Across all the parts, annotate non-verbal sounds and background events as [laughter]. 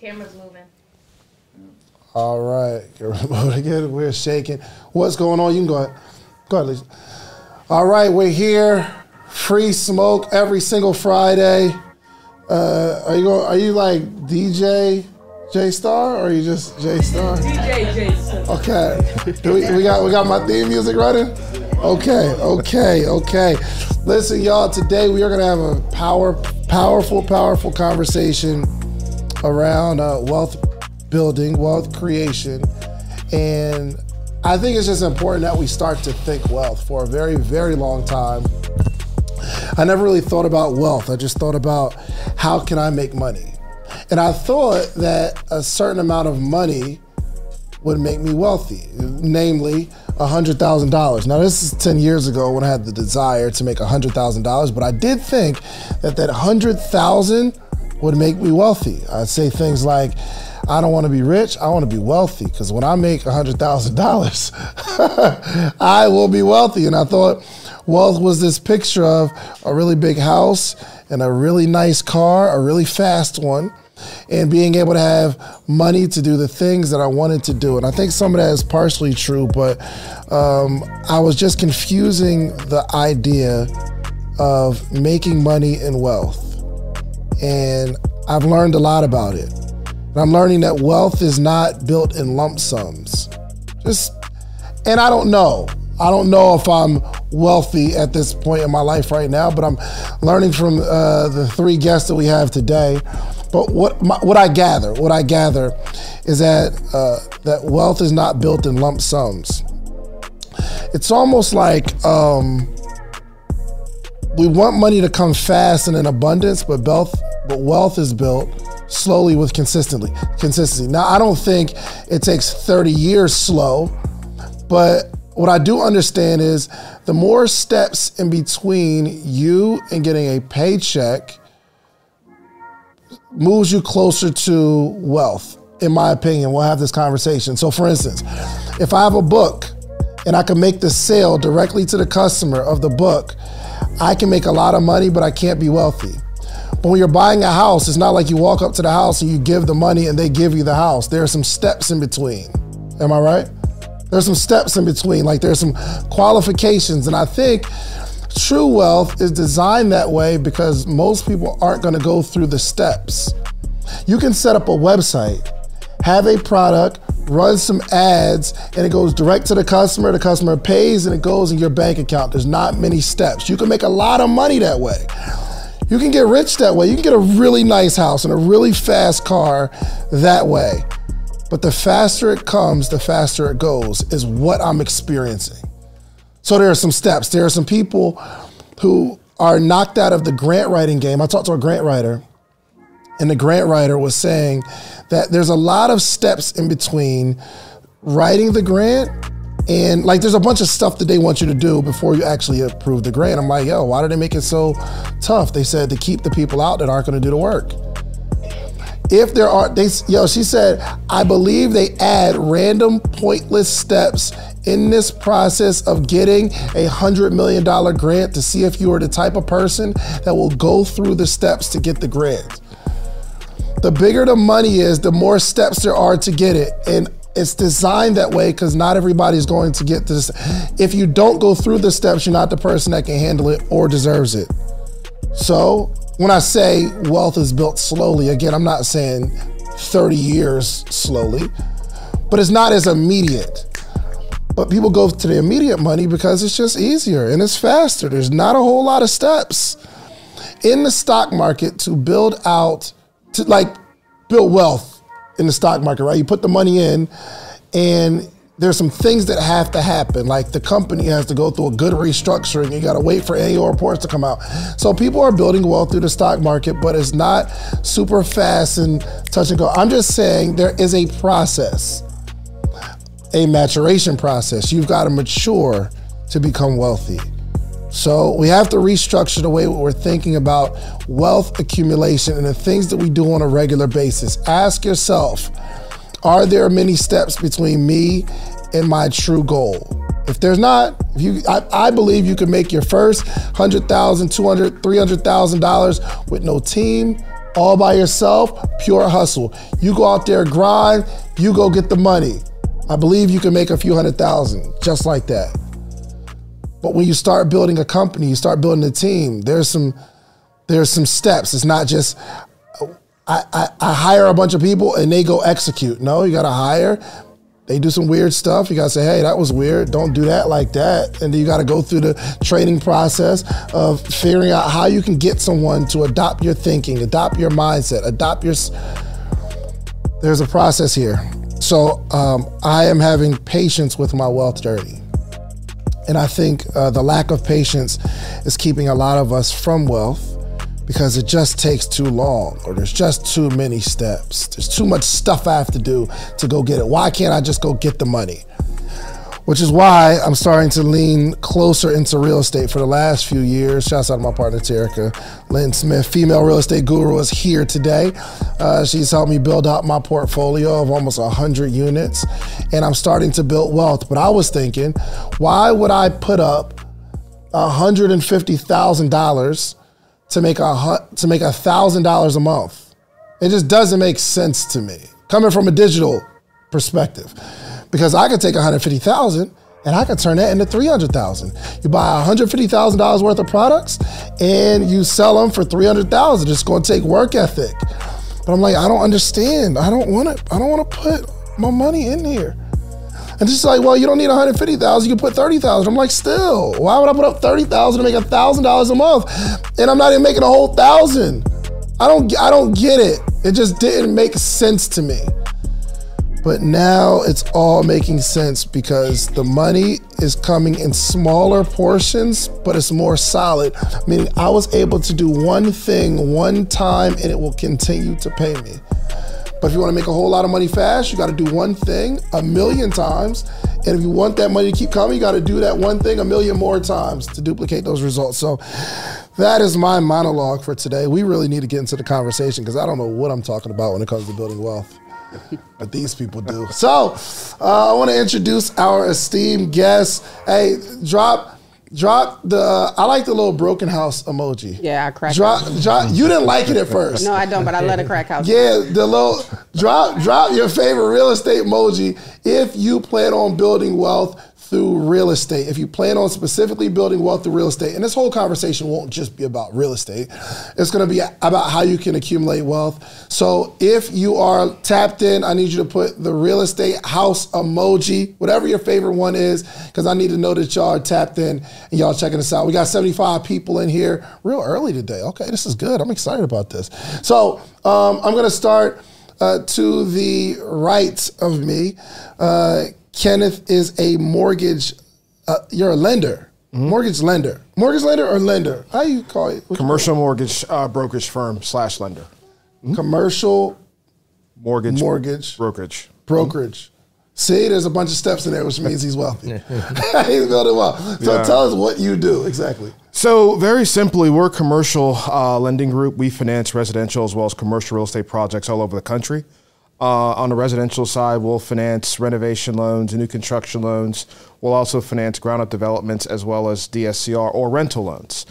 Camera's moving. All right, [laughs] again, we're shaking. What's going on? You can go ahead. Go ahead, Lisa. All right, we're here. Free smoke every single Friday. Uh, are you going? Are you like DJ J Star, or are you just J Star? DJ J Star. Okay. Do we, we got we got my theme music running. Okay, okay, okay. Listen, y'all. Today we are gonna have a power, powerful, powerful conversation around uh, wealth building, wealth creation, and I think it's just important that we start to think wealth. For a very, very long time, I never really thought about wealth. I just thought about how can I make money, and I thought that a certain amount of money would make me wealthy, namely $100,000. Now, this is 10 years ago when I had the desire to make $100,000, but I did think that that 100,000 would make me wealthy. I'd say things like, I don't want to be rich, I want to be wealthy because when I make $100,000, [laughs] I will be wealthy. And I thought wealth was this picture of a really big house and a really nice car, a really fast one and being able to have money to do the things that I wanted to do. And I think some of that is partially true, but um, I was just confusing the idea of making money and wealth. And I've learned a lot about it. And I'm learning that wealth is not built in lump sums. Just, and I don't know. I don't know if I'm wealthy at this point in my life right now, but I'm learning from uh, the three guests that we have today but what my, what I gather, what I gather, is that uh, that wealth is not built in lump sums. It's almost like um, we want money to come fast and in abundance, but wealth, but wealth is built slowly with consistently consistency. Now, I don't think it takes 30 years slow, but what I do understand is the more steps in between you and getting a paycheck moves you closer to wealth, in my opinion. We'll have this conversation. So, for instance, if I have a book and I can make the sale directly to the customer of the book, I can make a lot of money, but I can't be wealthy. But when you're buying a house, it's not like you walk up to the house and you give the money and they give you the house. There are some steps in between. Am I right? There's some steps in between, like there's some qualifications. And I think True wealth is designed that way because most people aren't going to go through the steps. You can set up a website, have a product, run some ads, and it goes direct to the customer. The customer pays and it goes in your bank account. There's not many steps. You can make a lot of money that way. You can get rich that way. You can get a really nice house and a really fast car that way. But the faster it comes, the faster it goes, is what I'm experiencing. So there are some steps. There are some people who are knocked out of the grant writing game. I talked to a grant writer, and the grant writer was saying that there's a lot of steps in between writing the grant and like there's a bunch of stuff that they want you to do before you actually approve the grant. I'm like, yo, why do they make it so tough? They said to keep the people out that aren't going to do the work. If there are, they, yo, she said, I believe they add random pointless steps in this process of getting a $100 million grant to see if you are the type of person that will go through the steps to get the grant. The bigger the money is, the more steps there are to get it. And it's designed that way because not everybody's going to get this. If you don't go through the steps, you're not the person that can handle it or deserves it. So, when I say wealth is built slowly, again, I'm not saying 30 years slowly, but it's not as immediate. But people go to the immediate money because it's just easier and it's faster. There's not a whole lot of steps in the stock market to build out, to like build wealth in the stock market, right? You put the money in and there's some things that have to happen. Like the company has to go through a good restructuring. You got to wait for annual reports to come out. So people are building wealth through the stock market, but it's not super fast and touch and go. I'm just saying there is a process a maturation process. You've got to mature to become wealthy. So we have to restructure the way we're thinking about wealth accumulation and the things that we do on a regular basis. Ask yourself, are there many steps between me and my true goal? If there's not, if you, I, I believe you can make your first $100,000, $200,000, $300,000 with no team, all by yourself, pure hustle. You go out there, grind, you go get the money. I believe you can make a few hundred thousand just like that. But when you start building a company, you start building a team, there's some there's some steps. It's not just I, I, I hire a bunch of people and they go execute. No, you gotta hire, they do some weird stuff. You gotta say, hey, that was weird. Don't do that like that. And then you gotta go through the training process of figuring out how you can get someone to adopt your thinking, adopt your mindset, adopt your. There's a process here. So um, I am having patience with my wealth journey. And I think uh, the lack of patience is keeping a lot of us from wealth because it just takes too long or there's just too many steps. There's too much stuff I have to do to go get it. Why can't I just go get the money? Which is why I'm starting to lean closer into real estate for the last few years. Shouts out to my partner, Terica Lynn Smith, female real estate guru, is here today. Uh, she's helped me build out my portfolio of almost 100 units, and I'm starting to build wealth. But I was thinking, why would I put up $150,000 to make a to make a thousand dollars a month. It just doesn't make sense to me coming from a digital perspective, because I could take one hundred fifty thousand and I could turn that into three hundred thousand. You buy one hundred fifty thousand dollars worth of products and you sell them for three hundred thousand. It's going to take work ethic. But I'm like, I don't understand. I don't want to. I don't want to put my money in here. And she's like, well, you don't need 150,000. You can put 30,000. I'm like, still, why would I put up 30,000 to make $1,000 a month? And I'm not even making a whole thousand. I don't, I don't get it. It just didn't make sense to me. But now it's all making sense because the money is coming in smaller portions, but it's more solid. Meaning I was able to do one thing one time and it will continue to pay me. But if you want to make a whole lot of money fast, you got to do one thing a million times. And if you want that money to keep coming, you got to do that one thing a million more times to duplicate those results. So that is my monologue for today. We really need to get into the conversation because I don't know what I'm talking about when it comes to building wealth. [laughs] but these people do. So uh, I want to introduce our esteemed guest. Hey, drop Drop the. Uh, I like the little broken house emoji. Yeah, I crack. Drop, drop. You didn't like it at first. No, I don't, but I let a crack house. Yeah, the little drop. Drop your favorite real estate emoji if you plan on building wealth through real estate. If you plan on specifically building wealth through real estate, and this whole conversation won't just be about real estate, it's gonna be about how you can accumulate wealth. So if you are tapped in, I need you to put the real estate house emoji, whatever your favorite one is, because I need to know that y'all are tapped in and y'all checking us out. We got 75 people in here real early today. Okay, this is good. I'm excited about this. So um, I'm gonna start. Uh, to the right of me, uh, Kenneth is a mortgage. Uh, you're a lender, mm-hmm. mortgage lender, mortgage lender or lender. How you call it? Which Commercial mortgage uh, brokerage firm slash lender. Mm-hmm. Commercial mortgage mortgage brokerage brokerage. Mm-hmm. See, there's a bunch of steps in there, which means he's wealthy. [laughs] he's building wealth. So yeah. tell us what you do exactly. So very simply, we're a commercial uh, lending group. We finance residential as well as commercial real estate projects all over the country. Uh, on the residential side, we'll finance renovation loans, new construction loans. We'll also finance ground up developments as well as DSCR or rental loans.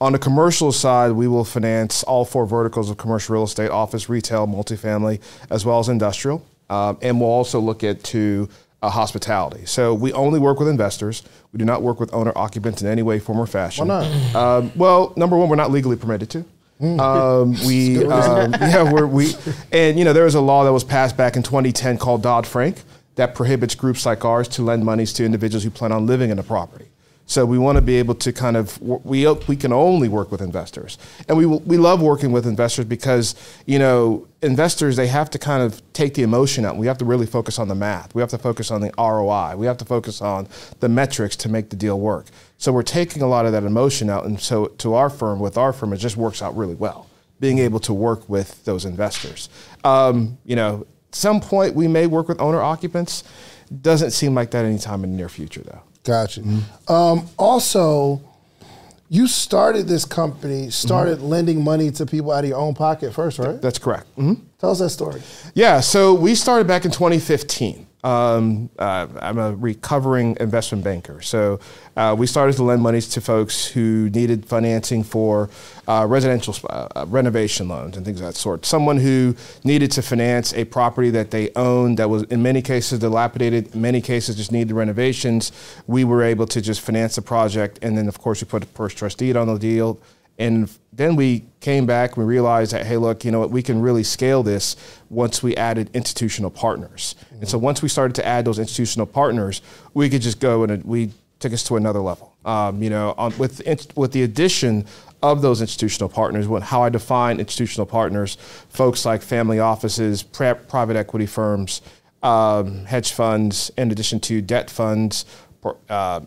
On the commercial side, we will finance all four verticals of commercial real estate office, retail, multifamily, as well as industrial. Um, and we'll also look at to uh, hospitality. So we only work with investors. We do not work with owner occupants in any way, form, or fashion. Why not? Um, well, number one, we're not legally permitted to. Mm. Um, [laughs] we, um, yeah, we're, we, [laughs] and you know, there was a law that was passed back in 2010 called Dodd Frank that prohibits groups like ours to lend monies to individuals who plan on living in a property. So we want to be able to kind of we we can only work with investors, and we we love working with investors because you know investors they have to kind of take the emotion out. We have to really focus on the math. We have to focus on the ROI. We have to focus on the metrics to make the deal work. So we're taking a lot of that emotion out, and so to our firm with our firm it just works out really well. Being able to work with those investors, um, you know, some point we may work with owner occupants. Doesn't seem like that anytime in the near future though. Gotcha. Mm-hmm. Um, also, you started this company, started mm-hmm. lending money to people out of your own pocket first, right? That's correct. Mm-hmm. Tell us that story. Yeah, so we started back in 2015. Um, uh, I'm a recovering investment banker. So uh, we started to lend monies to folks who needed financing for uh, residential uh, uh, renovation loans and things of that sort. Someone who needed to finance a property that they owned that was in many cases dilapidated, in many cases just needed renovations. We were able to just finance the project, and then of course we put a first trust deed on the deal. And then we came back and we realized that, hey, look, you know what, we can really scale this once we added institutional partners. Mm-hmm. And so once we started to add those institutional partners, we could just go and we took us to another level. Um, you know, on, with, with the addition of those institutional partners, what, how I define institutional partners, folks like family offices, private equity firms, um, hedge funds, in addition to debt funds, uh,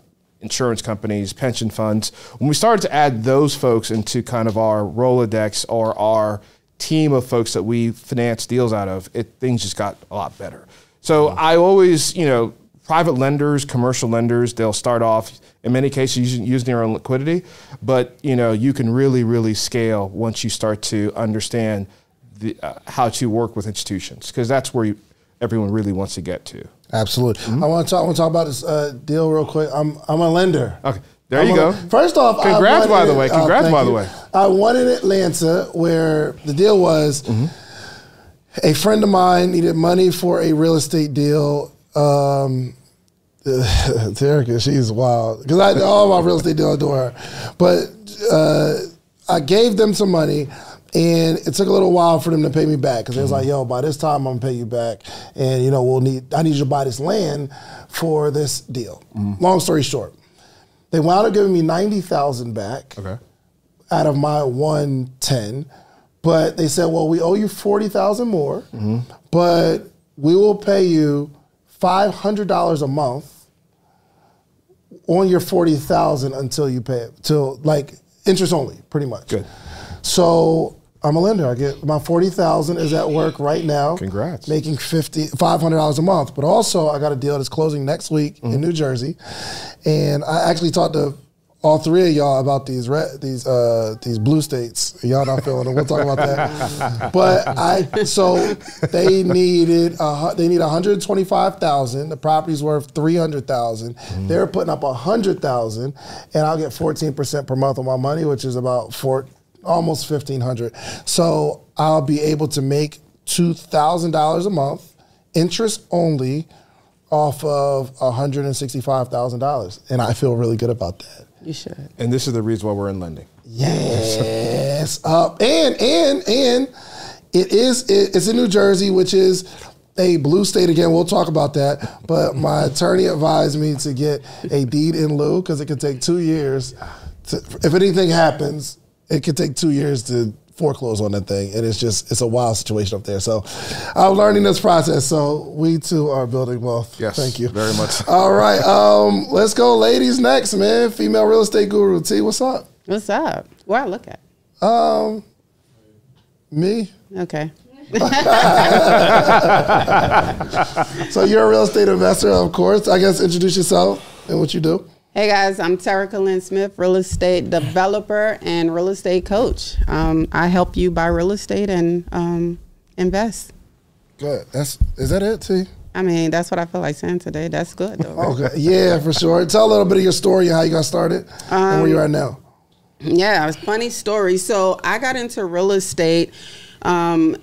insurance companies, pension funds. When we started to add those folks into kind of our Rolodex or our team of folks that we finance deals out of, it, things just got a lot better. So I always, you know, private lenders, commercial lenders, they'll start off in many cases using, using their own liquidity, but you know you can really, really scale once you start to understand the, uh, how to work with institutions because that's where you, everyone really wants to get to. Absolutely. Mm-hmm. I want to talk. I want to talk about this uh, deal real quick. I'm I'm a lender. Okay. There I'm you go. First off, congrats by the way. Uh, congrats uh, by the way. I won in Atlanta where the deal was mm-hmm. a friend of mine needed money for a real estate deal. Um, [laughs] she's wild because I all my real estate deal I do her, but uh, I gave them some money. And it took a little while for them to pay me back because they was like, mm-hmm. "Yo, by this time I'm gonna pay you back, and you know we'll need I need you to buy this land for this deal." Mm. Long story short, they wound up giving me ninety thousand back okay. out of my one ten, but they said, "Well, we owe you forty thousand more, mm-hmm. but we will pay you five hundred dollars a month on your forty thousand until you pay it, till like interest only, pretty much." Good. So I'm a lender. I get about forty thousand is at work right now. Congrats. Making fifty five hundred dollars a month. But also I got a deal that's closing next week mm-hmm. in New Jersey, and I actually talked to all three of y'all about these these uh, these blue states. Y'all not feeling it. We'll talk about that. [laughs] but I so they needed uh, they need one hundred twenty five thousand. The property's worth three hundred thousand. Mm. They're putting up a hundred thousand, and I'll get fourteen percent per month on my money, which is about four almost fifteen hundred. So I'll be able to make two thousand dollars a month, interest only, off of hundred and sixty-five thousand dollars, and I feel really good about that. You should. And this is the reason why we're in lending. Yes, uh, and and and it is it, it's in New Jersey, which is a blue state again. We'll talk about that. But my attorney advised me to get a deed in lieu because it could take two years. To, if anything happens, it could take two years to foreclose on that thing, and it's just it's a wild situation up there. So I'm learning this process. So we too are building wealth. Yes, thank you very much. [laughs] All right, um, let's go, ladies. Next, man, female real estate guru T. What's up? What's up? Where I look at? Um, me. Okay. [laughs] so you're a real estate investor, of course. I guess introduce yourself and what you do. Hey guys, I'm Terica Lynn Smith, real estate developer and real estate coach. Um, I help you buy real estate and um, invest. Good. That's is that it, T? I mean, that's what I feel like saying today. That's good, though. Right? [laughs] okay. Yeah, for sure. Tell a little bit of your story and how you got started um, and where you are now. Yeah, it's funny story. So I got into real estate um,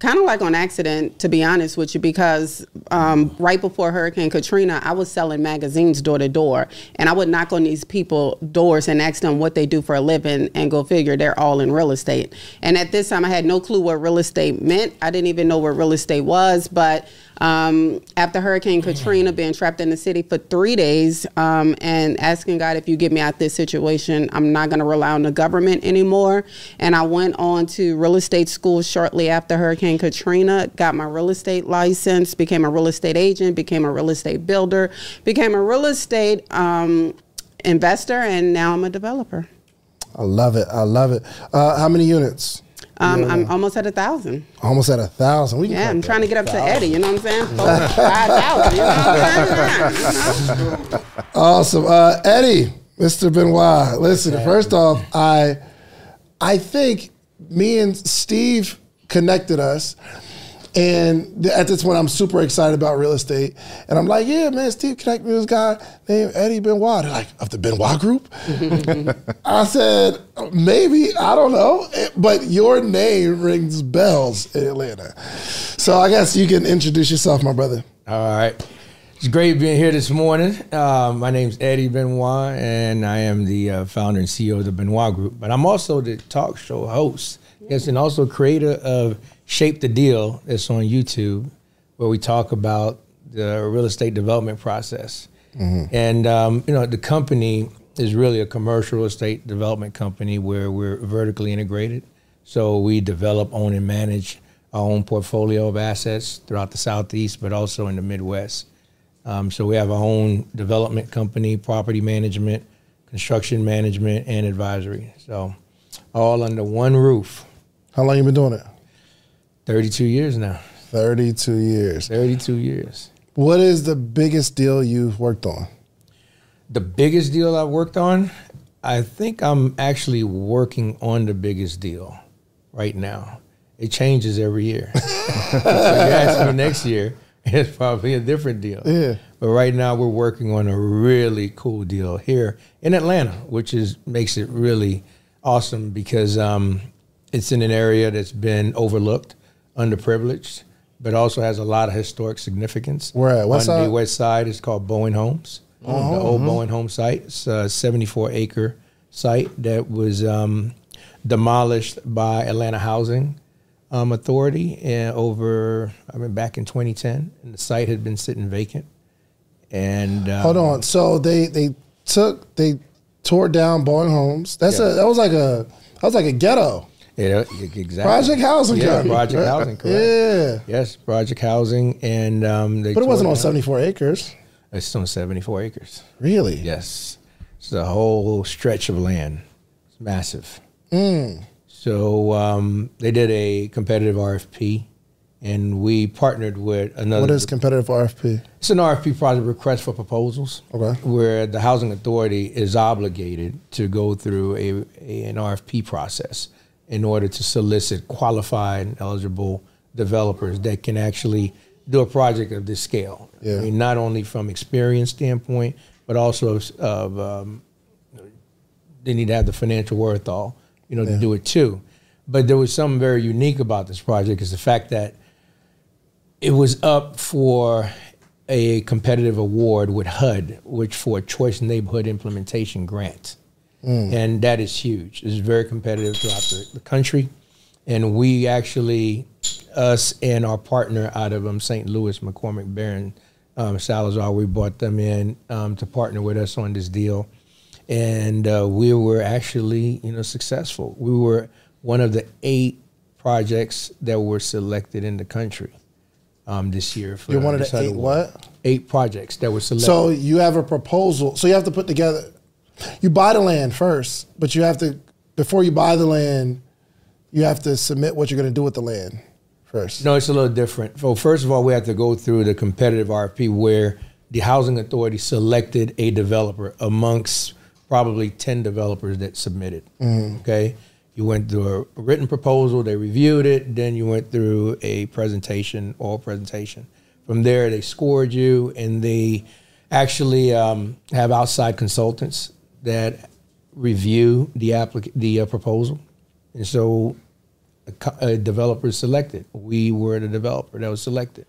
kind of like on accident, to be honest with you, because um, right before Hurricane Katrina, I was selling magazines door to door, and I would knock on these people doors and ask them what they do for a living, and go figure they're all in real estate. And at this time, I had no clue what real estate meant. I didn't even know what real estate was, but um, after Hurricane Katrina, being trapped in the city for three days um, and asking God, if you get me out this situation, I'm not going to rely on the government anymore. And I went on to real estate school shortly after Hurricane Katrina, got my real estate license, became a real estate agent, became a real estate builder, became a real estate um, investor, and now I'm a developer. I love it. I love it. Uh, how many units? Um, I'm almost at a thousand. Almost at a thousand. We yeah, I'm trying to get up to Eddie. You know what I'm saying? [laughs] Five thousand. You know what I'm saying? [laughs] Awesome, uh, Eddie, Mr. Benoit. Listen, first off, I, I think me and Steve connected us. And at this point, I'm super excited about real estate. And I'm like, yeah, man, Steve connect me with this guy named Eddie Benoit. They're like, of the Benoit Group? [laughs] I said, maybe, I don't know. Eh, But your name rings bells in Atlanta. So I guess you can introduce yourself, my brother. All right. It's great being here this morning. Uh, my name's Eddie Benoit, and I am the uh, founder and CEO of the Benoit Group. But I'm also the talk show host, yes, and also creator of Shape the Deal. That's on YouTube, where we talk about the real estate development process. And um, you know, the company is really a commercial real estate development company where we're vertically integrated. So we develop, own, and manage our own portfolio of assets throughout the southeast, but also in the Midwest. Um, so we have our own development company, property management, construction management, and advisory. So all under one roof. How long you been doing it? 32 years now. 32 years. 32 years. What is the biggest deal you've worked on? The biggest deal I've worked on, I think I'm actually working on the biggest deal right now. It changes every year. [laughs] so you ask me next year, [laughs] it's probably a different deal. Yeah. But right now we're working on a really cool deal here in Atlanta, which is makes it really awesome because um, it's in an area that's been overlooked, underprivileged, but also has a lot of historic significance. Where on side? the west side, it's called Bowen Homes, the old Bowen Home site. It's a 74 acre site that was um, demolished by Atlanta Housing um, Authority and over, I mean, back in 2010, and the site had been sitting vacant. And um, Hold on. So they they took they tore down Bowen Homes. That's a that was like a that was like a ghetto. Yeah, exactly. Project housing Yeah, project housing, correct. Yeah. Yes, project housing, and um, they But it wasn't on 74 acres. It's on 74 acres. Really? Yes, it's a whole stretch of land. It's massive. Mm. So um, they did a competitive RFP, and we partnered with another. What is competitive RFP? It's an RFP project request for proposals. Okay. Where the housing authority is obligated to go through a, a an RFP process in order to solicit qualified and eligible developers that can actually do a project of this scale. Yeah. I mean, not only from experience standpoint, but also of, of um, they need to have the financial wherewithal, you know, Yeah. to do it too. But there was something very unique about this project is the fact that it was up for a competitive award with HUD, which for a choice neighborhood implementation grant. And that is huge. It's very competitive throughout the, the country. And we actually, us and our partner out of um, St. Louis, McCormack Baron um, Salazar, we brought them in um, to partner with us on this deal. And uh, we were actually, you know, successful. We were one of the eight projects that were selected in the country um, this year. For You're one of the eight award. what? Eight projects that were selected. So you have a proposal. So you have to put together. You buy the land first, but you have to before you buy the land, you have to submit what you're going to do with the land first. No, it's a little different. So first of all, we have to go through the competitive RFP where the housing authority selected a developer amongst probably 10 developers that submitted. Okay. You went through a written proposal, they reviewed it, then you went through a presentation, oral presentation. From there, they scored you, and they actually um, have outside consultants that review the applic- the uh, proposal. And so a, co- a developer is selected. We were the developer that was selected.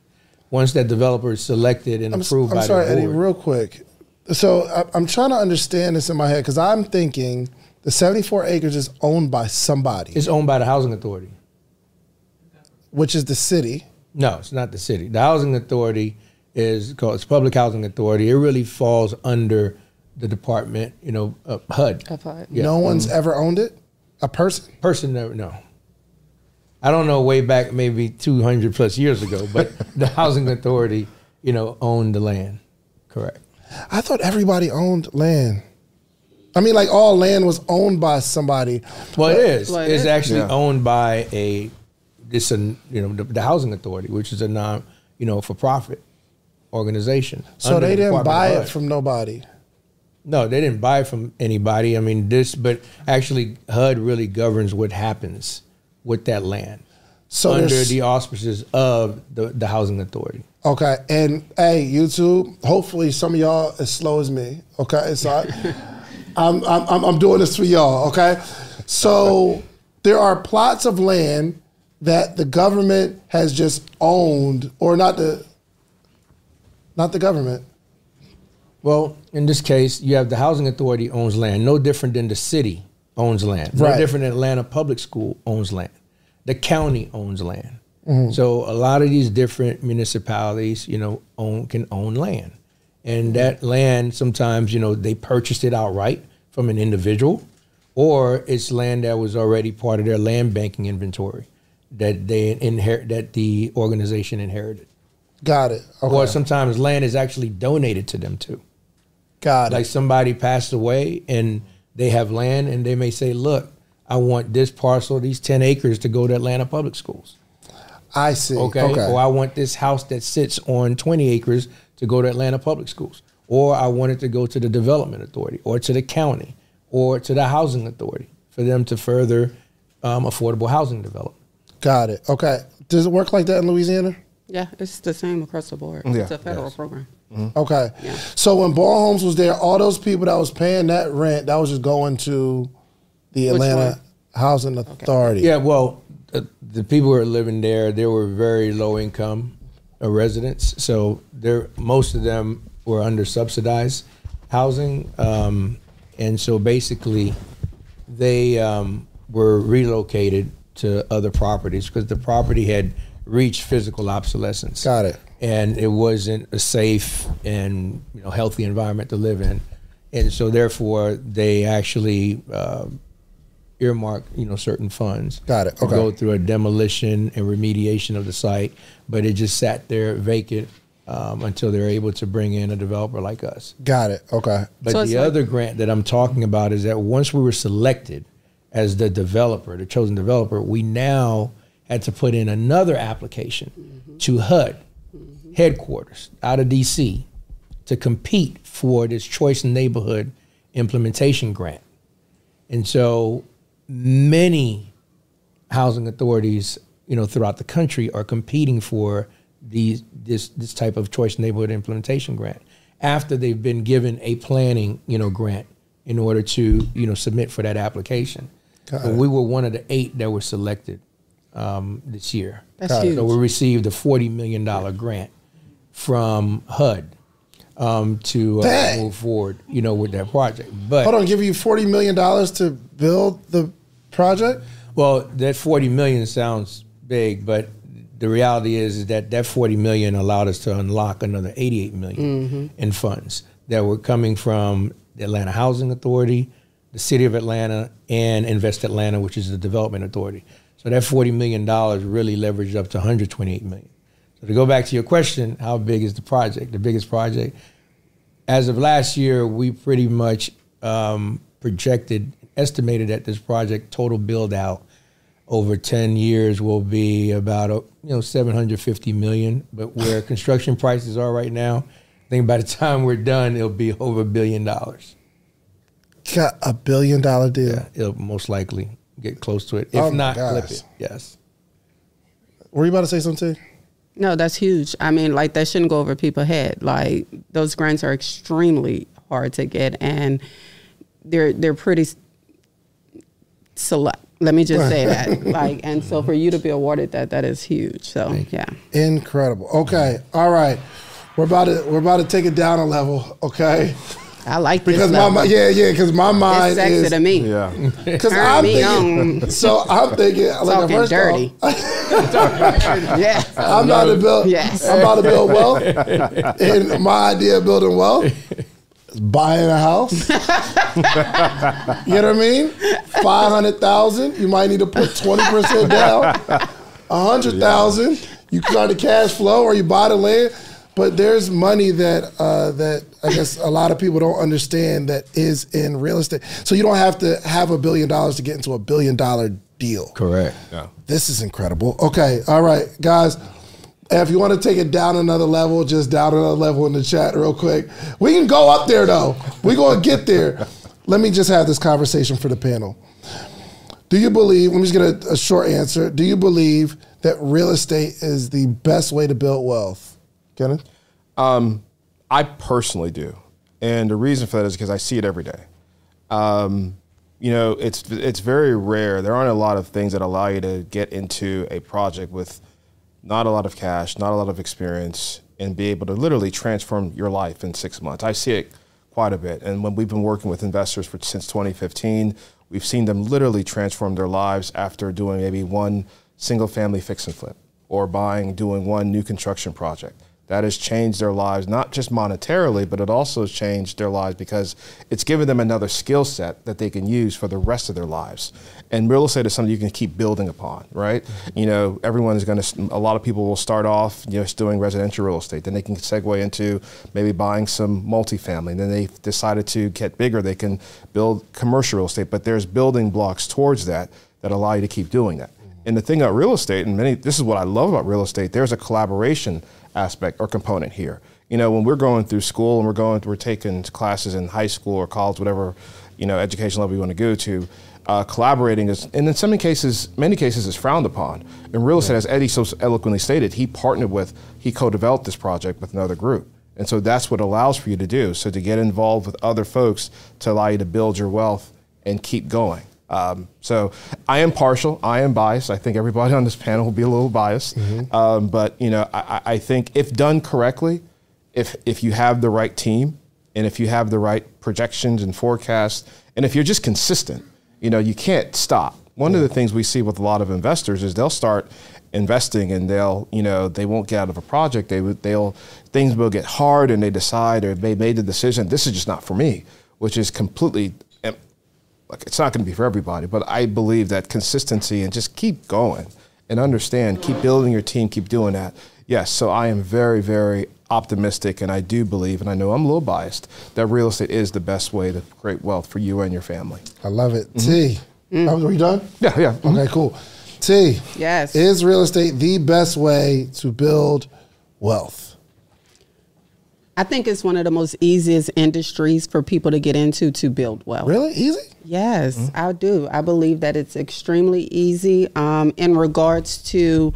Once that developer is selected and I'm, approved I'm by sorry, the Eddie, board, real quick. So I, I'm trying to understand this in my head because I'm thinking the 74 acres is owned by somebody, it's owned by the housing authority. which is the city. No, it's not the city. The housing authority is called it's public housing authority. It really falls under the department, you know, uh, HUD. Of HUD. Yeah. No one's ever owned it. A person. Person never no. I don't know way back maybe 200 plus years ago, but [laughs] the housing authority, you know, owned the land. Correct. I thought everybody owned land. I mean, like all land was owned by somebody. Well, it is. Well, it it's is. actually Yeah. owned by a this a you know the, the housing authority, which is a non you know for profit organization. So they the didn't Department buy it from nobody. No, they didn't buy from anybody. I mean, this, but actually, HUD really governs what happens with that land. So under the auspices of the, the housing authority. Okay, and hey, YouTube. Hopefully, some of y'all as slow as me. Okay, so I, [laughs] I'm, I'm I'm I'm doing this for y'all. Okay, so there are plots of land that the government has just owned, or not the, not the government. Well, in this case, you have the housing authority owns land, no different than the city owns land. No Right. different than Atlanta Public School owns land. The county owns land. Mm-hmm. So a lot of these different municipalities, you know, own can own land. And that land sometimes, you know, they purchased it outright from an individual or it's land that was already part of their land banking inventory that they inherit that the organization inherited. Got it. Okay. Or sometimes land is actually donated to them too Got like somebody passed away and they have land and they may say, look, I want this parcel, these 10 acres to go to Atlanta Public Schools. I see. Okay. Okay. Or I want this house that sits on 20 acres to go to Atlanta Public Schools. Or I want it to go to the Development Authority or to the county or to the Housing Authority for them to further um, affordable housing development. Got it. Okay. Does it work like that in Louisiana? Yeah, it's the same across the board. Yeah. It's a federal program. Okay. Yeah. So when Bowen Homes was there, all those people that was paying that rent, that was just going to the Which Atlanta one? Housing Authority. Yeah, well, the, the people who were living there, they were very low income uh, residents, so there most of them were under subsidized housing, um, and so basically, they um, were relocated to other properties because the property had reached physical obsolescence. Got it. And it wasn't a safe and you know healthy environment to live in, and so therefore they actually. Uh, earmark, you know, certain funds. Got it. to Okay. Go through a demolition and remediation of the site, but it just sat there vacant um, until they're able to bring in a developer like us. Got it. Okay. But So the like- other grant that I'm talking about is that once we were selected as the developer, the chosen developer, we now had to put in another application mm-hmm. to HUD mm-hmm. headquarters out of DC to compete for this choice neighborhood implementation grant. And so many housing authorities, you know, throughout the country are competing for these this this type of choice neighborhood implementation grant after they've been given a planning, you know, grant in order to, you know, submit for that application. But we were one of the eight that were selected um, this year. That's huge. So we received a forty million dollar grant from HUD um, to uh, move forward, you know, with that project. But Hold on. Give you forty million dollars to build the project. Well, that 40 million sounds big, but the reality is, is that that 40 million allowed us to unlock another 88 million in funds that were coming from the Atlanta Housing Authority, the City of Atlanta, and Invest Atlanta, which is the development authority. So that 40 million dollars really leveraged up to 128 million. So to go back to your question, how big is the project? The biggest project as of last year, we pretty much um, projected, estimated that this project total build out over 10 years will be about, uh, you know, 750 million. But where [laughs] construction prices are right now, I think by the time we're done, it'll be over a billion dollars. Got a billion dollar deal. Yeah, it'll most likely get close to it. If Oh not, flip gosh. it. Yes. Were you about to say something? No, that's huge. I mean, like that shouldn't go over people's head. Like those grants are extremely hard to get, and they're they're pretty select. Let me just say that. [laughs] Like, and so for you to be awarded that, that is huge. So yeah. Incredible. Okay. All right. We're about to we're about to take it down a level. Okay. I like this Because my level. mi- yeah yeah because my mind it's sexy is to me. Yeah. [laughs] because I'm me thinking. on. [laughs] So I'm thinking like Talking first dirty. Off, [laughs] yeah. I'm about to build. Yes. I'm about to build wealth, and my idea of building wealth is buying a house. you know what I mean? Five hundred thousand. You might need to put twenty percent down. A hundred thousand. You start the cash flow, or you buy the land. But there's money that uh, that I guess a lot of people don't understand that is in real estate. So you don't have to have a billion dollars to get into a billion dollar deal. Correct. Yeah. This is incredible. Okay, all right, guys. If you want to take it down another level, just down another level in the chat real quick. We can go up there though. We're going to get there. Let me just have this conversation for the panel. Do you believe? Let me just get a, a short answer. Do you believe that real estate is the best way to build wealth? Kenneth? Um, I personally do, and the reason for that is because I see it every day. Um, you know, it's it's very rare. There aren't a lot of things that allow you to get into a project with not a lot of cash, not a lot of experience, and be able to literally transform your life in six months. I see it quite a bit, and when we've been working with investors for since 2015, we've seen them literally transform their lives after doing maybe one single family fix and flip or buying, doing one new construction project that has changed their lives, not just monetarily, but it also has changed their lives because it's given them another skill set that they can use for the rest of their lives. And real estate is something you can keep building upon, right? You know, everyone is going to, a lot of people will start off you just doing residential real estate. Then they can segue into maybe buying some multifamily. Then they decided to get bigger, they can build commercial real estate. But there's building blocks towards that that allow you to keep doing that. And the thing about real estate, and many, this is what I love about real estate, there's a collaboration aspect or component here. You know, when we're going through school and we're going, we're taking classes in high school or college, whatever, you know, education level you want to go to, uh, collaborating is, and in some cases, many cases, is frowned upon. In real estate, as Eddie so eloquently stated, he partnered with, he co-developed this project with another group. And so that's what allows for you to do. So to get involved with other folks to allow you to build your wealth and keep going. Um, so I am partial. I am biased. I think everybody on this panel will be a little biased. Mm-hmm. Um, but you know, I, I, think if done correctly, if if you have the right team and if you have the right projections and forecasts, and if you're just consistent, you know, you can't stop. One yeah. of the things we see with a lot of investors is they'll start investing and they'll you know they won't get out of a project they they'll things will get hard and they decide or they made the decision this is just not for me which is completely look, it's not going to be for everybody, but I believe that consistency and just keep going and understand, keep building your team, keep doing that. Yes, so I am very, very optimistic, and I do believe, and I know I'm a little biased, that real estate is the best way to create wealth for you and your family. I love it. Mm-hmm. T, mm. oh, are you done? Yeah, yeah. Mm-hmm. Okay, cool. T, yes. Is real estate the best way to build wealth? I think it's one of the most easiest industries for people to get into to build wealth. Really easy? Yes, mm-hmm. I do. I believe that it's extremely easy um, in regards to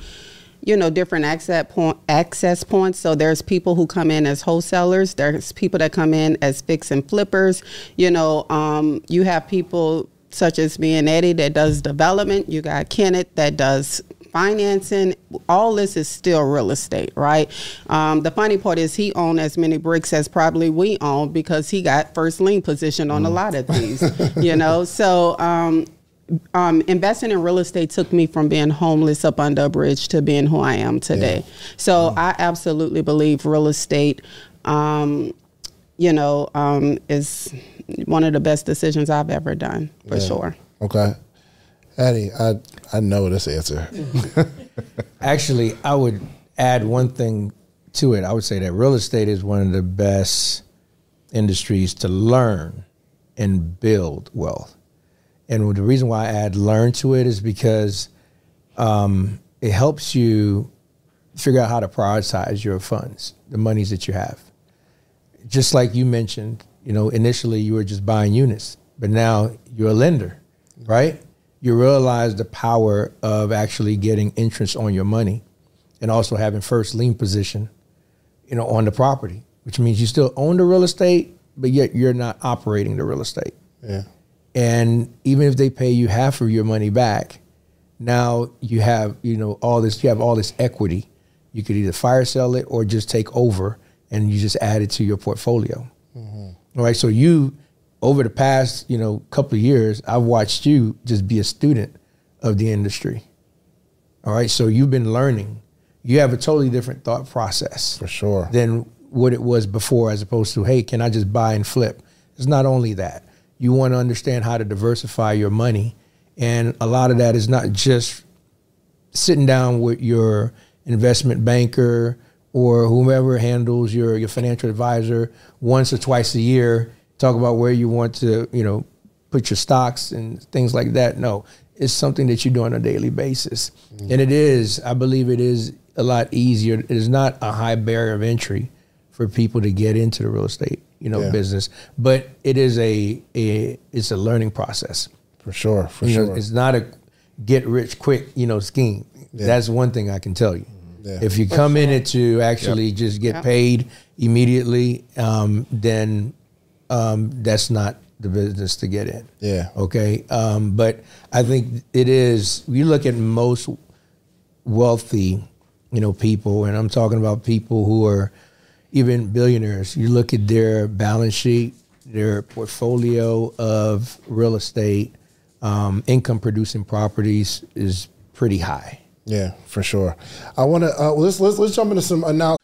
you know different access point access points so there's people who come in as wholesalers there's people that come in as fix and flippers you know um, you have people such as me and eddie that does development you got kenneth that does financing, all this is still real estate, right? Um, the funny part is he owned as many bricks as probably we own because he got first lien position on mm. a lot of these, [laughs] you know. So um, um, investing in real estate took me from being homeless up under a bridge to being who I am today. Yeah. So mm. I absolutely believe real estate, um, you know, um, is one of the best decisions I've ever done for yeah. sure. Okay. Eddie, I I know this answer. [laughs] Actually, I would add one thing to it. I would say that real estate is one of the best industries to learn and build wealth. And the reason why I add learn to it is because um, it helps you figure out how to prioritize your funds, the monies that you have. Just like you mentioned, you know, initially you were just buying units, but now you're a lender, right? You realize the power of actually getting interest on your money and also having first lien position, you know, on the property, which means you still own the real estate, but yet you're not operating the real estate. Yeah. And even if they pay you half of your money back, now you have, you know, all this, you have all this equity. You could either fire sell it or just take over and you just add it to your portfolio. Mm-hmm. All right. So you, over the past, you know, couple of years, I've watched you just be a student of the industry. All right, so you've been learning. You have a totally different thought process for sure than what it was before, as opposed to, hey, can I just buy and flip? It's not only that. You want to understand how to diversify your money, and a lot of that is not just sitting down with your investment banker or whomever handles your your financial advisor once or twice a year talk about where you want to, you know, put your stocks and things like that. No, it's something that you do on a daily basis. Mm-hmm. And it is, I believe it is a lot easier. It is not a high barrier of entry for people to get into the real estate, you know, yeah. business, but it is a, a it's a learning process. For sure, for You know, sure. it's not a get rich quick, you know, scheme. That's one thing I can tell you. Yeah. If you come in it to actually just get Yep. paid immediately, um, then um, that's not the business to get in. Yeah. Okay. Um, but I think it is. You look at most wealthy, you know, people, and I'm talking about people who are even billionaires. You look at their balance sheet, their portfolio of real estate, um, income producing properties is pretty high. Yeah, for sure. I want to uh, let's let's let's jump into some announcements.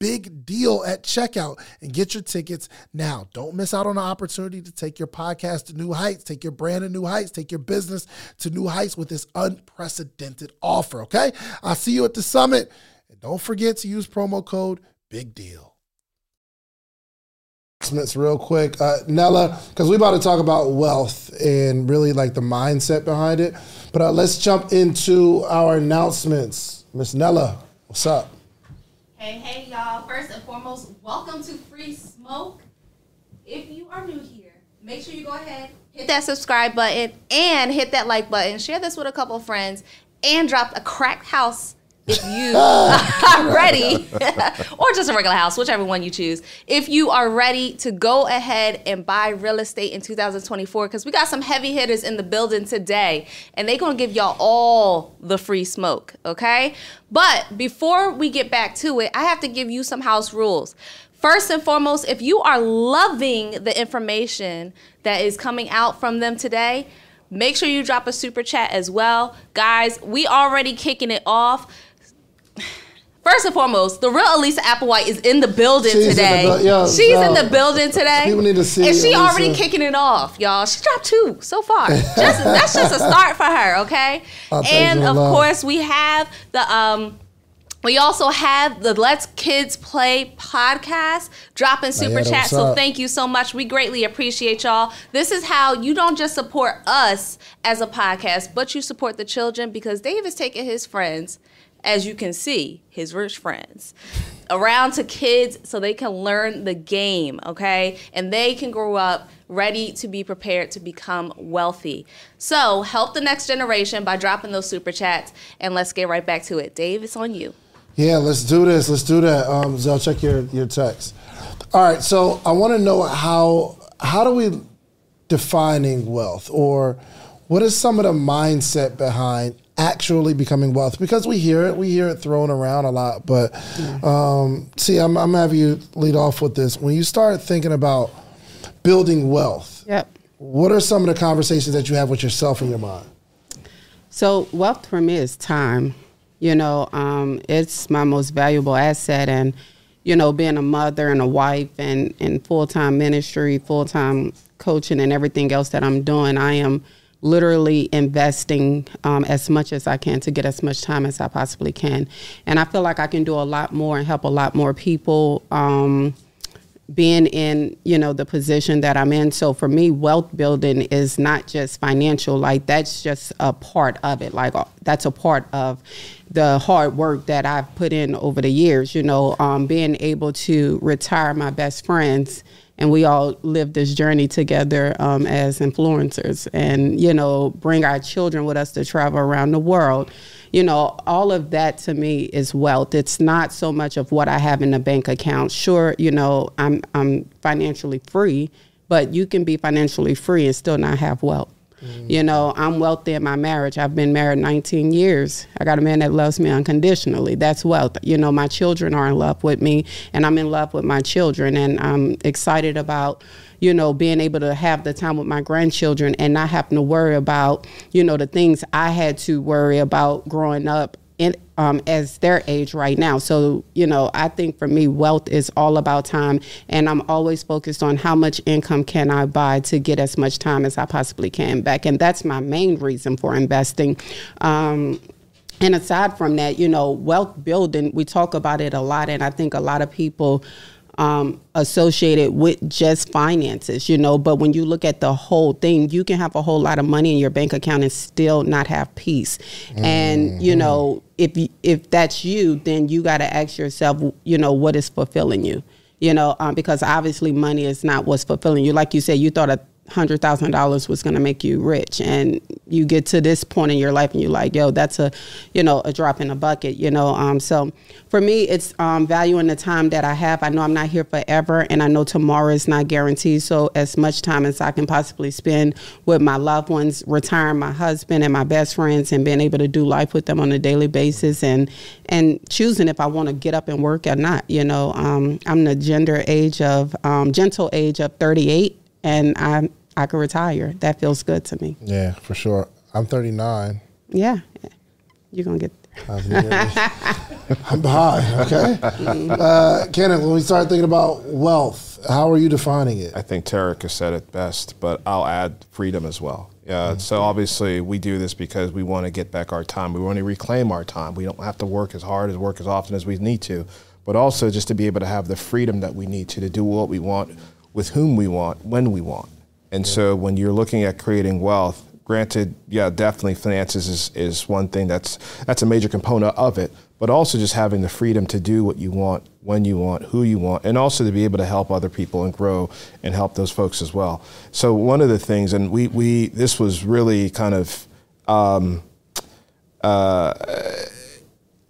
big deal at checkout. And get your tickets now. Don't miss out on the opportunity to take your podcast to new heights take your brand to new heights take your business to new heights with this unprecedented offer okay? I'll see you at the summit. And don't forget to use promo code big deal. Real quick. Uh, nella because we about to talk about wealth and really like the mindset behind it. But uh, let's jump into our announcements. Miss nella what's up Hey, hey, y'all. First and foremost, welcome to Free Smoke. If you are new here, make sure you go ahead, hit that subscribe button, and hit that like button. Share this with a couple friends, and drop a cracked house if you [laughs] are ready, [laughs] or just a regular house, whichever one you choose. If you are ready to go ahead and buy real estate in 2024, because we got some heavy hitters in the building today, and they're gonna give y'all all the free smoke, okay? But before we get back to it, I have to give you some house rules. First and foremost, if you are loving the information that is coming out from them today, make sure you drop a super chat as well. Guys, we already kicking it off. First and foremost, the real Elisa Applewhite is in the building She's in the today. She's yo. in the building today. People need to see And she Elisa. already kicking it off, y'all. She dropped two so far. Just, that's just a start for her, okay? [laughs] Thanks and of love. course, we have the um we also have the Let's Kids Play podcast dropping super yeah, chat. So thank you so much. We greatly appreciate y'all. This is how you don't just support us as a podcast, but you support the children because Dave is taking his friends, as you can see, his rich friends, around to kids so they can learn the game, okay? And they can grow up ready to be prepared to become wealthy. So help the next generation by dropping those super chats. And let's get right back to it. Dave, it's on you. Yeah, let's do this. Let's do that. Um, Zell, check your, your text. All right, so I want to know how how do we defining wealth, or what is some of the mindset behind actually becoming wealth? Because we hear it, we hear it thrown around a lot. But um, see, I'm, I'm gonna have you lead off with this. When you start thinking about building wealth, Yep. what are some of the conversations that you have with yourself in your mind? So wealth for me is time. You know, um, it's my most valuable asset, and you know, being a mother and a wife, and and full time ministry, full time coaching, and everything else that I'm doing, I am literally investing um, as much as I can to get as much time as I possibly can, and I feel like I can do a lot more and help a lot more people. Um, being in you know the position that i'm in so for me wealth building is not just financial like that's just a part of it like uh, that's a part of the hard work that i've put in over the years you know um, being able to retire my best friends and we all live this journey together um, as influencers and you know bring our children with us to travel around the world. You know all of that to me is wealth. It's not so much of what i have in the bank account. Sure you know i'm i'm financially free but you can be financially free and still not have wealth Mm. you know i'm wealthy in my marriage. I've been married 19 years. I got a man that loves me unconditionally. That's wealth. You know my children are in love with me and i'm in love with my children and i'm excited about you know, being able to have the time with my grandchildren and not having to worry about, you know, the things I had to worry about growing up um, as their age right now. So, you know, I think for me, wealth is all about time, and I'm always focused on how much income can I buy to get as much time as I possibly can back, and that's my main reason for investing. Um, and aside from that, you know, wealth building, we talk about it a lot, and I think a lot of people um, associate it with just finances, you know. But when you look at the whole thing, you can have a whole lot of money in your bank account and still not have peace. And you know, if you, if that's you, then you got to ask yourself, you know, what is fulfilling you, you know, um, because obviously money is not what's fulfilling you. Like you said, you thought a hundred thousand dollars was going to make you rich. And you get to this point in your life and you're like yo that's a you know a drop in a bucket you know um, so for me it's um, valuing the time that i have. I know i'm not here forever and i know tomorrow is not guaranteed. So as much time as i can possibly spend with my loved ones retiring my husband and my best friends and being able to do life with them on a daily basis and and choosing if i want to get up and work or not you know um, i'm the gender age of um, gentle age of 38 and I I could retire. That feels good to me. Yeah, for sure. I'm 39. Yeah, you're gonna get there. I'm behind. Okay, uh, Kenneth. When we start thinking about wealth, how are you defining it? I think Tarek has said it best, but I'll add freedom as well. Yeah. So obviously we do this because we want to get back our time. We want to reclaim our time. We don't have to work as hard as work as often as we need to, but also just to be able to have the freedom that we need to to do what we want, with whom we want, when we want. And so when you're looking at creating wealth, granted, yeah, definitely finances is, is one thing that's that's a major component of it, but also just having the freedom to do what you want, when you want, who you want, and also to be able to help other people and grow and help those folks as well. So one of the things, and we we this was really kind of um, uh,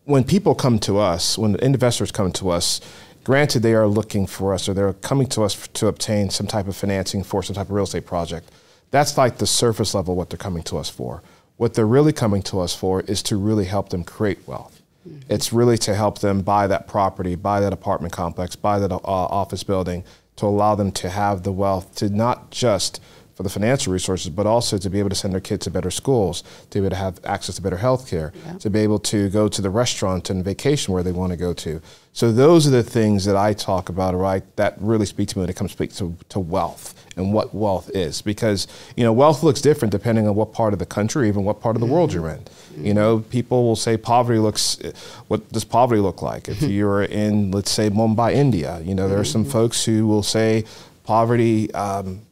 when people come to us, when investors come to us, granted they are looking for us or they're coming to us to obtain some type of financing for some type of real estate project. That's like the surface level what they're coming to us for. What they're really coming to us for is to really help them create wealth. Mm-hmm. It's really to help them buy that property, buy that apartment complex, buy that uh, office building, to allow them to have the wealth to not just for the financial resources, but also to be able to send their kids to better schools, to be able to have access to better health care, yeah. to be able to go to the restaurant and vacation where they want to go to. So those are the things that I talk about, right? That really speak to me when it comes to, to wealth and what wealth is. Because, you know, wealth looks different depending on what part of the country, even what part of the mm-hmm. world you're in. Mm-hmm. You know, people will say poverty looks, what does poverty look like? If [laughs] you're in, let's say, Mumbai, India, you know, there are some mm-hmm. folks who will say poverty, um,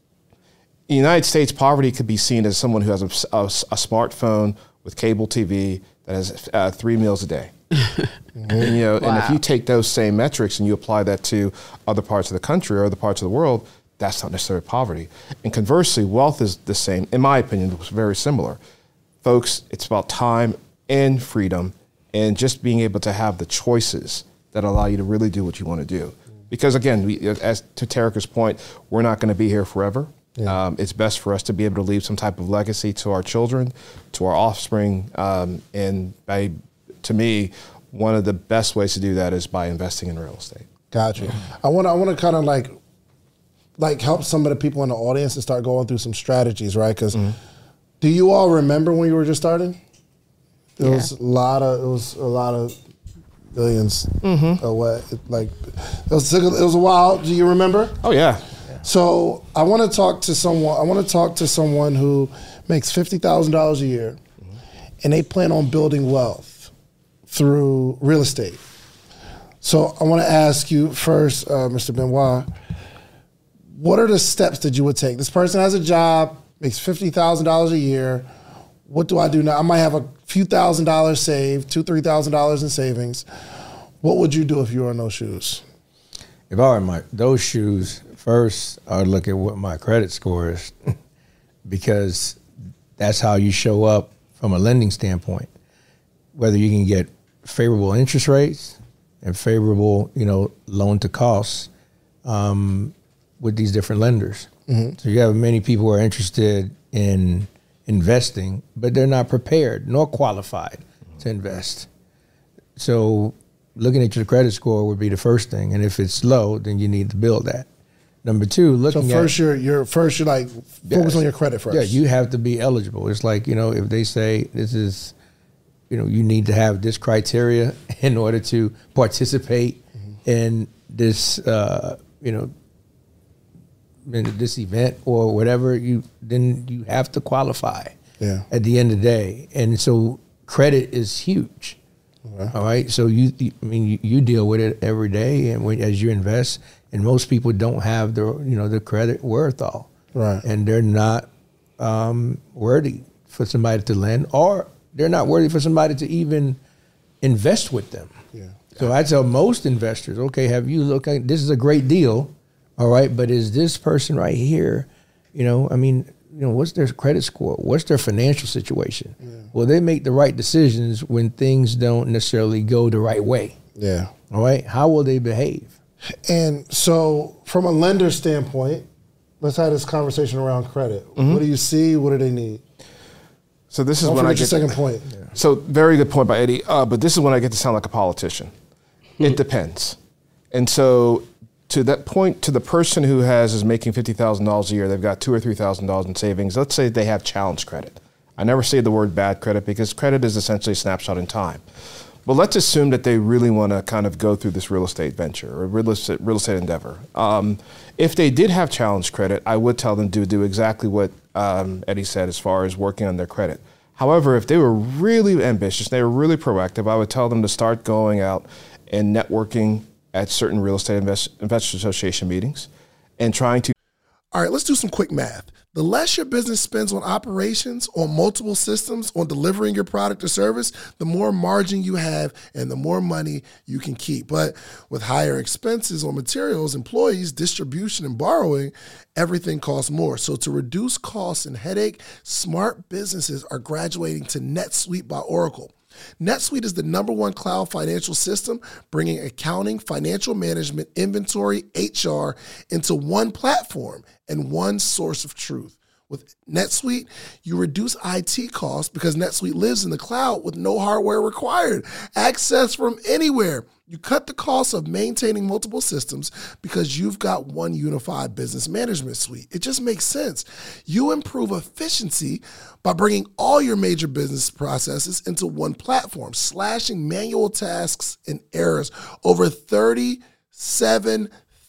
in the United States, poverty could be seen as someone who has a, a, a smartphone with cable TV that has uh, three meals a day. and, [laughs] you know, wow. and if you take those same metrics and you apply that to other parts of the country or other parts of the world, that's not necessarily poverty. And conversely, wealth is the same. In my opinion, it's very similar. Folks, it's about time and freedom and just being able to have the choices that allow you to really do what you want to do. Because again, we, as to Terica's point, we're not going to be here forever. Yeah. Um, it's best for us to be able to leave some type of legacy to our children, to our offspring, um, and by, to me, one of the best ways to do that is by investing in real estate. Gotcha. I want I want to kind of like like help some of the people in the audience to start going through some strategies, right? Because mm-hmm. do you all remember when you were just starting? It yeah. was a lot of it was a lot of 1000000000s mm-hmm. away. Like it was it was a while. Do you remember? Oh yeah. So I want to talk to someone. I want to talk to someone who makes fifty thousand dollars a year, mm-hmm. and they plan on building wealth through real estate. So I want to ask you first, uh, Mr. Benoit, what are the steps that you would take? This person has a job, makes fifty thousand dollars a year. What do I do now? I might have a few thousand dollars saved, two, three thousand dollars in savings. What would you do if you were in those shoes? If I were in my those shoes, First, I would look at what my credit score is [laughs] because that's how you show up from a lending standpoint. Whether you can get favorable interest rates and favorable, you know, loan to costs um, with these different lenders. Mm-hmm. So you have many people who are interested in investing, but they're not prepared nor qualified to invest. So looking at your credit score would be the first thing, and if it's low, then you need to build that. Number two, looking so first at, you're you're first you're like focus yes, on your credit first. Yeah, you have to be eligible. It's like you know if they say this is, you know, you need to have this criteria [laughs] in order to participate mm-hmm. in this, uh, you know, in this event or whatever. You then you have to qualify. Yeah. At the end of the day, and so credit is huge. Okay. All right, so you, I mean, you, you, deal with it every day, and when, as you invest, and most people don't have the you know the credit worth all, right. And they're not um, worthy for somebody to lend, or they're not worthy for somebody to even invest with them. Yeah. So I tell most investors, okay, have you looked at this is a great deal, all right, but is this person right here, you know, I mean, you know, what's their credit score? What's their financial situation? Yeah. Well, they make the right decisions when things don't necessarily go the right way. Yeah. All right. How will they behave? And so, from a lender standpoint, let's have this conversation around credit. Mm-hmm. What do you see? What do they need? So this is Don't when I get your second point. Yeah. So very good point by Eddie. Uh, but this is when I get to sound like a politician. Mm-hmm. It depends. And so to that point, to the person who has is making fifty thousand dollars a year, they've got two or three thousand dollars in savings. Let's say they have challenge credit. I never say the word bad credit because credit is essentially a snapshot in time. But let's assume that they really want to kind of go through this real estate venture or real estate, real estate endeavor. Um, if they did have challenge credit, I would tell them to do exactly what um, Eddie said as far as working on their credit. However, if they were really ambitious, they were really proactive, I would tell them to start going out and networking at certain real estate invest, investor association meetings and trying to. All right, let's do some quick math. The less your business spends on operations, on multiple systems, on delivering your product or service, the more margin you have and the more money you can keep. But with higher expenses on materials, employees, distribution, and borrowing, everything costs more. So to reduce costs and headache, smart businesses are graduating to NetSuite by Oracle. NetSuite is the number one cloud financial system, bringing accounting, financial management, inventory, HR into one platform and one source of truth. With NetSuite, you reduce IT costs because NetSuite lives in the cloud with no hardware required. Access from anywhere. You cut the cost of maintaining multiple systems because you've got one unified business management suite. It just makes sense. You improve efficiency by bringing all your major business processes into one platform, slashing manual tasks and errors. Over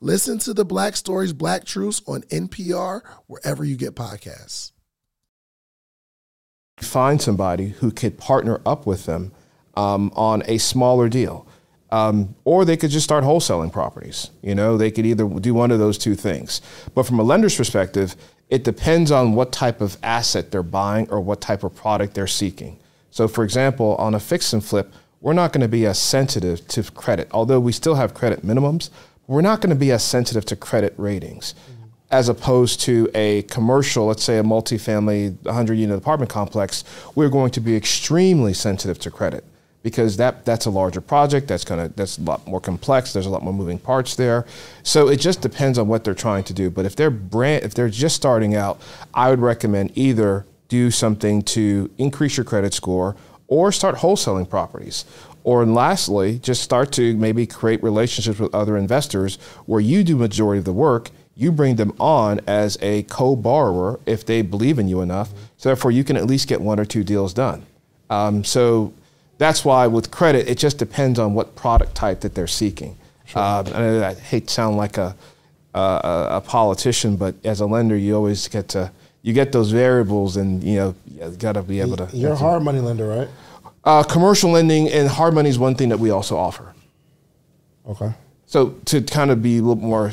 Listen to the Black Stories, Black Truths on NPR, wherever you get podcasts. Find somebody who could partner up with them um, on a smaller deal. Um, or they could just start wholesaling properties. You know, they could either do one of those two things. But from a lender's perspective, it depends on what type of asset they're buying or what type of product they're seeking. So, for example, on a fix and flip, we're not going to be as sensitive to credit, although we still have credit minimums we're not going to be as sensitive to credit ratings as opposed to a commercial, let's say a multifamily 100 unit apartment complex. We're going to be extremely sensitive to credit because that that's a larger project that's going to that's a lot more complex there's a lot more moving parts there so it just depends on what they're trying to do but if they're brand if they're just starting out i would recommend either do something to increase your credit score or start wholesaling properties or lastly, just start to maybe create relationships with other investors where you do majority of the work. You bring them on as a co-borrower if they believe in you enough. So therefore, you can at least get one or two deals done. Um, so that's why with credit, it just depends on what product type that they're seeking. Sure. Uh, I, I, hate to sound like a, a, a politician, but as a lender, you always get to you get those variables, and you know you got to be able to. You're a hard money lender, right? Uh, commercial lending and hard money is one thing that we also offer. Okay. So to kind of be a little more,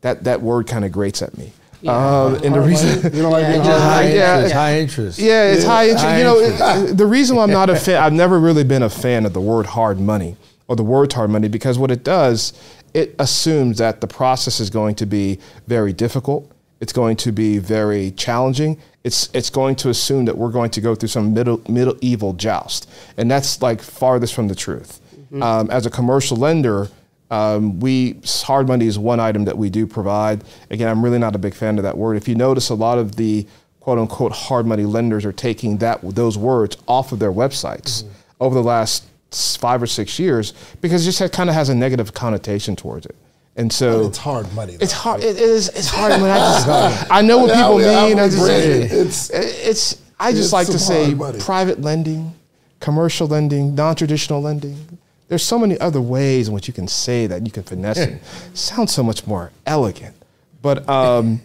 that that word kind of grates at me. Yeah. Um, and the reason you don't like yeah, high, yeah, interest, high interest. Yeah, it's high interest. High you know, interest. The reason why I'm not a [laughs] fan, I've never really been a fan of the word hard money or the word hard money because what it does, it assumes that the process is going to be very difficult. It's going to be very challenging it's it's going to assume that we're going to go through some middle medieval joust, and that's like farthest from the truth. Mm-hmm. Um, as a commercial lender, um, we hard money is one item that we do provide. Again, I'm really not a big fan of that word. If you notice, a lot of the quote unquote hard money lenders are taking that those words off of their websites mm-hmm. over the last five or six years because it just kind of has a negative connotation towards it. And so It's hard money. It's hard. It is. It's hard. When I just, [laughs] I know what people yeah, mean. I I'm just, branded. it's, It's- it's. I just it's like to say money. private lending, commercial lending, non-traditional lending. There's so many other ways in which you can say that you can finesse it. [laughs] Sounds so much more elegant, but um,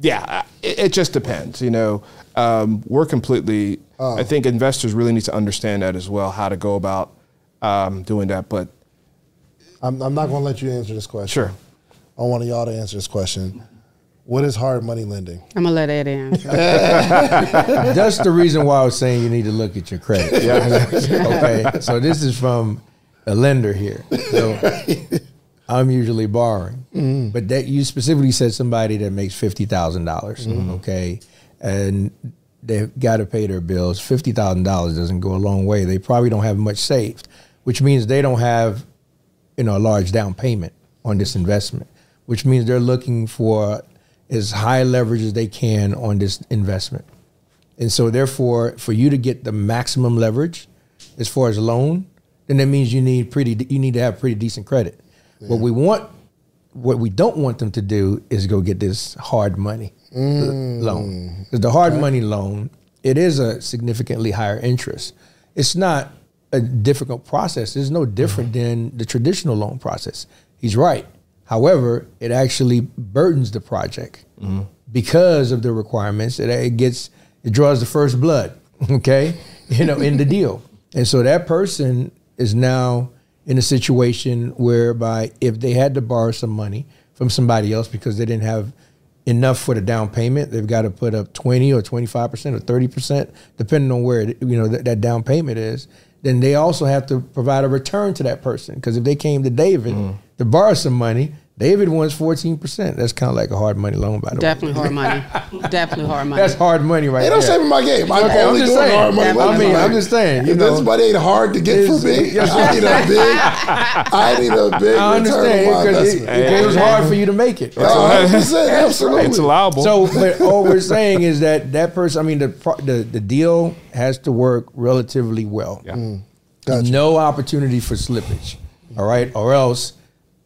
yeah, it, it just depends. You know, um, we're completely. Oh. I think investors really need to understand that as well, how to go about um, doing that. But I'm, I'm not going to let you answer this question. sure. I want y'all to answer this question. What is hard money lending? I'm gonna let Eddie answer. [laughs] That's the reason why I was saying you need to look at your credit. okay. So this is from a lender here. So I'm usually borrowing, mm-hmm. but that you specifically said somebody that makes fifty dollars. Mm-hmm. Okay, and they've got to pay their bills. Fifty thousand dollars doesn't go a long way. They probably don't have much saved, which means they don't have, you know, a large down payment on this investment. Which means they're looking for as high leverage as they can on this investment. And so therefore, for you to get the maximum leverage as far as loan, then that means you need pretty you need to have pretty decent credit. What we want what we don't want them to do is go get this hard money l- loan. the hard money loan, it is a significantly higher interest. It's not a difficult process. It's no different mm-hmm. than the traditional loan process. He's right. However, it actually burdens the project mm-hmm. because of the requirements. It, it gets it draws the first blood, [laughs] okay, you know, in the [laughs] deal, and so that person is now in a situation whereby if they had to borrow some money from somebody else because they didn't have enough for the down payment, they've got to put up twenty or twenty five percent or thirty percent, depending on where it, you know that, that down payment is. Then they also have to provide a return to that person. Because if they came to David mm. to borrow some money, David wants fourteen percent. That's kind of like a hard money loan, by the way. Definitely hard money. [laughs] Definitely hard money. That's hard money right Hey, don't there. say my game. I'm Okay, I'm just doing saying. hard money. I lending. mean, I'm just saying, you If know. this money ain't hard to get for It's- me, [laughs] yes, [laughs] I need a big, I need a big I understand because it, investment. it was hard for you to make it. A hundred percent, absolutely. It's allowable. So, but all we're saying is that that person, I mean, the the, the deal has to work relatively well. Yeah. Mm. Gotcha. No opportunity for slippage. All right, or else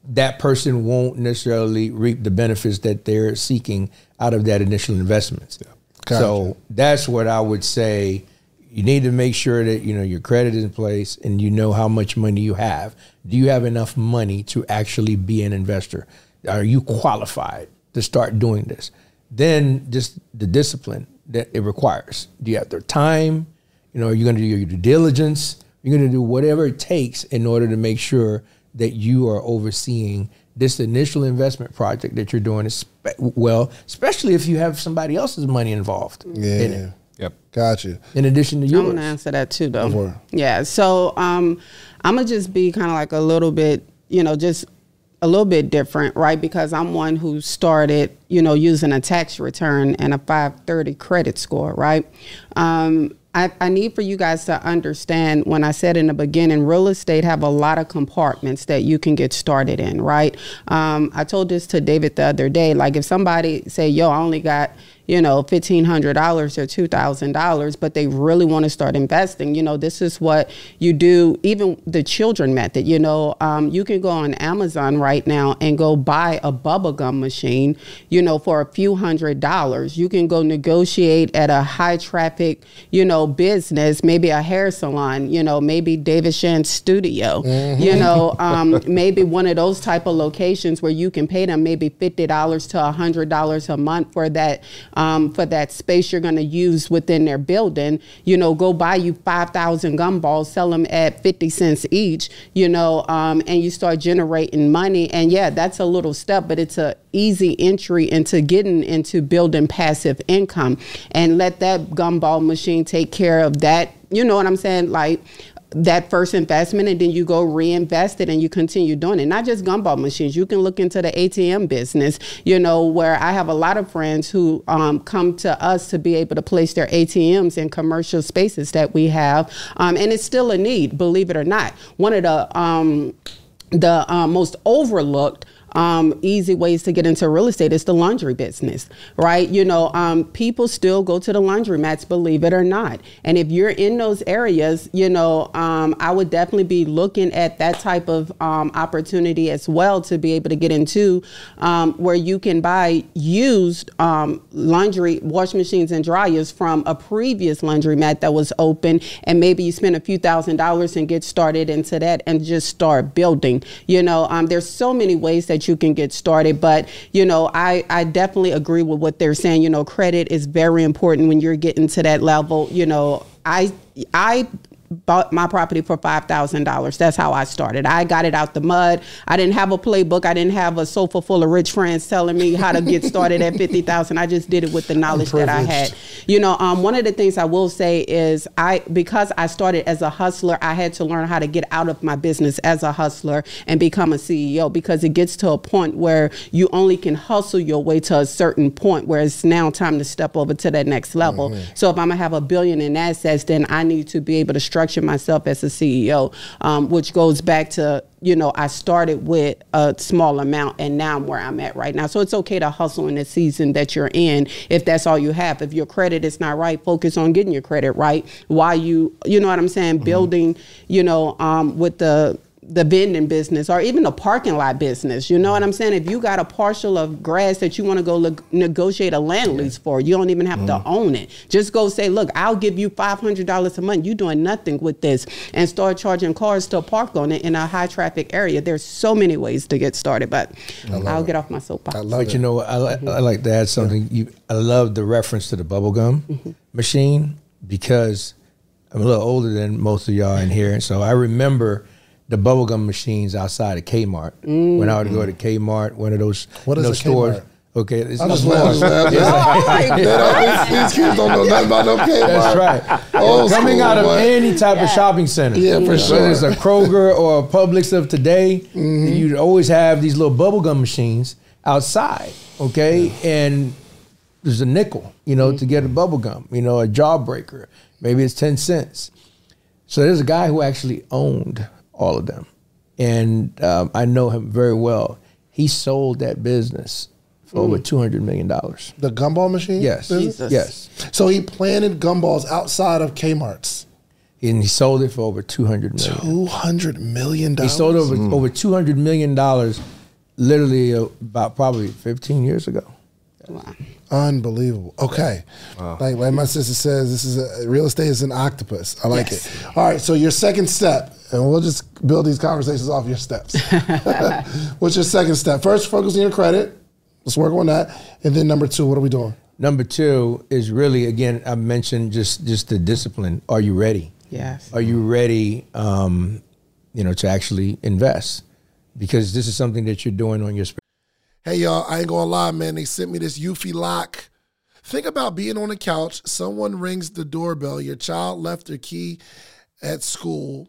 that person won't necessarily reap the benefits that they're seeking out of that initial investment. Gotcha. So that's what I would say. You need to make sure that you know your credit is in place and you know how much money you have. Do you have enough money to actually be an investor? Are you qualified to start doing this? Then just the discipline that it requires. Do you have the time? You know, are you going to do your due diligence? You're going to do whatever it takes in order to make sure that you are overseeing this initial investment project that you're doing espe- well, especially if you have somebody else's money involved in Yeah. it, Yep. Got you. in addition to you. I'm gonna answer that too, though. for. Yeah. So um, I'm gonna just be kind of like a little bit, you know, just a little bit different, right? Because I'm one who started, you know, using a tax return and a 530 credit score, right? Um, I, I need for you guys to understand when I said in the beginning, real estate have a lot of compartments that you can get started in, right? Um, I told this to David the other day. Like if somebody say, "Yo, I only got you know fifteen hundred dollars or two thousand dollars," but they really want to start investing, you know, this is what you do. Even the children method, you know, um, you can go on Amazon right now and go buy a bubble gum machine, you know, for a few hundred dollars. You can go negotiate at a high traffic, you know, business, maybe a hair salon, you know, maybe David Shands studio, you know, [laughs] um, maybe one of those type of locations where you can pay them maybe fifty dollars to hundred dollars a month for that um, for that space you're going to use within their building. You know, go buy you five thousand gumballs, sell them at fifty cents each. You know, um, and you start generating money. And yeah, that's a little step, but it's a easy entry into getting into building passive income, and let that gumball machine take care of that. You know what I'm saying? Like that first investment and then you go reinvest it and you continue doing it. Not just gumball machines. You can look into the ATM business, you know, where I have a lot of friends who um, come to us to be able to place their ATMs in commercial spaces that we have. Um, and it's still a need, believe it or not. One of the um, the uh, most overlooked um, easy ways to get into real estate is the laundry business, right? You know, um, people still go to the laundromats, believe it or not. And if you're in those areas, you know, um, I would definitely be looking at that type of um, opportunity as well to be able to get into um, where you can buy used um, laundry wash machines and dryers from a previous laundromat that was open, and maybe you spend a few thousand dollars and get started into that and just start building. You know, there's so many ways that you can get started, but you know, I I definitely agree with what they're saying. You know, credit is very important when you're getting to that level. You know, I I bought my property for five thousand dollars. That's how I started. I got it out the mud. I didn't have a playbook. I didn't have a sofa full of rich friends telling me how to get started at fifty thousand. I just did it with the knowledge that I had. You know, um, one of the things I will say is I because I started as a hustler, I had to learn how to get out of my business as a hustler and become a CEO because it gets to a point where you only can hustle your way to a certain point where it's now time to step over to that next level. Mm-hmm. So if I'm gonna have a billion in assets, then I need to be able to structure myself as a CEO, um, which goes back to you know I started with a small amount and now I'm where I'm at right now. So it's okay to hustle in the season that you're in if that's all you have. If your credit is not right, focus on getting your credit right. Why you you know what I'm saying, mm-hmm. building you know um, with the the vending business or even the parking lot business. You know what I'm saying? If you got a parcel of grass that you want to go le- negotiate a land lease for, you don't even have mm. to own it. Just go say, look, I'll give you $500 a month. You doing nothing with this and start charging cars to park on it in a high traffic area. There's so many ways to get started, but I'll it. get off my soapbox. I it. you know, I, mm-hmm. I like to add something. You, I love the reference to the bubblegum mm-hmm. machine because I'm a little older than most of y'all in here. And so I remember – the bubblegum machines outside of Kmart. Mm. When I would go to Kmart, one of those, what those stores. Kmart? Okay, it's I just laugh. [laughs] [laughs] These kids don't know nothing about no Kmart. That's right. Oh, Coming out of any type yeah. of shopping center. Yeah, for sure. Whether it's a Kroger or a Publix of today, mm-hmm. you always have these little bubblegum machines outside. Okay, yeah. and there's a nickel, you know, mm-hmm. to get a bubblegum, you know, a jawbreaker. Maybe it's 10 cents. So there's a guy who actually owned all of them. And um, I know him very well. He sold that business for mm. over two hundred million dollars. The gumball machine. Yes, business? yes. So he planted gumballs outside of Kmart's, and he sold it for over two hundred million. Two hundred million dollars. He sold over mm. over two hundred million dollars, literally uh, about probably fifteen years ago. Wow. Unbelievable. Okay. Wow. Like, like my sister says, this is a, real estate is an octopus. I like yes. it. All right. So your second step, and we'll just build these conversations off your steps. [laughs] What's your second step? First, focus on your credit. Let's work on that. And then number two, what are we doing? Number two is really again I mentioned just just the discipline. Are you ready? Yes. Are you ready? Um, you know, to actually invest because this is something that you're doing on your Hey y'all, I ain't gonna lie, man. They sent me this Eufy lock. Think about being on the couch, someone rings the doorbell, your child left their key at school,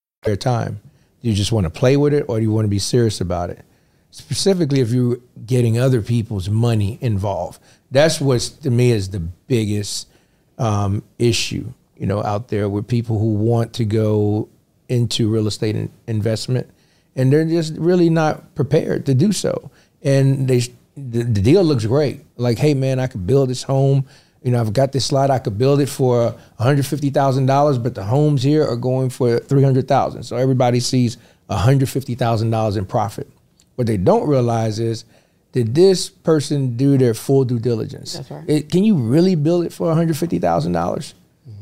their time. Do you just want to play with it or do you want to be serious about it? Specifically, if you're getting other people's money involved, that's what to me is the biggest um, issue, you know, out there with people who want to go into real estate in- investment and they're just really not prepared to do so. And they, the, the deal looks great. Like, hey man, I could build this home you know, I've got this slide. I could build it for $150,000, but the homes here are going for 300,000. So everybody sees $150,000 in profit. What they don't realize is, did this person do their full due diligence? That's right. It, can you really build it for $150,000? dollars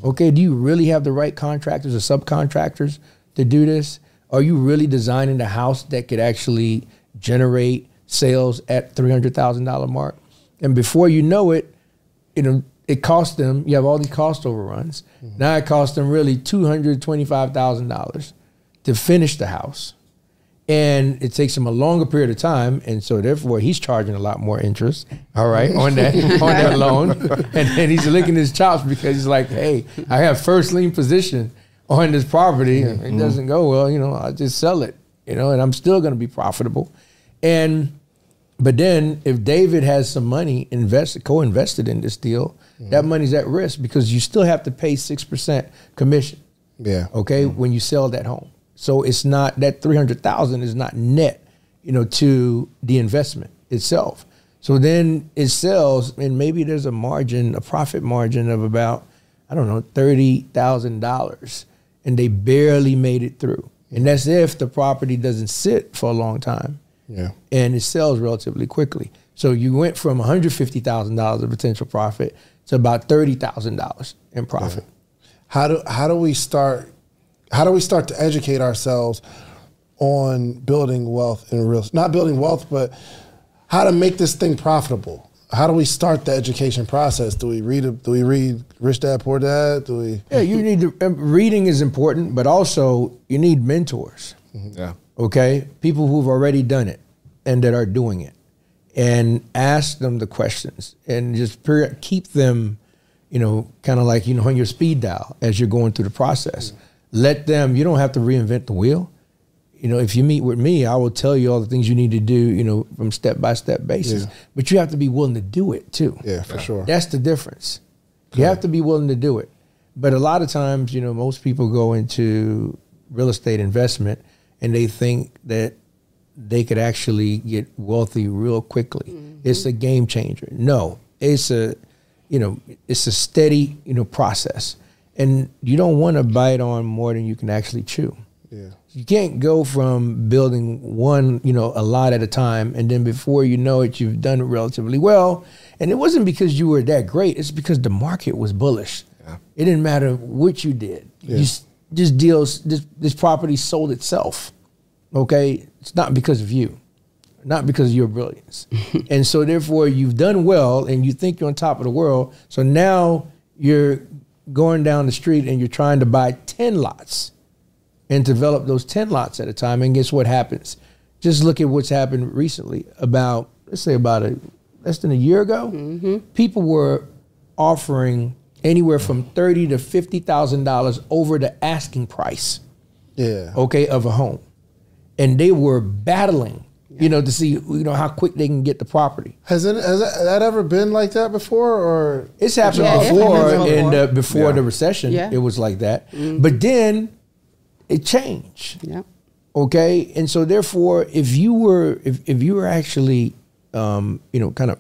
Okay, do you really have the right contractors or subcontractors to do this? Are you really designing the house that could actually generate sales at $300,000 mark? And before you know it, you know, it cost them, you have all these cost overruns. Mm-hmm. Now it costs them really $225,000 to finish the house. And it takes him a longer period of time. And so therefore he's charging a lot more interest, all right, on that [laughs] on that loan. And then he's licking his chops because he's like, hey, I have first lien position on this property. Mm-hmm. It doesn't go well, you know, I just sell it, you know, and I'm still gonna be profitable. And but then if David has some money invested, co-invested in this deal, mm-hmm. that money's at risk because you still have to pay six percent commission. Yeah. Okay. Mm-hmm. When you sell that home, so it's not that three hundred thousand is not net, you know, to the investment itself. So then it sells, and maybe there's a margin, a profit margin of about, I don't know, thirty thousand dollars, and they barely made it through. And that's if the property doesn't sit for a long time. Yeah. And it sells relatively quickly. So you went from $150,000 of potential profit to about $30,000 in profit. Yeah. How do how do we start how do we start to educate ourselves on building wealth in real not building wealth but how to make this thing profitable? How do we start the education process? Do we read? A, do we read Rich Dad Poor Dad? Do we? Yeah, you need to. Reading is important, but also you need mentors. Mm-hmm. Yeah okay? People who've already done it and that are doing it. And ask them the questions and just per- keep them, you know, kind of like, you know, on your speed dial as you're going through the process. Let them, you don't have to reinvent the wheel. You know, if you meet with me, I will tell you all the things you need to do, you know, from step by step basis. Yeah. But you have to be willing to do it too. Yeah, for sure. That's the difference. You have to be willing to do it. But a lot of times, you know, most people go into real estate investment and they think that they could actually get wealthy real quickly. Mm-hmm. It's a game changer. No, it's a you know it's a steady you know process, and you don't want to bite on more than you can actually chew. Yeah. You can't go from building one, you know, a lot at a time, and then before you know it, you've done it relatively well. And it wasn't because you were that great; it's because the market was bullish. Yeah. It didn't matter what you did. Yeah. You, this deals this this property sold itself. Okay, it's not because of you, not because of your brilliance, [laughs] and so therefore you've done well, and you think you're on top of the world. So now you're going down the street and you're trying to buy ten lots, and develop those ten lots at a time. And guess what happens? Just look at what's happened recently. About let's say about a less than a year ago, mm-hmm. people were offering anywhere from thirty to fifty thousand dollars over the asking price. Yeah. okay, of a home. And they were battling, you know, to see, you know, how quick they can get the property. Has it has that, that ever been like that before, or It's happened Yeah, before, before. and uh, before Yeah. the recession, Yeah. it was like that. But then it changed, Yeah. okay. And so, therefore, if you were, if, if you were actually, um, you know, kind of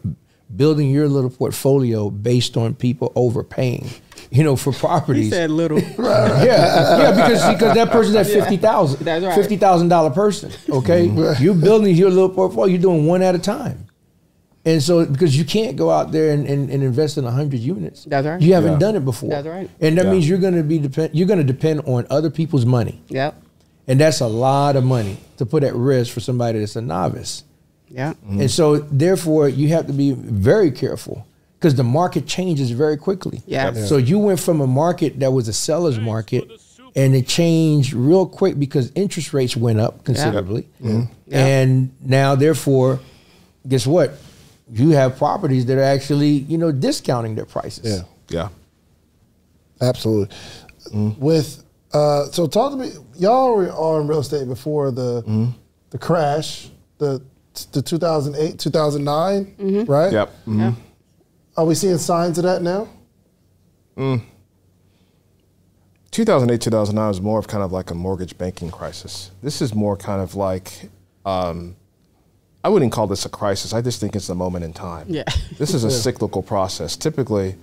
building your little portfolio based on people overpaying, you know, for [laughs] properties, He said little. [laughs] yeah, yeah, because because that person's at fifty thousand. That's right. Fifty thousand dollar person. Okay, mm-hmm. you're building your little portfolio. You're doing one at a time, and so because you can't go out there and, and, and invest in hundred units. That's right. You haven't Yeah. done it before. That's right. And that Yeah. means you're going to be depend. You're going to depend on other people's money, Yep. and that's a lot of money to put at risk for somebody that's a novice. Yep. And so, therefore, you have to be very careful because the market changes very quickly. Yeah. Yeah. So you went from a market that was a seller's market, and it changed real quick because interest rates went up considerably, mm-hmm. Yeah. and now, therefore, guess what? You have properties that are actually, you know, discounting their prices. yeah, Yeah. absolutely. Mm-hmm. With uh, so talk to me. Y'all were on real estate before the mm-hmm. the crash, the the 2008 2009, right? Yep. Yeah. Are we seeing signs of that now? 2008, 2009 was more of kind of like a mortgage banking crisis. This is more kind of like, um, I wouldn't call this a crisis. I just think it's a moment in time. Yeah. [laughs] This is a cyclical process. Typically,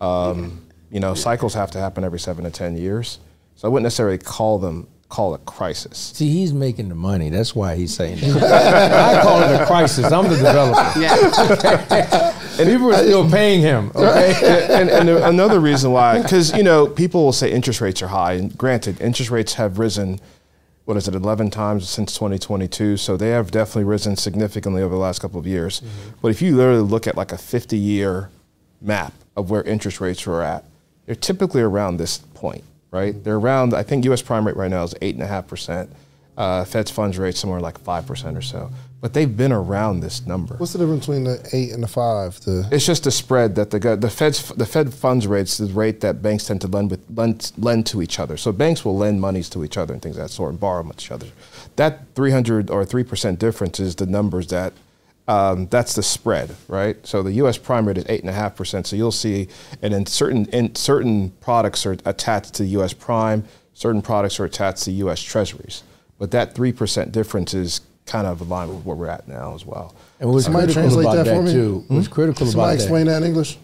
um, you know, cycles have to happen every seven to 10 years. So I wouldn't necessarily call them, call it crisis. See, he's making the money. That's why he's saying that. [laughs] I call it a crisis. I'm the developer. Yeah. [laughs] And people are still paying him. Okay. [laughs] and, and another reason why, because you know, people will say interest rates are high, and granted, interest rates have risen. What is it, 11 times since 2022? So they have definitely risen significantly over the last couple of years. Mm-hmm. But if you literally look at like a 50 year map of where interest rates were at, they're typically around this point, right? They're around, I think US prime rate right now is 8.5%. Uh, Fed's funds rate somewhere like 5% or so. But they've been around this number. What's the difference between the eight and the five? The It's just the spread that the the Fed's the Fed funds rates the rate that banks tend to lend with lend, lend to each other. So banks will lend monies to each other and things of that sort and borrow from each other. That 300 or 3 percent difference is the numbers that um, that's the spread, right? So the U.S. prime rate is eight and a half percent. So you'll see, and in certain in certain products are attached to U.S. prime, certain products are attached to U.S. Treasuries. But that three percent difference is kind of aligned with where we're at now as well. And what's Somebody critical translate about that that, for me? too? Hmm? What's critical somebody about that? explain that in English.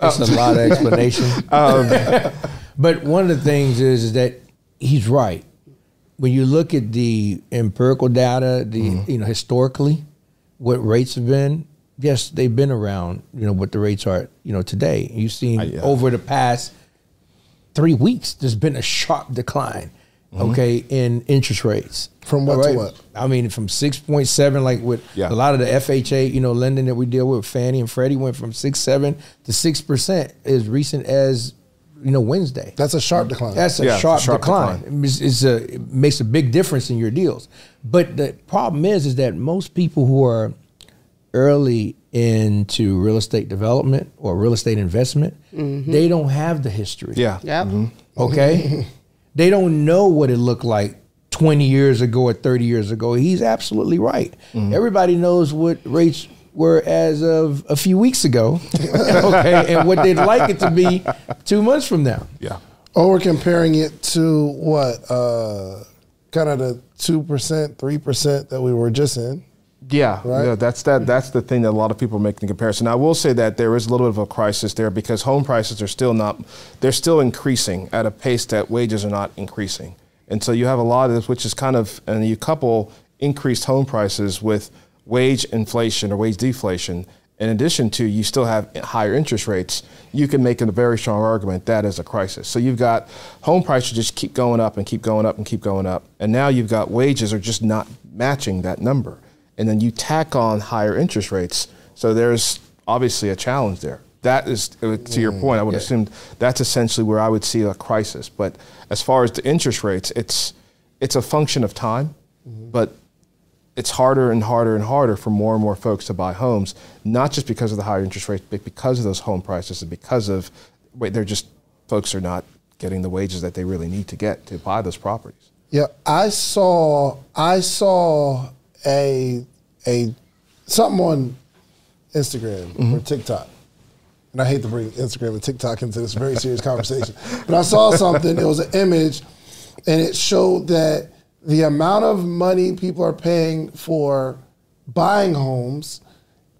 It's oh. a lot of [laughs] explanation. Um, [laughs] but one of the things is, is that he's right. When you look at the empirical data, the mm-hmm. you know historically, what rates have been, yes, they've been around. You know what the rates are. You know today, you've seen Uh, yeah. over the past three weeks, there's been a sharp decline. Okay, in interest rates From what to what? I mean, from six point seven, like with Yeah. a lot of the FHA, you know, lending that we deal with, Fannie and Freddie went from six seven to six percent as recent as you know Wednesday. That's a sharp decline. That's a Yeah, it's a sharp, sharp decline. It's, it's a, it makes a big difference in your deals. But the problem is, is that most people who are early into real estate development or real estate investment, mm-hmm. they don't have the history. Yeah. Yep. Mm-hmm. Okay. [laughs] they don't know what it looked like 20 years ago or 30 years ago. He's absolutely right. Mm-hmm. Everybody knows what rates were as of a few weeks ago. [laughs] okay. And what they'd like it to be two months from now. Yeah. Or we're comparing it to what? Uh, kind of the two percent, three percent that we were just in. Yeah, Right? yeah, that's that. That's the thing that a lot of people making the comparison. I will say that there is a little bit of a crisis there because home prices are still not. They're still increasing at a pace that wages are not increasing, and so you have a lot of this, which is kind of, and you couple increased home prices with wage inflation or wage deflation. In addition to, you still have higher interest rates. You can make a very strong argument that is a crisis. So you've got home prices just keep going up and keep going up and keep going up, and now you've got wages are just not matching that number and then you tack on higher interest rates. So there's obviously a challenge there. That is, uh, to your point, I would assume that's essentially where I would see a crisis. But as far as the interest rates, it's it's a function of time, but it's harder and harder and harder for more and more folks to buy homes, not just because of the higher interest rates, but because of those home prices and because of wait, they're just folks are not getting the wages that they really need to get to buy those properties. Yeah, I saw I saw a a something on Instagram or mm-hmm. TikTok. And I hate to bring Instagram and TikTok into this very serious conversation. But I saw something, it was an image, and it showed that the amount of money people are paying for buying homes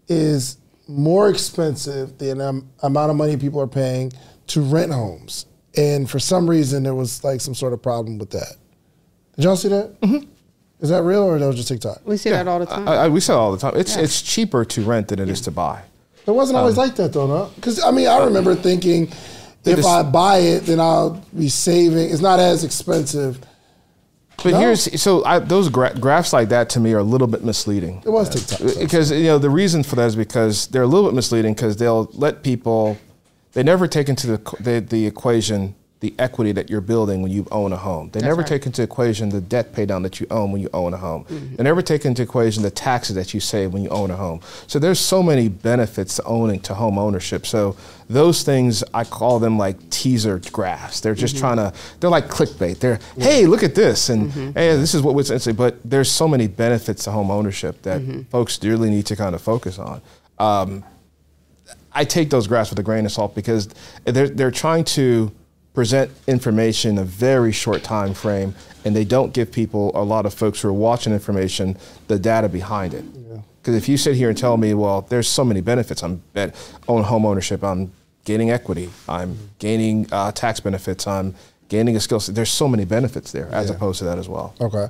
is more expensive than the am- amount of money people are paying to rent homes. And for some reason, there was like some sort of problem with that. Did y'all see that? Mm-hmm. Is that real or that was just TikTok? We see that all the time. I, I, we say it all the time. It's it's cheaper to rent than it is to buy. It wasn't always like that though, no? Because I mean, I remember thinking if just- I buy it, then I'll be saving. It's not as expensive. But No. here's so I, those gra- graphs like that to me are a little bit misleading. It was TikTok. because you know the reason for that is because they're a little bit misleading because they'll let people they never take into the, the the equation the equity that you're building when you own a home. They never right. take into equation the debt pay down that you own when you own a home. Mm-hmm. They never take into equation the taxes that you save when you own a home. So there's so many benefits to owning to home ownership. So those things I call them like teaser graphs. They're just Mm-hmm. trying to they're like clickbait. They're hey look at this and Mm-hmm. hey this is what we're saying. But there's so many benefits to home ownership that Mm-hmm. folks really need to kind of focus on. Um, I take those graphs with a grain of salt because they're they're trying to present information in a very short time frame, and they don't give people a lot of folks who are watching information the data behind it. Because if you sit here and tell me, well, there's so many benefits. I'm bet own home ownership. I'm gaining equity. I'm gaining uh, tax benefits. I'm gaining a skill set. There's so many benefits there as Yeah. opposed to that as well. Okay,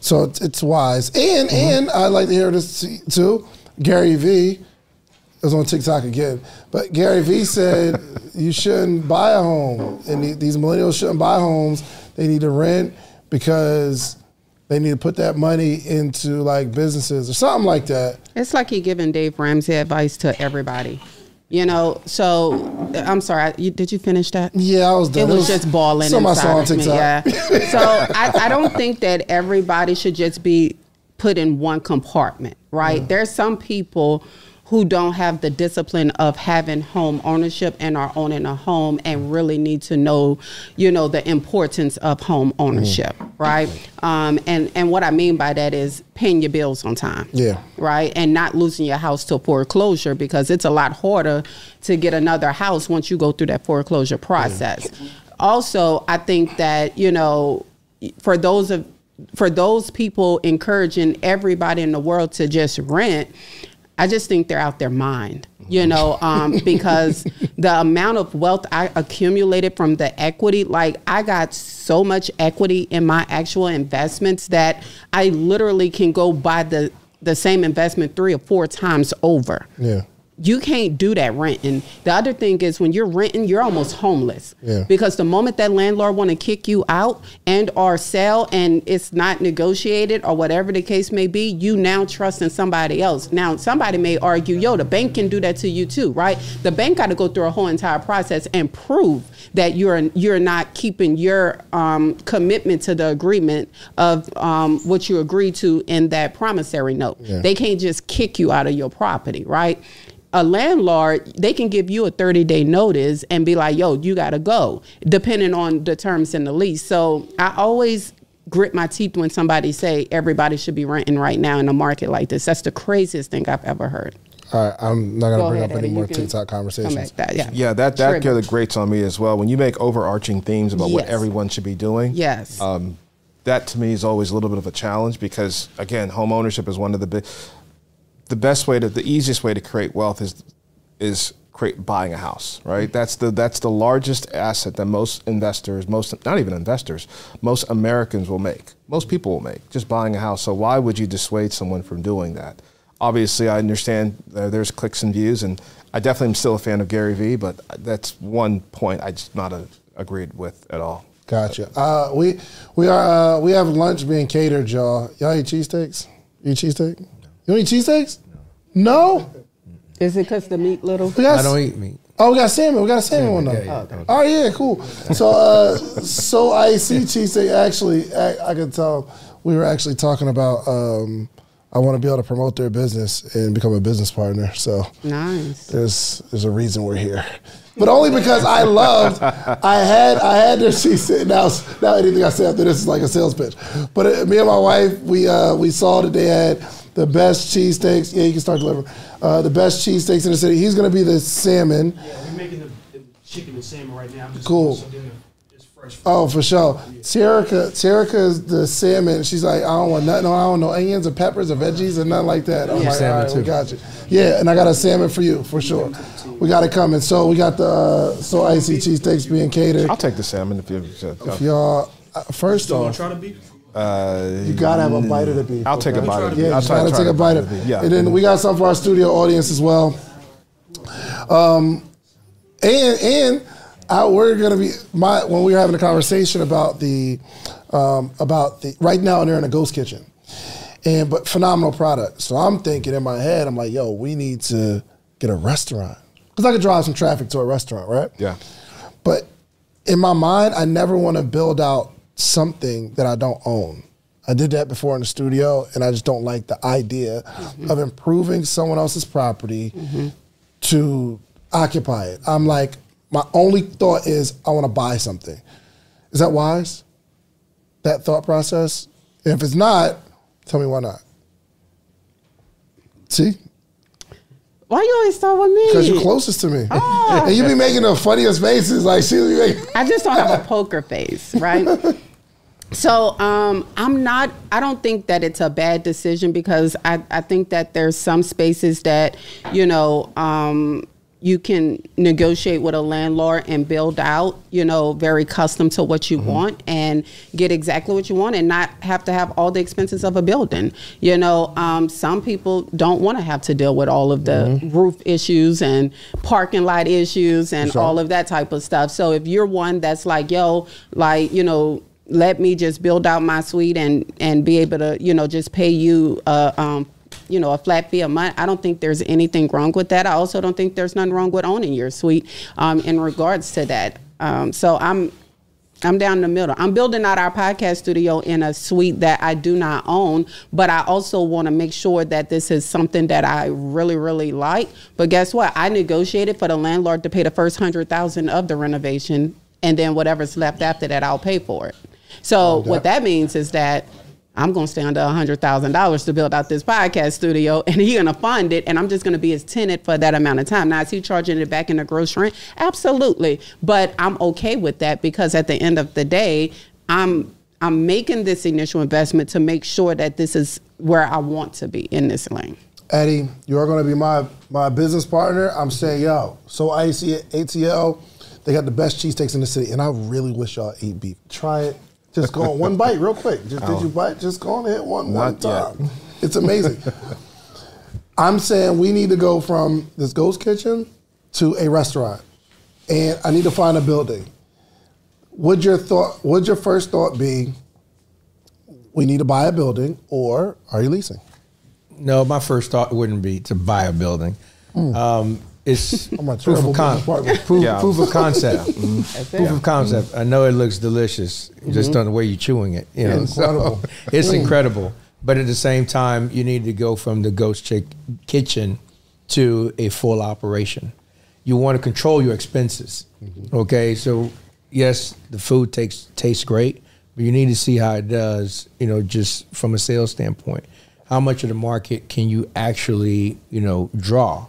so it's, it's wise, and Mm-hmm. and I'd like to hear this too. Gary Vee was on TikTok again, but Gary Vee said you shouldn't buy a home, and these millennials shouldn't buy homes. They need to rent because they need to put that money into like businesses or something like that. It's like he giving Dave Ramsey advice to everybody. You know, so I'm sorry. You, did you finish that? Yeah, I was done. It was just balling Something I inside saw on of me. Yeah. so I, I don't think that everybody should just be put in one compartment, right? Mm. There's some people who don't have the discipline of having home ownership and are owning a home and really need to know, you know, the importance of home ownership, right? Um, and and what I mean by that is paying your bills on time Yeah. right? And not losing your house to foreclosure because it's a lot harder to get another house once you go through that foreclosure process. Also, I think that, you know, for those of for those people encouraging everybody in the world to just rent, I just think they're out their mind, you know, um, [laughs] because the amount of wealth I accumulated from the equity, like I got so much equity in my actual investments that I literally can go buy the the same investment three or four times over. Yeah. You can't do that renting. The other thing is when you're renting, you're almost homeless. Yeah. Because the moment that landlord want to kick you out and or sell and it's not negotiated or whatever the case may be, you now trust in somebody else. Now somebody may argue, yo, the bank can do that to you too, right? The bank got to go through a whole entire process and prove that you're you're not keeping your um, commitment to the agreement of um, what you agreed to in that promissory note. They can't just kick you out of your property, right? A landlord, they can give you a 30 day notice and be like, yo, you got to go, depending on the terms in the lease. So I always grit my teeth when somebody say everybody should be renting right now in a market like this. That's the craziest thing I've ever heard. All right, I'm not gonna Go bring ahead, up any Eddie, more you can TikTok conversations. that, yeah. Yeah, that that kind of grates on me as well. When you make overarching themes about what everyone should be doing, Yes. um, that to me is always a little bit of a challenge because again, home ownership is one of the big, the best way to, the easiest way to create wealth is is create buying a house, right? That's the that's the largest asset that most investors, most not even investors, most Americans will make. Most people will make just buying a house. So why would you dissuade someone from doing that? Obviously, I understand uh, there's clicks and views, and I definitely am still a fan of Gary Vee, but that's one point I just not a, agreed with at all. Gotcha. Uh, we we are uh, we have lunch being catered, y'all. Y'all eat cheesesteaks? You eat cheesesteak? You don't eat cheesesteaks? No. no? Is it because the meat little? We got I don't eat meat. Oh, we got salmon. We got a salmon one though. Yeah, yeah, Oh yeah, cool. So uh, so I see cheesesteak. Actually, I, I could tell we were actually talking about. Um, I want to be able to promote their business and become a business partner. So Nice. there's there's a reason we're here. but only because I loved. I had I had to see now now anything I say after this is like a sales pitch. But uh, me and my wife we uh, we saw that they had the best cheesesteaks. Yeah, you can start delivering. Uh, the best cheesesteaks in the city. He's going to be the salmon. Yeah, we're making the, the chicken and salmon right now. I'm just Cool. So then fresh. Oh, for sure. Terica, Terica is the salmon. She's like, I don't want nothing. I don't know onions or peppers or veggies or nothing like that. I'm like, Salmon all right, we too. got you. Yeah, and I got a salmon for you for sure. We got it coming. So we got the uh, so icy cheesesteaks being catered. I'll take the salmon if you. If Y'all, uh, first You want off, to try the beef? You gotta have a bite of the beef. I'll take a bite of the Yeah, beef. I'll you try- gotta try take a bite bite of of the beef, yeah. And then we got some for our studio audience as well. Um, and and I, we're gonna be my when we were having a conversation about the um, about the right now they're in a ghost kitchen, and but phenomenal product. So I'm thinking in my head, I'm like, yo, we need to get a restaurant because I could drive some traffic to a restaurant, right? Yeah. But in my mind, I never want to build out something that I don't own. I did that before in the studio, and I just don't like the idea mm-hmm. of improving someone else's property mm-hmm. to occupy it. I'm like, my only thought is I want to buy something. Is that wise? That thought process? If it's not, tell me why not. See? Why you always start with me? Because you're closest to me. And you be making the funniest faces. Like, she making. I just don't have a poker face, right? [laughs] So um, I'm not. I don't think that it's a bad decision because I, I think that there's some spaces that you know um, you can negotiate with a landlord and build out, you know, very custom to what you want and get exactly what you want and not have to have all the expenses of a building. You know, um, some people don't want to have to deal with all of the roof issues and parking lot issues and all of that type of stuff. So if you're one that's like, yo, like, you know, let me just build out my suite and and be able to you know just pay you a um you know a flat fee a month i don't think there's anything wrong with that i also don't think there's nothing wrong with owning your suite um in regards to that um so i'm I'm down in the middle. I'm building out our podcast studio in a suite that I do not own, but I also want to make sure that this is something that I really, really like. But guess what? I negotiated for the landlord to pay the first hundred thousand of the renovation, and then whatever's left after that, I'll pay for it. So what that means is that I'm gonna stay under hundred thousand dollars to build out this podcast studio, and he's gonna fund it, and I'm just gonna be his tenant for that amount of time. Now, is he charging it back in the gross rent? Absolutely, but I'm okay with that because at the end of the day, I'm I'm making this initial investment to make sure that this is where I want to be in this lane. Eddie, you are going to be my my business partner. I'm saying, yo, so I see ATL, they got the best cheesesteaks in the city, and I really wish y'all ate beef. Try it. Just go on one bite, real quick. Just did you bite? Just go on and hit one one Not yet. time. It's amazing. [laughs] I'm saying we need to go from this ghost kitchen to a restaurant, and I need to find a building. Would your thought? Would your first thought be? We need to buy a building, or are you leasing? No, my first thought wouldn't be to buy a building. Um, it's [laughs] I'm a proof of, con- proof, Yeah. proof of concept. [laughs] Proof of concept. I know it looks delicious, just mm-hmm. on the way you're chewing it. You know, so Incredible. [laughs] it's mm. incredible. But at the same time, you need to go from the ghost chick kitchen to a full operation. You want to control your expenses. Mm-hmm. Okay, so yes, the food takes tastes great, but you need to see how it does. You know, just from a sales standpoint, how much of the market can you actually you know draw,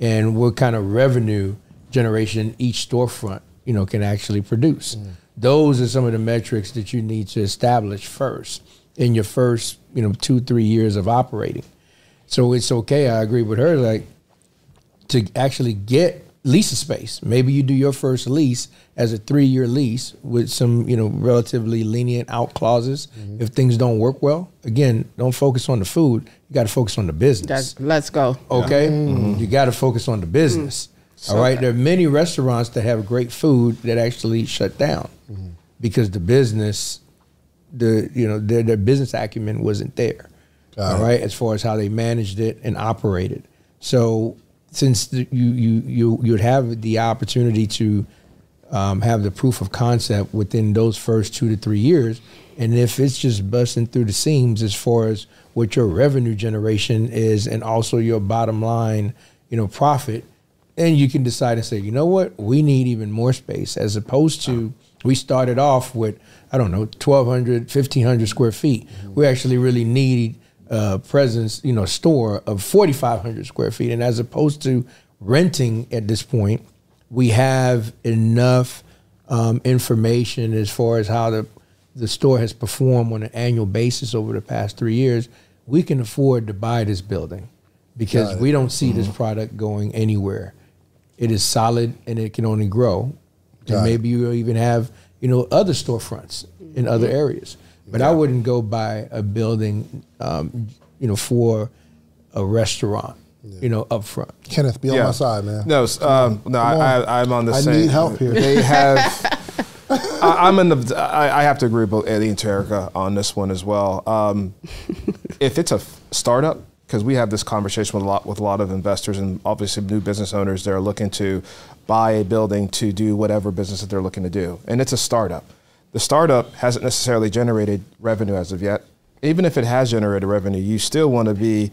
and what kind of revenue generation each storefront you know can actually produce. Mm. Those are some of the metrics that you need to establish first in your first you know two three years of operating. So it's okay. I agree with her. Like to actually get lease a space. Maybe you do your first lease as a three year lease with some, you know, relatively lenient out clauses. Mm-hmm. If things don't work well, again, don't focus on the food. You got to focus on the business. That's, let's go. Okay, mm-hmm. you got to focus on the business. Mm. All right, there are many restaurants that have great food that actually shut down mm-hmm. because the business, the you know their their business acumen wasn't there. all right, as far as how they managed it and operated. So since the, you you you you'd have the opportunity to um, have the proof of concept within those first two to three years. And if it's just busting through the seams as far as what your revenue generation is and also your bottom line, you know, profit, then you can decide and say, you know what, we need even more space, as opposed to we started off with I don't know 1,200, 1,500 square feet. We actually really need a presence, you know, store of 4,500 square feet, and as opposed to renting at this point, we have enough um, information as far as how the the store has performed on an annual basis over the past three years. We can afford to buy this building because we don't see this product going anywhere. It is solid and it can only grow. Got and maybe you'll even have, you know, other storefronts in other areas. But I wouldn't go buy a building, um, you know, for a restaurant, you know, up front. Kenneth, be on my side, man. No, um, no, I, on. I, I'm on the I same. need help here. They [laughs] have. I, I'm in the. I, I have to agree with both Eddie and Terica on this one as well. Um, if it's a f- startup, because we have this conversation with a lot with a lot of investors and obviously new business owners that are looking to buy a building to do whatever business that they're looking to do, and it's a startup. The startup hasn't necessarily generated revenue as of yet. Even if it has generated revenue, you still want to be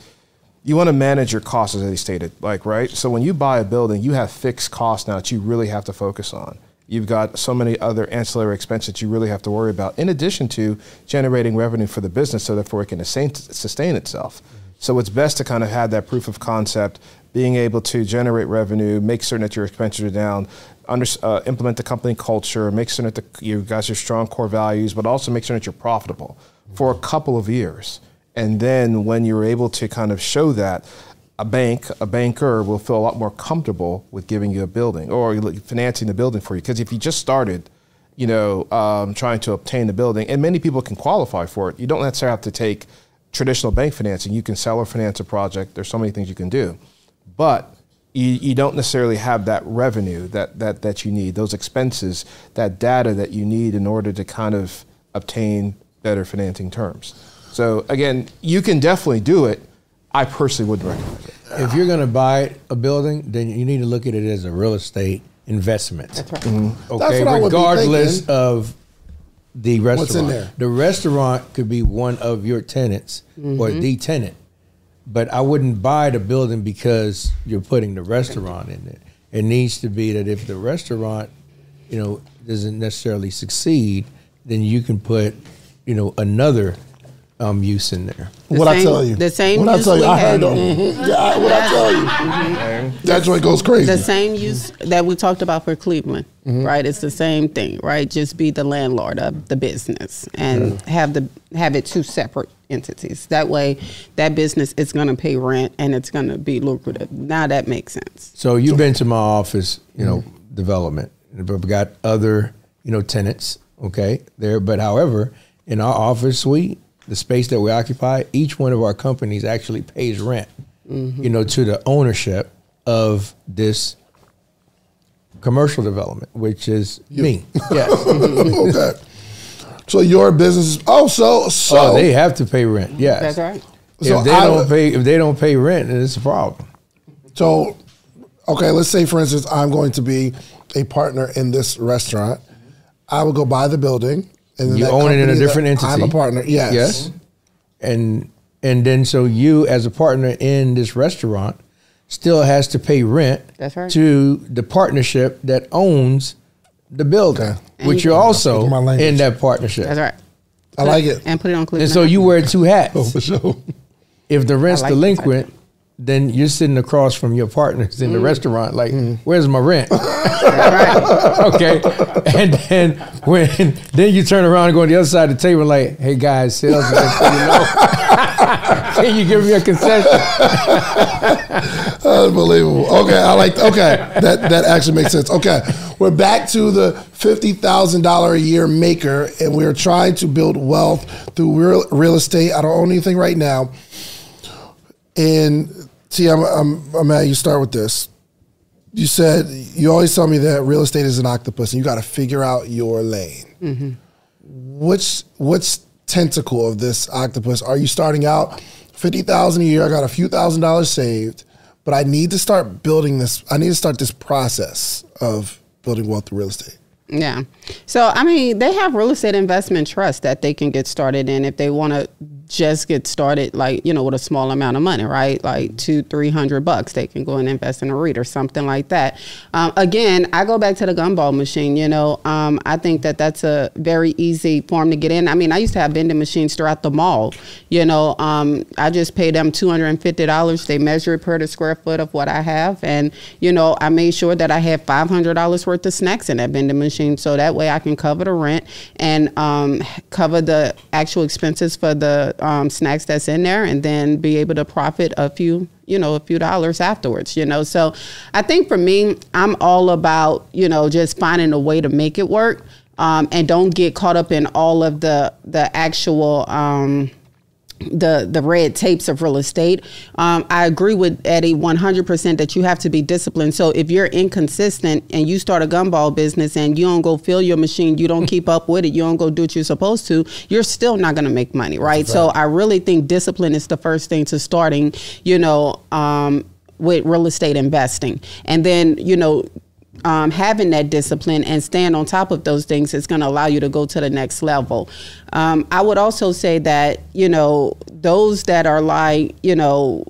you want to manage your costs as they stated like right? So when you buy a building you have fixed costs now that you really have to focus on. You've got so many other ancillary expenses that you really have to worry about in addition to generating revenue for the business so therefore it can sustain, itself. So it's best to kind of have that proof of concept being able to generate revenue make certain that your expenses are down under, uh, implement the company culture make certain that the, you guys are strong core values but also make certain that you're profitable for a couple of years and then when you're able to kind of show that, a bank, a banker will feel a lot more comfortable with giving you a building or financing the building for you. Because if you just started, you know, um, trying to obtain the building, and many people can qualify for it, you don't necessarily have to take traditional bank financing. You can sell or finance a project. There's so many things you can do, but you, you don't necessarily have that revenue that, that, that you need, those expenses, that data that you need in order to kind of obtain better financing terms. So again, you can definitely do it. I personally wouldn't recommend it. If you're going to buy a building, then you need to look at it as a real estate investment. That's right. Mm-hmm. That's Okay, what I would be regardless of the restaurant. What's in there? The restaurant could be one of your tenants or the tenant, but I wouldn't buy the building because you're putting the restaurant in it. It needs to be that if the restaurant, you know, doesn't necessarily succeed, then you can put, you know, another um, use in there. The what I tell you? the same What I tell you? we I had- heard. mhm. Yeah, I, what I tell you? That joint goes crazy. The same use that we talked about for Cleveland, right? It's the same thing, right? Just be the landlord of the business and have the have it two separate entities. That way, that business is going to pay rent and it's going to be lucrative. Now that makes sense. So you've been to my office, you know, development. But we got other, you know, tenants, okay, there. But however, in our office suite, the space that we occupy, each one of our companies actually pays rent, mm-hmm. you know, to the ownership of this commercial development, which is me. [laughs] Yes. okay. [laughs] So your business is oh so so oh, they have to pay rent. Yes. That's right. If So they I don't pay, if they don't pay rent, then it's a problem. So, okay, let's say for instance, I'm going to be a partner in this restaurant. I would go buy the building, and then You own it in a different entity. I'm a partner. Yes. Yes. And and then so you as a partner in this restaurant still has to pay rent That's right. to the partnership that owns the building, Okay. which you're also my in that partnership. That's right. I like it. And put it on And Cleveland. so you wear two hats. [laughs] Oh, for sure. If the rent's I like the delinquent, then you're sitting across from your partners in the mm. restaurant, like, mm. "Where's my rent?" [laughs] okay, and then when then you turn around and go on the other side of the table, like, "Hey guys, sales, you know, [laughs] can you give me a concession?" [laughs] Unbelievable. Okay, I like. Okay, that that actually makes sense. Okay, we're back to the fifty thousand dollar a year maker, and we're trying to build wealth through real real estate. I don't own anything right now. And see, I'm I'm, I'm at you. Start with this. You said you always tell me that real estate is an octopus, and you got to figure out your lane. Mm-hmm. Which which tentacle of this octopus are you starting out? Fifty thousand a year. I got a few thousand dollars saved, but I need to start building this. I need to start this process of building wealth through real estate. Yeah. So, I mean, they have real estate investment trust that they can get started in if they want to just get started, like you know, with a small amount of money, right? Like two, three hundred bucks, they can go and invest in a REIT or something like that. Um, again, I go back to the gumball machine. You know, um, I think that that's a very easy form to get in. I mean, I used to have vending machines throughout the mall. You know, um, I just paid them two hundred and fifty dollars. They measure it per the square foot of what I have, and you know, I made sure that I had five hundred dollars worth of snacks in that vending machine, so that way I can cover the rent and um, cover the actual expenses for the um, snacks that's in there, and then be able to profit a few you know a few dollars afterwards you know? So i think for me i'm all about you know just finding a way to make it work um, and don't get caught up in all of the the actual um, the the red tapes of real estate. Um, I agree with Eddie 100% that you have to be disciplined. So if you're inconsistent and you start a gumball business and you don't go fill your machine, you don't keep up with it, you don't go do what you're supposed to, you're still not going to make money, right? So I really think discipline is the first thing to starting, you know, um, with real estate investing. And then, you know, um, having that discipline and staying on top of those things is going to allow you to go to the next level. Um, I would also say that you know those that are like you know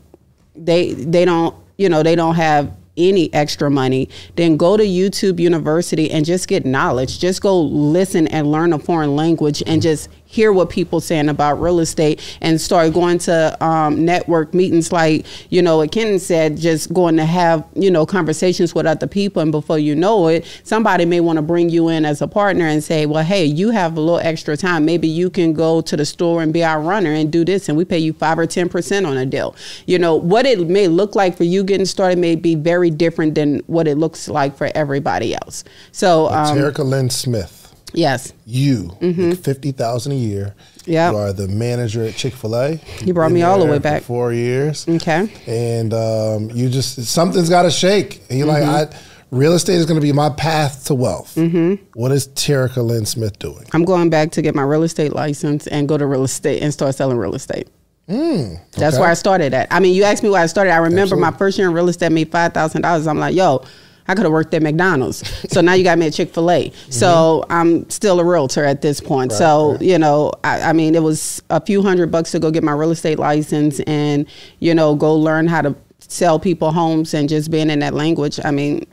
they they don't you know they don't have any extra money, then go to YouTube University and just get knowledge. Just go listen and learn a foreign language and just hear what people saying about real estate and start going to um, network meetings. Like you know what Ken said just going to have you know conversations with other people. And before you know it somebody may want to bring you in as a partner and say well hey you have a little extra time. Maybe you can go to the store and be our runner and do this and we pay you five or ten percent on a deal. You know what it may look like for you getting started may be very different than what it looks like for everybody else. So um, Terica Lynn Smith. Yes You make fifty thousand a year. Yep. You are the manager at Chick Fil A. You brought me all the way back. Four years. Okay. And um, you just something's got to shake. And you're Mm-hmm. like, I, real estate is going to be my path to wealth. Mm-hmm. What is Terica Lynn Smith doing? I'm going back to get my real estate license and go to real estate and start selling real estate. That's Mm, okay. where I started at. I mean, you asked me where I started. I remember my first year in real estate, made five thousand dollars. I'm like, yo, I could have worked at McDonald's. so now you got me at Chick Fil A. So mm-hmm. I'm still a realtor at this point. so you know, I, I mean, it was a few hundred bucks to go get my real estate license and you know go learn how to sell people homes and just being in that language. I mean,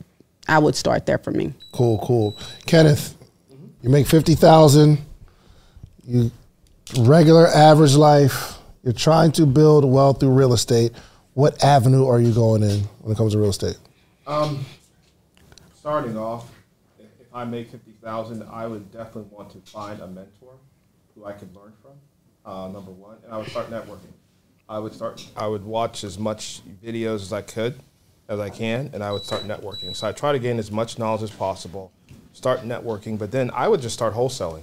I would start there for me. Cool, cool. Kenneth, you make fifty thousand. You regular average life. You're trying to build wealth through real estate. What avenue are you going in when it comes to real estate? Um, starting off, if I make fifty thousand, I would definitely want to find a mentor who I could learn from. Uh, number one, and I would start networking. I would start. I would watch as much videos as I could, as I can, and I would start networking. So I try to gain as much knowledge as possible. Start networking, but then I would just start wholesaling.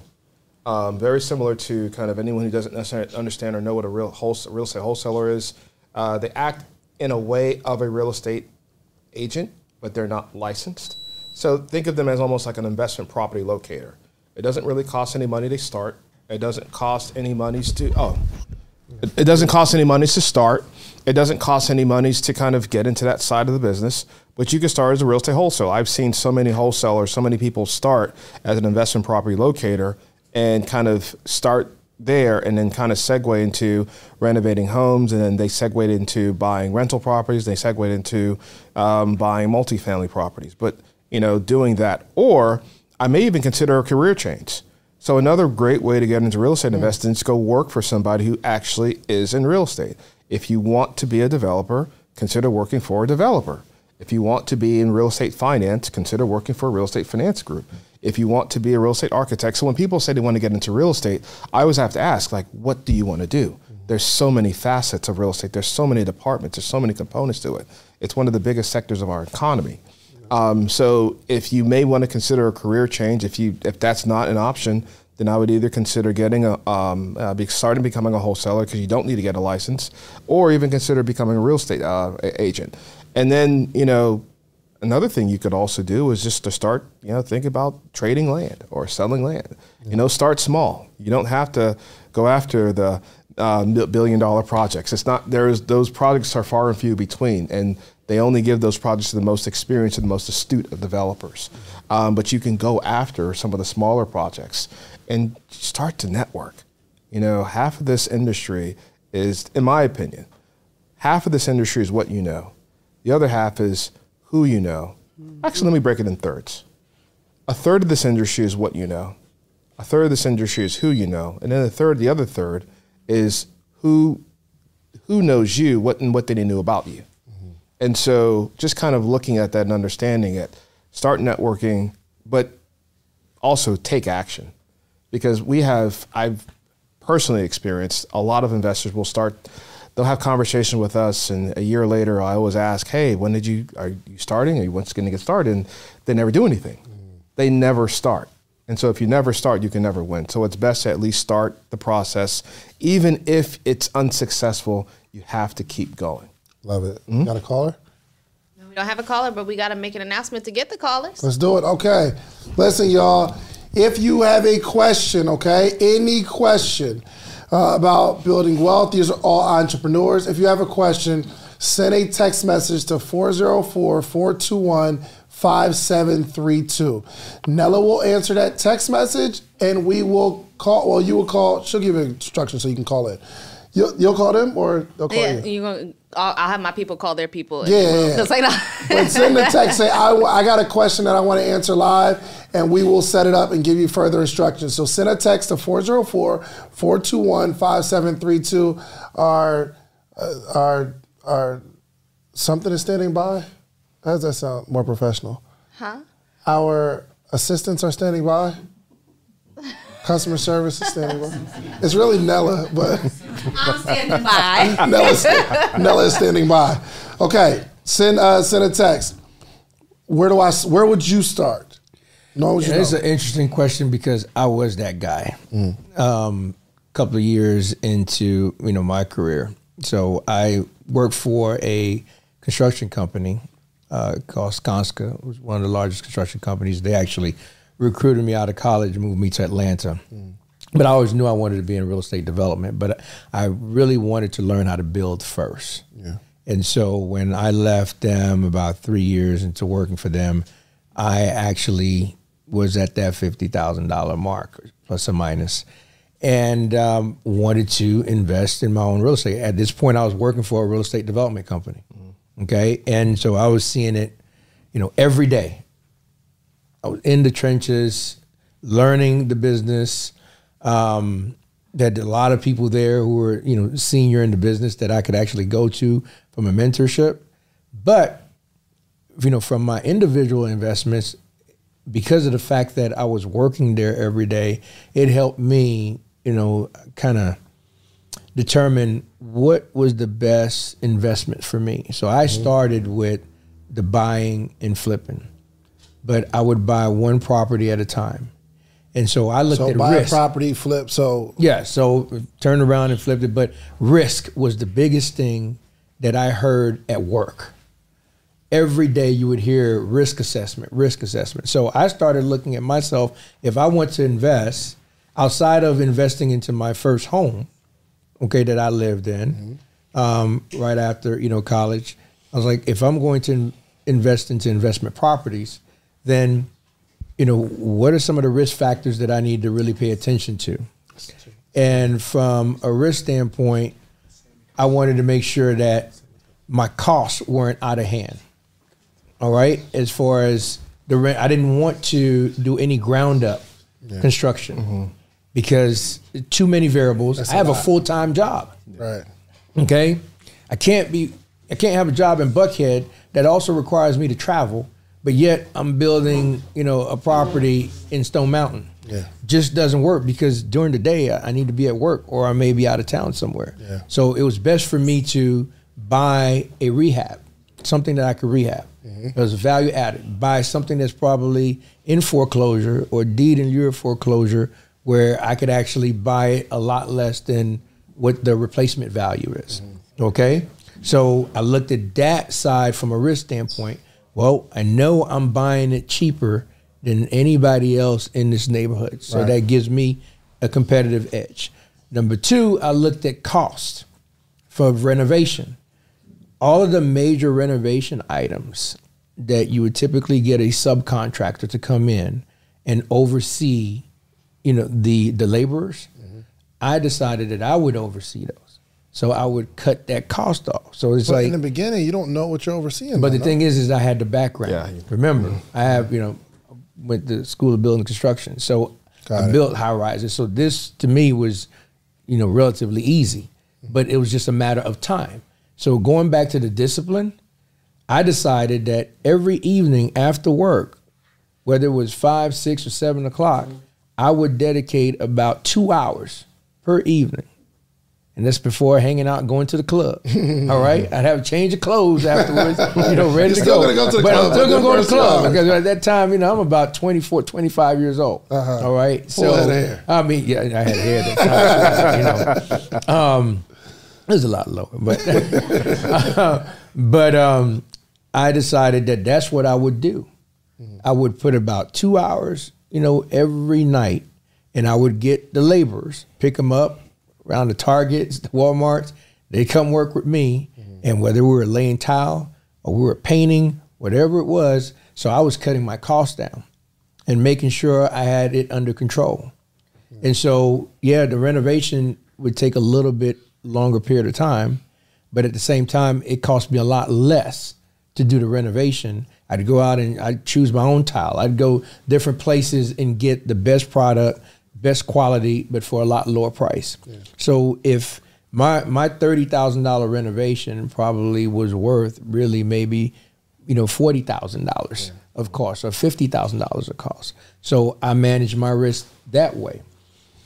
Um, very similar to kind of anyone who doesn't necessarily understand or know what a real real estate wholesaler is. Uh, they act in a way of a real estate agent, but they're not licensed. So think of them as almost like an investment property locator. It doesn't really cost any money to start. It doesn't cost any monies to oh, it, doesn't cost any monies to start. It doesn't cost any monies to kind of get into that side of the business. But you can start as a real estate wholesaler. I've seen so many wholesalers, so many people start as an investment property locator and kind of start there and then kind of segue into renovating homes and then they segued into buying rental properties they segued into um, buying multifamily properties but you know doing that or i may even consider a career change so another great way to get into real estate mm. investing is to go work for somebody who actually is in real estate if you want to be a developer consider working for a developer if you want to be in real estate finance, consider working for a real estate finance group. If you want to be a real estate architect, so when people say they want to get into real estate, I always have to ask, like, what do you want to do? Mm-hmm. There's so many facets of real estate. There's so many departments. There's so many components to it. It's one of the biggest sectors of our economy. Um, so if you may want to consider a career change, if you if that's not an option, then I would either consider getting a um, uh, starting becoming a wholesaler because you don't need to get a license, or even consider becoming a real estate uh, agent. And then you know another thing you could also do is just to start you know think about trading land or selling land. You know, start small. You don't have to go after the uh, billion dollar projects. It's not there's those projects are far and few between, and they only give those projects to the most experienced and the most astute of developers. Um, but you can go after some of the smaller projects and start to network. You know, half of this industry is, in my opinion, half of this industry is what you know. The other half is who you know. Actually, let me break it in thirds. A third of this industry is what you know. A third of this industry is who you know, and then a third, the other third, is who who knows you, what and what they knew about you. And so, just kind of looking at that and understanding it, start networking, but also take action, because we have I've personally experienced a lot of investors will start they'll have conversation with us and a year later i always ask hey when did you are you starting? Are you when's going to get started? And they never do anything. They never start. And so if you never start you can never win. So it's best to at least start the process. Even if it's unsuccessful you have to keep going Love it. Got a caller? We don't have a caller, but we got to make an announcement to get the callers. Let's do it. Okay. Listen, y'all. If you have a question, okay, any question uh, about building wealth, these are all entrepreneurs. If you have a question, send a text message to 404 421 5732. Nella will answer that text message and we will call. Well, you will call. She'll give you instructions so you can call it. You'll, you'll call them or they'll call Yeah, you? you gonna? I'll, I'll have my people call their people. Yeah, yeah, yeah. [laughs] Like that. But send the text, say, I, I got a question that I want to answer live, and we will set it up and give you further instructions. So send a text to 404 421 5732. Our, uh, our, our, something is standing by? How does that sound more professional? Huh? Our assistants are standing by? Customer service is standing by? It's really Nella, but. I'm standing by. [laughs] Nella's, Nella is standing by. Okay, send uh, send a text. Where do I? Where would you start? No, would you It's an interesting question because I was that guy. Um, couple of years into you know my career, so I worked for a construction company uh, called Skanska. It was one of the largest construction companies. They actually recruited me out of college and moved me to Atlanta. But I always knew I wanted to be in real estate development. But I really wanted to learn how to build first. Yeah. And so when I left them about three years into working for them, I actually was at that fifty thousand dollar mark, plus or minus, and um, wanted to invest in my own real estate. At this point, I was working for a real estate development company. Okay, and so I was seeing it, you know, every day. I was in the trenches, learning the business. Um, there had a lot of people there who were, you know, senior in the business that I could actually go to from a mentorship. But, you know, from my individual investments, because of the fact that I was working there every day, it helped me, you know, kind of determine what was the best investment for me. So I started with the buying and flipping, but I would buy one property at a time. And so I looked so at buy risk. a property, flip. So Yeah, so turned around and flipped it. But risk was the biggest thing that I heard at work. Every day you would hear risk assessment, risk assessment. So I started looking at myself. If I want to invest outside of investing into my first home, okay, that I lived in um, right after you know college, I was like, if I'm going to invest into investment properties, then you know what are some of the risk factors that I need to really pay attention to? And from a risk standpoint, I wanted to make sure that my costs weren't out of hand. All right, as far as the rent, I didn't want to do any ground up construction mm-hmm. because too many variables. I have a lot. full time job. right. Okay, I can't be. I can't have a job in Buckhead that also requires me to travel, but yet I'm building, you know, a property in Stone Mountain. Yeah. Just doesn't work because during the day I need to be at work or I may be out of town somewhere. Yeah. So it was best for me to buy a rehab, something that I could rehab. Mm-hmm. It was value added. Buy something that's probably in foreclosure or deed in lieu of foreclosure where I could actually buy it a lot less than what the replacement value is. Mm-hmm. Okay? So I looked at that side from a risk standpoint. Well, I know I'm buying it cheaper than anybody else in this neighborhood. So Right. that gives me a competitive edge. Number two, I looked at cost for renovation. All of the major renovation items that you would typically get a subcontractor to come in and oversee, you know, the the laborers. Mm-hmm. I decided that I would oversee those. So I would cut that cost off. So it's But like in the beginning, you don't know what you're overseeing. but though, the no? thing is, is I had the background. Yeah. Remember, mm-hmm. I have you know went to school of building construction, so Got I it. built high rises. So this to me was, you know, relatively easy, mm-hmm. but it was just a matter of time. So going back to the discipline, I decided that every evening after work, whether it was five, six, or seven o'clock, mm-hmm. I would dedicate about two hours per evening. And that's before hanging out going to the club. [laughs] All right, I'd have a change of clothes afterwards, you know, ready to go. go to but club, I'm still gonna go to the club because at that time, you know, I'm about 24, 25 years old. Uh-huh. All right, so. I mean, yeah, I had hair at that time. you know, um, it was a lot lower, but [laughs] but um, I decided that that's what I would do. I would put about two hours, you know, every night, and I would get the laborers, pick them up around the Targets, the WalMarts. They come work with me, mm-hmm. and whether we were laying tile or we were painting, whatever it was, so I was cutting my costs down and making sure I had it under control. Mm-hmm. And so, yeah, the renovation would take a little bit longer period of time, but at the same time, it cost me a lot less to do the renovation. I'd go out and I'd choose my own tile. I'd go different places and get the best product, best quality, but for a lot lower price. So if my my thirty thousand dollar renovation probably was worth really maybe, you know, forty thousand dollars of cost or fifty thousand dollars of cost. So I managed my risk that way.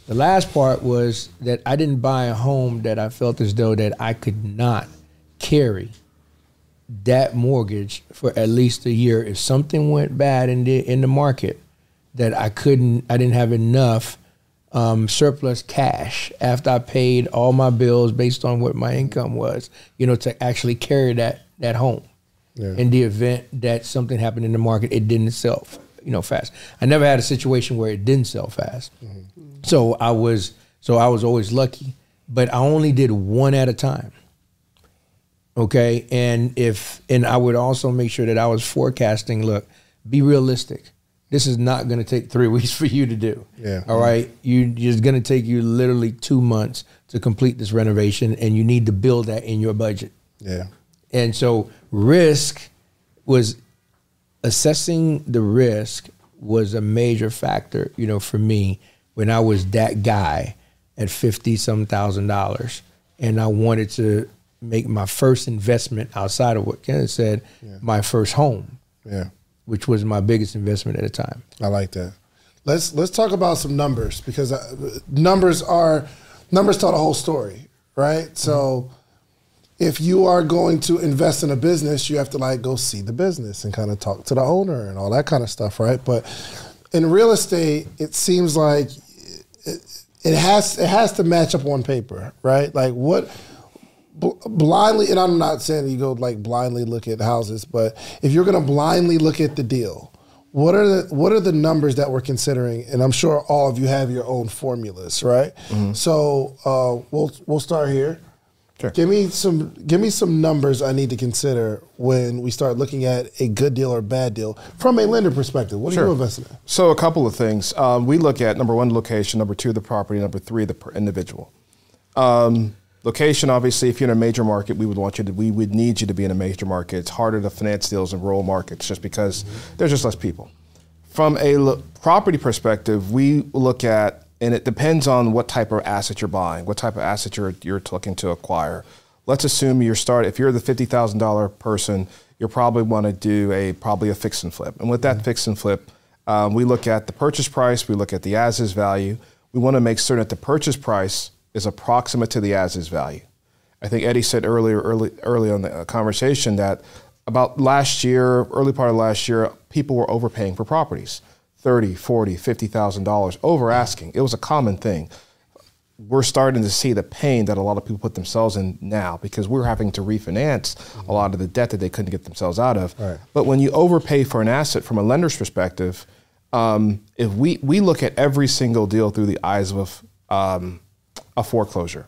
The last part was that I didn't buy a home that I felt as though that I could not carry that mortgage for at least a year. If something went bad in the in the market, that I couldn't, I didn't have enough um, surplus cash after I paid all my bills based on what my income was, you know, to actually carry that that home. In the event that something happened in the market, it didn't sell, you know, fast. I never had a situation where it didn't sell fast. So I was so I was always lucky, but I only did one at a time. Okay, and if and I would also make sure that I was forecasting. Look, be realistic. This is not going to take three [laughs] weeks for you to do. Yeah. All right. You it's going to take you literally two months to complete this renovation, and you need to build that in your budget. Yeah. And so risk was assessing the risk was a major factor, you know, for me when I was that guy at fifty some thousand dollars, and I wanted to make my first investment outside of what Kenneth said, my first home, Yeah. Which was my biggest investment at the time. I like that. Let's let's talk about some numbers because uh, numbers are numbers tell the whole story, right? So if you are going to invest in a business, you have to like go see the business and kind of talk to the owner and all that kind of stuff, right? But in real estate, it seems like it, it has it has to match up on paper, right? Like what blindly, and I'm not saying you go like blindly look at houses, but if you're going to blindly look at the deal, what are the what are the numbers that we're considering? And I'm sure all of you have your own formulas, right? So uh, we'll we'll start here. Sure. Give me some give me some numbers I need to consider when we start looking at a good deal or bad deal from a lender perspective. What are Sure. you investing in? So a couple of things. Um, we look at number one, location. Number two, the property. Number three, the per individual. Um, location, obviously, if you're in a major market, we would want you to. We would need you to be in a major market. It's harder to finance deals in rural markets just because there's just less people. From a lo- property perspective, we look at, and it depends on what type of asset you're buying, what type of asset you're you're looking to acquire. Let's assume you're start. If you're the fifty thousand dollar person, you probably want to do a probably a fix and flip. And with that fix and flip, um, we look at the purchase price, we look at the as is value. We want to make certain that the purchase price is approximate to the as is value. I think Eddie said earlier, early, early on the uh, conversation that about last year, early part of last year, people were overpaying for properties, 30, 40, $50,000 over asking. It was a common thing. We're starting to see the pain that a lot of people put themselves in now because we're having to refinance a lot of the debt that they couldn't get themselves out of. Right. But when you overpay for an asset from a lender's perspective, um, if we, we look at every single deal through the eyes of um, a foreclosure.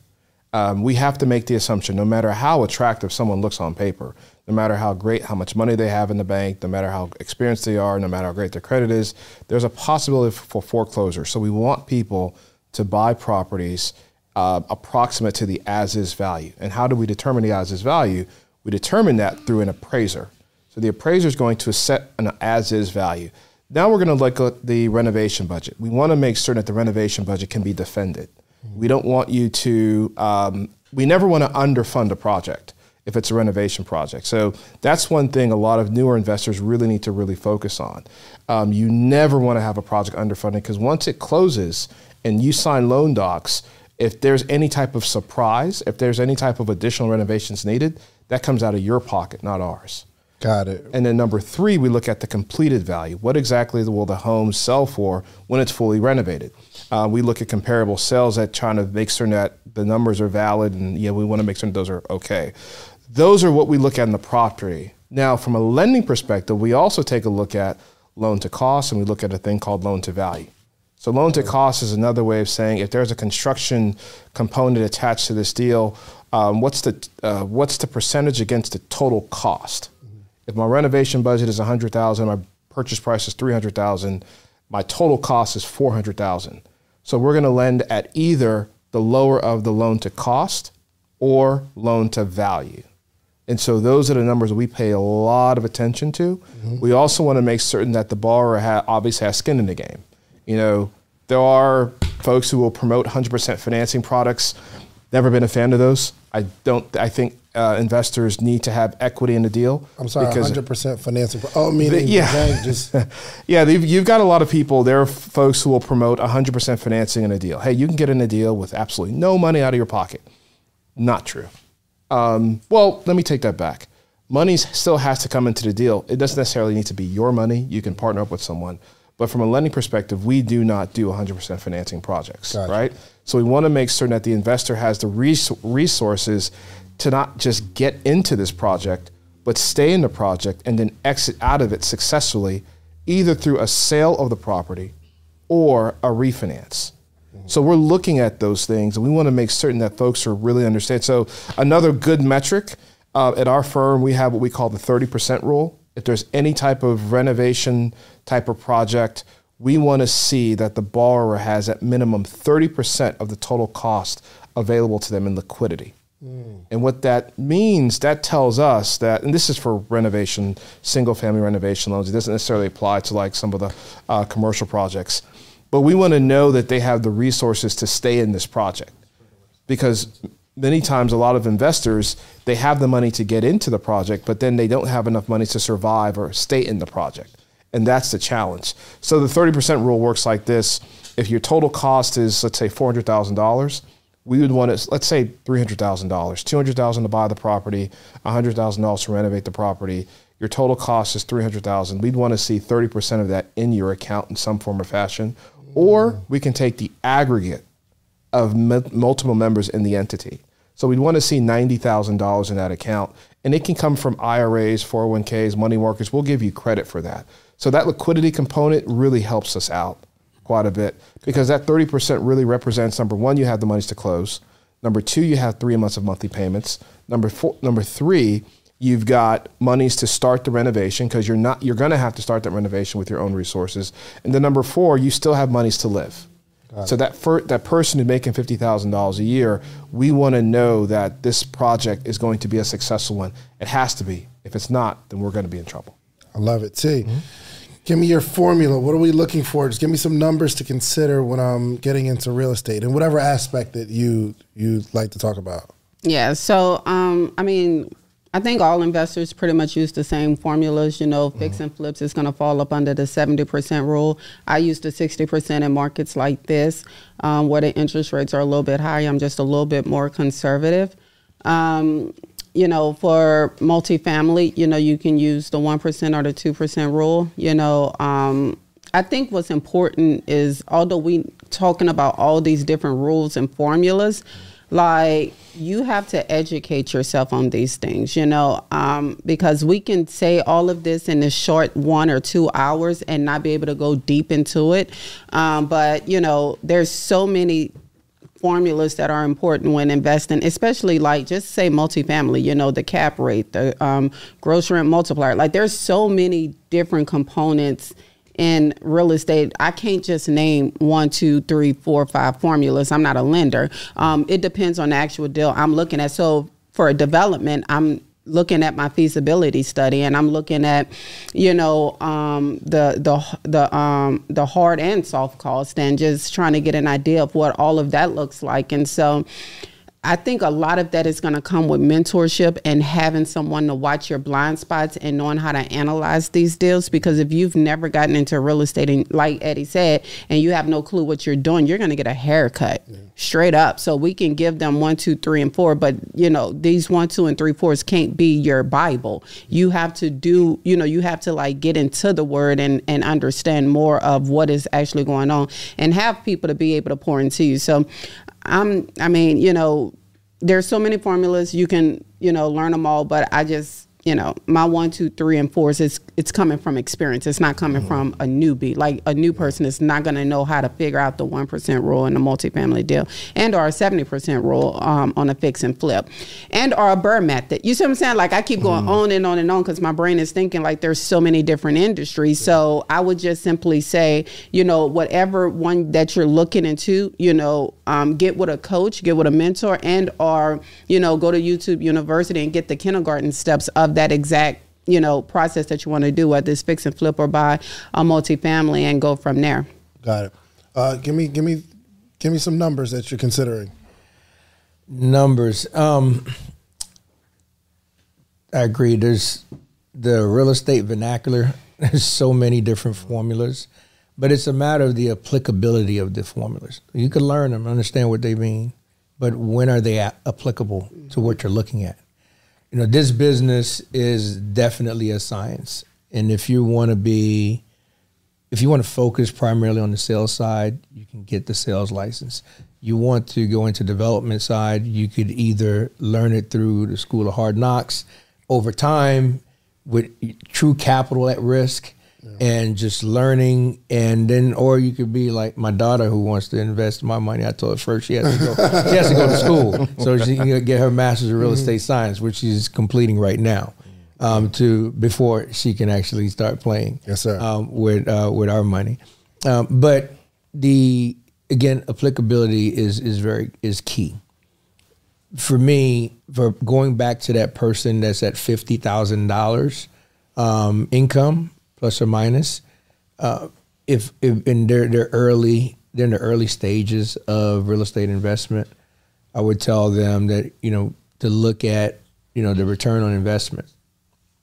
Um, we have to make the assumption, no matter how attractive someone looks on paper, no matter how great, how much money they have in the bank, no matter how experienced they are, no matter how great their credit is, there's a possibility for foreclosure. So we want people to buy properties uh, approximate to the as is value. And how do we determine the as is value? We determine that through an appraiser. So the appraiser is going to set an as is value. Now we're going to look at the renovation budget. We want to make certain that the renovation budget can be defended. We don't want you to, um, we never want to underfund a project if it's a renovation project. So that's one thing a lot of newer investors really need to really focus on. Um, you never want to have a project underfunded because once it closes and you sign loan docs, if there's any type of surprise, if there's any type of additional renovations needed, that comes out of your pocket, not ours. Got it. And then number three, we look at the completed value. What exactly will the home sell for when it's fully renovated? Uh, we look at comparable sales at trying to make certain that the numbers are valid, and yeah, we want to make certain those are okay. Those are what we look at in the property. Now, from a lending perspective, we also take a look at loan to cost, and we look at a thing called loan to value. So loan to cost is another way of saying if there's a construction component attached to this deal, um, what's the uh, what's the percentage against the total cost? If my renovation budget is 100,000, my purchase price is 300,000, my total cost is 400,000. So we're going to lend at either the lower of the loan to cost or loan to value. And so those are the numbers we pay a lot of attention to. Mm-hmm. We also want to make certain that the borrower ha- obviously has skin in the game. You know, there are folks who will promote 100% financing products. Never been a fan of those. I don't. I think uh, investors need to have equity in the deal. I'm sorry, 100% financing. Oh, meaning the, yeah, just [laughs] yeah. You've got a lot of people. There are folks who will promote 100% financing in a deal. Hey, you can get in a deal with absolutely no money out of your pocket. Not true. Um, well, let me take that back. Money still has to come into the deal. It doesn't necessarily need to be your money. You can partner up with someone. But from a lending perspective, we do not do 100% financing projects, gotcha. right? So we want to make certain that the investor has the res- resources to not just get into this project, but stay in the project and then exit out of it successfully, either through a sale of the property or a refinance. So we're looking at those things, and we want to make certain that folks are really understand. So another good metric uh, at our firm, we have what we call the 30% rule. If there's any type of renovation type of project, we want to see that the borrower has at minimum 30% of the total cost available to them in liquidity. Mm. And what that means, that tells us that, and this is for renovation, single family renovation loans. It doesn't necessarily apply to like some of the uh, commercial projects. But we want to know that they have the resources to stay in this project because many times a lot of investors they have the money to get into the project but then they don't have enough money to survive or stay in the project and that's the challenge so the 30% rule works like this if your total cost is let's say $400000 we would want to let's say $300000 $200000 to buy the property $100000 to renovate the property your total cost is 300000 we'd want to see 30% of that in your account in some form or fashion or we can take the aggregate of multiple members in the entity. So we'd want to see $90,000 in that account. And it can come from IRAs, 401ks, money markets. We'll give you credit for that. So that liquidity component really helps us out quite a bit because that 30% really represents number one, you have the monies to close. Number two, you have three months of monthly payments. Number four, number three, You've got monies to start the renovation because you're not you're going to have to start that renovation with your own resources. And then number four, you still have monies to live. So that for, that person who's making fifty thousand dollars a year, we want to know that this project is going to be a successful one. It has to be. If it's not, then we're going to be in trouble. I love it. T. Mm-hmm. Give me your formula. What are we looking for? Just give me some numbers to consider when I'm getting into real estate and whatever aspect that you you like to talk about. Yeah. So, um, I mean, I think all investors pretty much use the same formulas. You know, fix and flips is going to fall up under the 70% rule. I use the 60% in markets like this, um, where the interest rates are a little bit higher. I'm just a little bit more conservative. Um, you know, for multifamily, you know, you can use the 1% or the 2% rule. You know, um, I think what's important is although we talking about all these different rules and formulas, like you have to educate yourself on these things you know um, because we can say all of this in a short one or two hours and not be able to go deep into it um, but you know there's so many formulas that are important when investing, especially like just say multifamily, you know, the cap rate, the um, gross rent multiplier. Like there's so many different components in real estate, I can't just name one, two, three, four, five formulas. I'm not a lender. Um, it depends on the actual deal I'm looking at. So for a development, I'm looking at my feasibility study and I'm looking at, you know, um, the the the um, the hard and soft cost and just trying to get an idea of what all of that looks like. And so I think a lot of that is going to come with mentorship and having someone to watch your blind spots and knowing how to analyze these deals. Because if you've never gotten into real estate, and like Eddie said, and you have no clue what you're doing, you're going to get a haircut yeah. straight up. So we can give them one, two, three, and four, but you know these one, two, and three, fours can't be your Bible. You have to do, you know, you have to like get into the Word and and understand more of what is actually going on, and have people to be able to pour into you. So I'm I mean, you know, there's so many formulas. You can, you know, learn them all, but I just you know, my one, two, three, and fours is it's coming from experience. It's not coming mm-hmm. from a newbie. Like a new person is not going to know how to figure out the one percent rule in a multifamily deal, and or a seventy percent rule um, on a fix and flip, and or a BRRRR method. You see what I'm saying? Like I keep going mm-hmm. on and on and on because my brain is thinking like there's so many different industries. So I would just simply say, you know, whatever one that you're looking into, you know, um, get with a coach, get with a mentor, and or you know, go to YouTube University and get the kindergarten steps of that exact you know process that you want to do, whether it's fix and flip or buy a multifamily, and go from there. Got it. Uh, give me, give me, give me some numbers that you're considering. Numbers. Um, I agree. There's the real estate vernacular. [laughs] There's so many different formulas, but it's a matter of the applicability of the formulas. You can learn them, understand what they mean, but when are they applicable to what you're looking at? You know, this business is definitely a science. And if you want to be, if you want to focus primarily on the sales side, you can get the sales license. You want to go into development side, you could either learn it through the School of Hard Knocks over time with true capital at risk and just learning and then or you could be like my daughter who wants to invest my money. I told her first she has to go she has to go to school [laughs] so she can get her master's of real mm-hmm. estate science which she's completing right now um, to before she can actually start playing yes sir. um, with uh, with our money. Um, but the again applicability is is very is key. For me for going back to that person that's at fifty thousand um, dollars income plus or minus. Uh, if, if in their their early they're in the early stages of real estate investment, I would tell them that you know to look at you know the return on investment.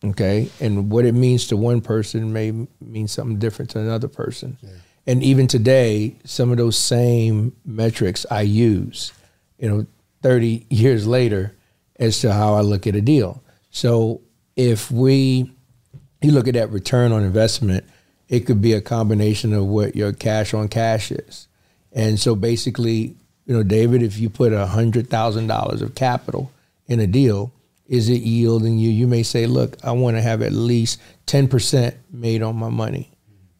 Okay, and what it means to one person may mean something different to another person. Yeah. And even today, some of those same metrics I use, you know, 30 years later, as to how I look at a deal. So if we you look at that return on investment, it could be a combination of what your cash on cash is. And so basically, you know, David, if you put a hundred thousand dollars of capital in a deal, is it yielding you? You may say, look, I want to have at least 10% made on my money.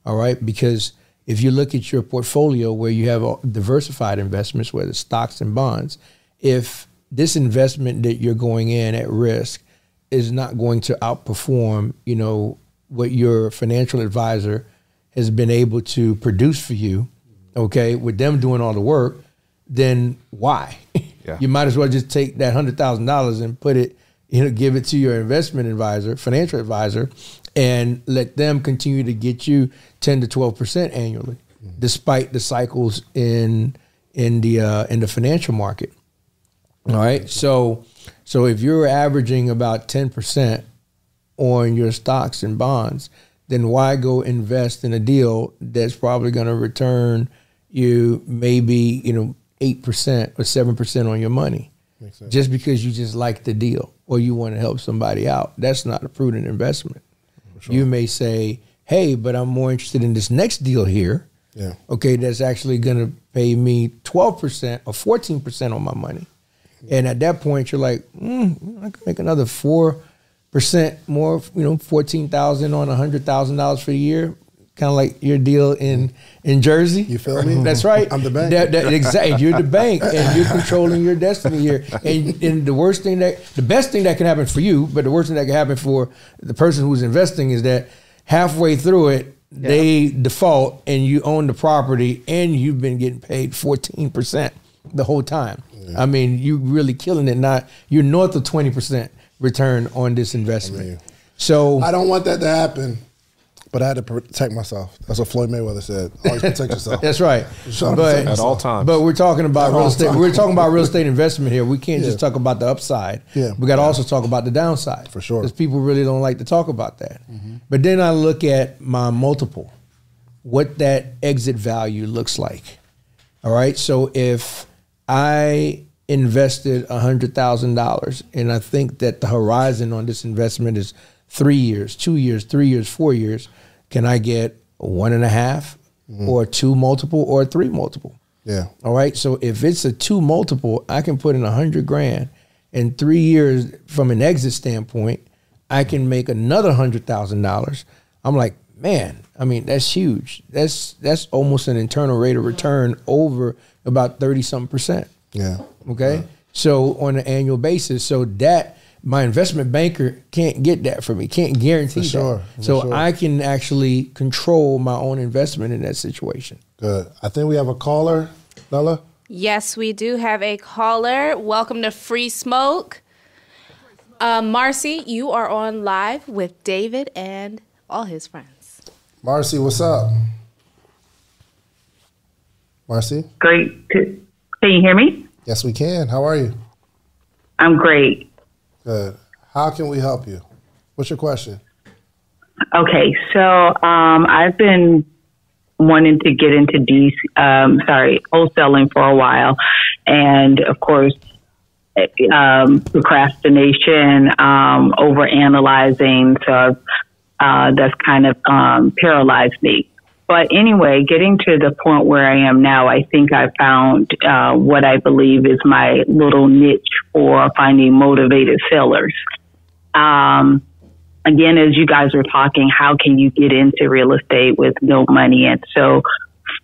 All right. Because if you look at your portfolio where you have diversified investments, whether stocks and bonds, if this investment that you're going in at risk is not going to outperform, you know, what your financial advisor has been able to produce for you, okay, with them doing all the work, then why? [laughs] Yeah. you might as well just take that hundred thousand dollars and put it, you know, give it to your investment advisor, financial advisor, and let them continue to get you ten to twelve percent annually, mm-hmm. despite the cycles in in the uh, in the financial market. All right, so so if you're averaging about 10% on your stocks and bonds, then why go invest in a deal that's probably going to return you maybe, you know, 8% or 7% on your money? Just because you just like the deal or you want to help somebody out. That's not a prudent investment. Sure. You may say, hey, but I'm more interested in this next deal here. Yeah. Okay, that's actually going to pay me 12% or 14% on my money. And at that point, you're like, mm, I can make another four percent more. You know, fourteen thousand on a hundred thousand dollars for a year. Kind of like your deal in in Jersey. You feel me? [laughs] That's right. I'm the bank. That, that, exactly. You're the bank, and you're controlling your destiny here. And, and the worst thing that, the best thing that can happen for you, but the worst thing that can happen for the person who's investing is that halfway through it, they default and you own the property and you've been getting paid 14% the whole time. I mean, you really killing it. Not you're north of 20% return on this investment. so I don't want that to happen, but I had to protect myself. That's what Floyd Mayweather said. Always [laughs] protect yourself. That's right. But At all times. But we're talking about At real estate. times. We're talking about real estate investment here. We can't just talk about the upside. Yeah. We got to also talk about the downside. For sure. Mm-hmm. Because people really don't like to talk about that. But then I look at my multiple, what that exit value looks like. All right. So if I invested $100,000 and I think that the horizon on this investment is three years, two years, three years, four years, can I get one and a half mm-hmm. or two multiple or three multiple? Yeah. All right. So if it's a two multiple, I can put in a hundred grand in three years from an exit standpoint, I can make another hundred thousand dollars. I'm like, man, I mean, that's huge. That's that's almost an internal rate of return over about 30 something percent. Yeah. Okay. So on an annual basis, so that my investment banker can't get that for me, can't guarantee For sure, that. for So sure. I can actually control my own investment in that situation. Good. I think we have a caller, Nella. Yes, we do have a caller. Welcome to Free Smoke. Uh, Marcy, you are on live with David and all his friends. Marcy, what's up? Marcy? Great. to- Can you hear me? Yes, we can. How are you? I'm great. Good. How can we help you? What's your question? Okay, so um, I've been wanting to get into DC, um, sorry, wholesaling for a while, and of course, um, procrastination, um, over analyzing, so uh, that's kind of um, paralyzed me. But anyway, getting to the point where I am now, I think I found uh, what I believe is my little niche for finding motivated sellers. Um, again, as you guys were talking, how can you get into real estate with no money? And so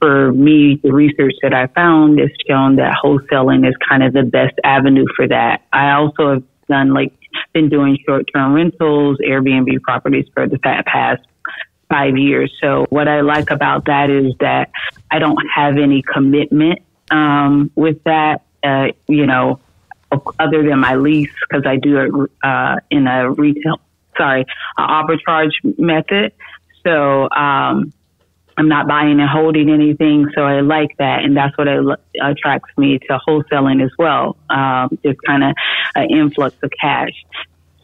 for me, the research that I found has shown that wholesaling is kind of the best avenue for that. I also have done like, been doing short term rentals, Airbnb properties for the past five years. So what I like about that is that I don't have any commitment, um, with that, uh, you know, other than my lease because I do it uh, in a retail, sorry, arbitrage method. So um, I'm not buying and holding anything. So I like that, and that's what it, attracts me to wholesaling as well. Um, just kind of an influx of cash.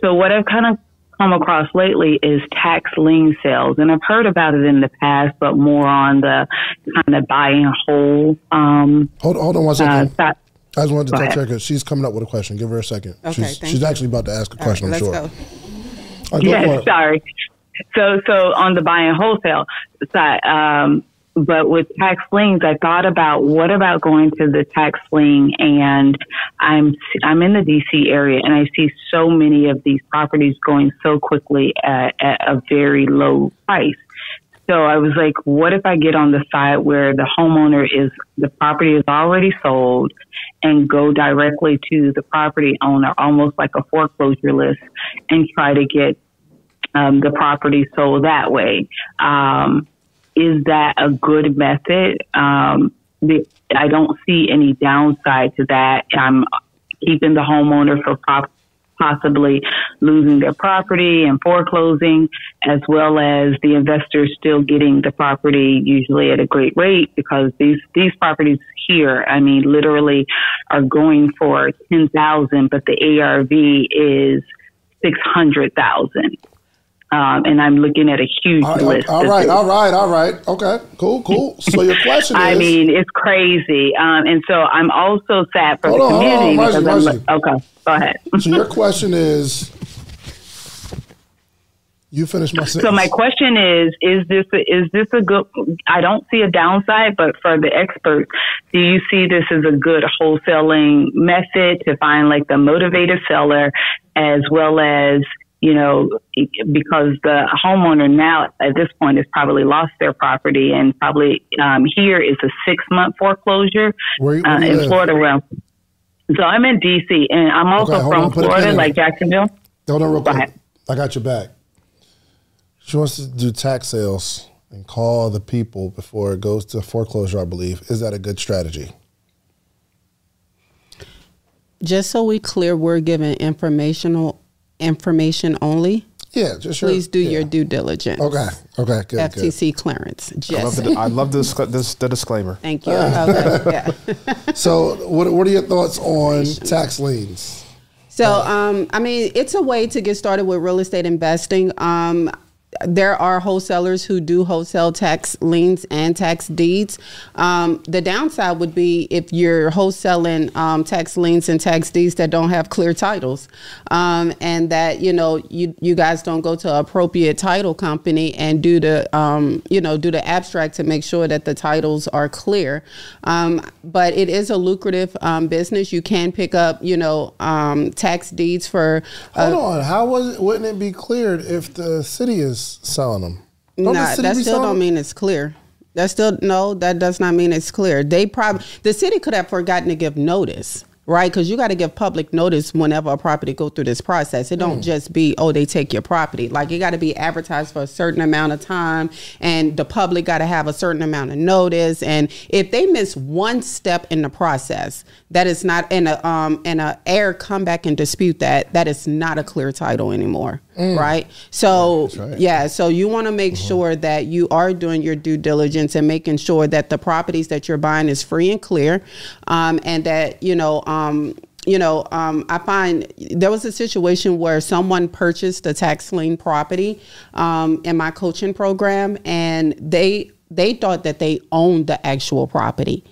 So what I've kind of come across lately is tax lien sales, and I've heard about it in the past, but more on the kind of buy and hold. Um, Hold, hold on one uh, second. side. I just wanted to Go touch her because she's coming up with a question. Give her a second. Okay, she's she's actually about to ask a All right, question, I'm let's sure. go. All right, go yes, sorry. So, so on the buy and wholesale side, um, but with tax liens, I thought about what about going to the tax lien, and I'm I'm in the DC area, and I see so many of these properties going so quickly at, at a very low price. So I was like, what if I get on the side where the homeowner is the property is already sold and go directly to the property owner, almost like a foreclosure list, and try to get um, the property sold that way. Um, is that a good method? Um, the, I don't see any downside to that. I'm keeping the homeowner for prop- possibly losing their property and foreclosing, as well as the investors still getting the property usually at a great rate because these these properties here, I mean, literally are going for ten thousand, but the ARV is six hundred thousand. Um, and I'm looking at a huge All list. all right, all right, all right. Okay, cool, cool. So your question is I mean, it's crazy. Um, and so I'm also sad for the on, on, community Marcy, because Marcy. I'm like, okay, go ahead. [laughs] so your [laughs] question is you finished my sentence. So my question is: Is this a, is this a good? I don't see a downside, but for the experts, do you see this as a good wholesaling method to find like the motivated seller, as well as you know, because the homeowner now at this point has probably lost their property, and probably um, here is a six month foreclosure Where- where uh, in live? Florida. Realm. So I'm in DC, and I'm also Okay, from on, put a pin Florida, like. Jacksonville. Hold on real Go quick. ahead. I got your back. She wants to do tax sales and call the people before it goes to foreclosure, I believe. Is that a good strategy? Just so we clear, we're giving informational information only. Yeah, just your- Please do yeah. your due diligence. Okay, okay, good. good. FTC clearance. I love, the, I love the, this, the disclaimer. Thank you. Okay, [laughs] yeah. [laughs] So, what, what are your thoughts on tax liens? So, um, I mean, it's a way to get started with real estate investing. Um, there are wholesalers who do wholesale tax liens and tax deeds. Um, the downside would be if you're wholesaling um, tax liens and tax deeds that don't have clear titles, um, and that you know you you guys don't go to appropriate title company and do the um, you know do the abstract to make sure that the titles are clear. Um, but it is a lucrative um, business. You can pick up you know tax deeds for. uh, Hold on, how was it? Wouldn't it be cleared if the city is selling them? The Nah, that still don't them? mean it's clear. That still no, that does not mean it's clear. They probably the city could have forgotten to give notice, right? Because you got to give public notice whenever a property go through this process. It don't just be oh they take your property. Like it got to be advertised for a certain amount of time, and the public got to have a certain amount of notice. And if they miss one step in the process, that is not and a um and a heir come back and dispute that that is not a clear title anymore, right? So right. yeah, so you want to make sure that you are doing your due diligence and making sure that the properties that you're buying is free and clear, um, and that you know. Um, you know, um, I find there was a situation where someone purchased a tax lien property um, in my coaching program, and they they thought that they owned the actual property,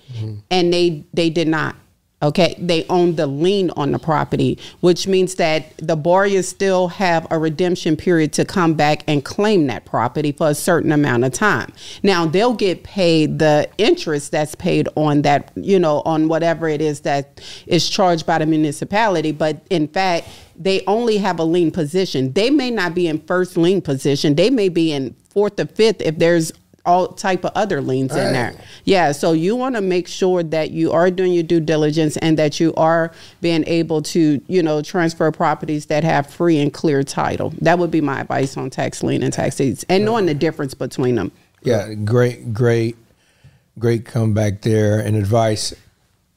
and they they did not. Okay, they own the lien on the property, which means that the borrowers still have a redemption period to come back and claim that property for a certain amount of time. Now they'll get paid the interest that's paid on that, you know, on whatever it is that is charged by the municipality. But in fact, they only have a lien position. They may not be in first lien position. They may be in fourth or fifth if there's all type of other liens in there. Yeah, so you want to make sure that you are doing your due diligence and that you are being able to, you know, transfer properties that have free and clear title. That would be my advice on tax lien and tax deeds and knowing the difference between them. Yeah, great, great, great comeback there and advice.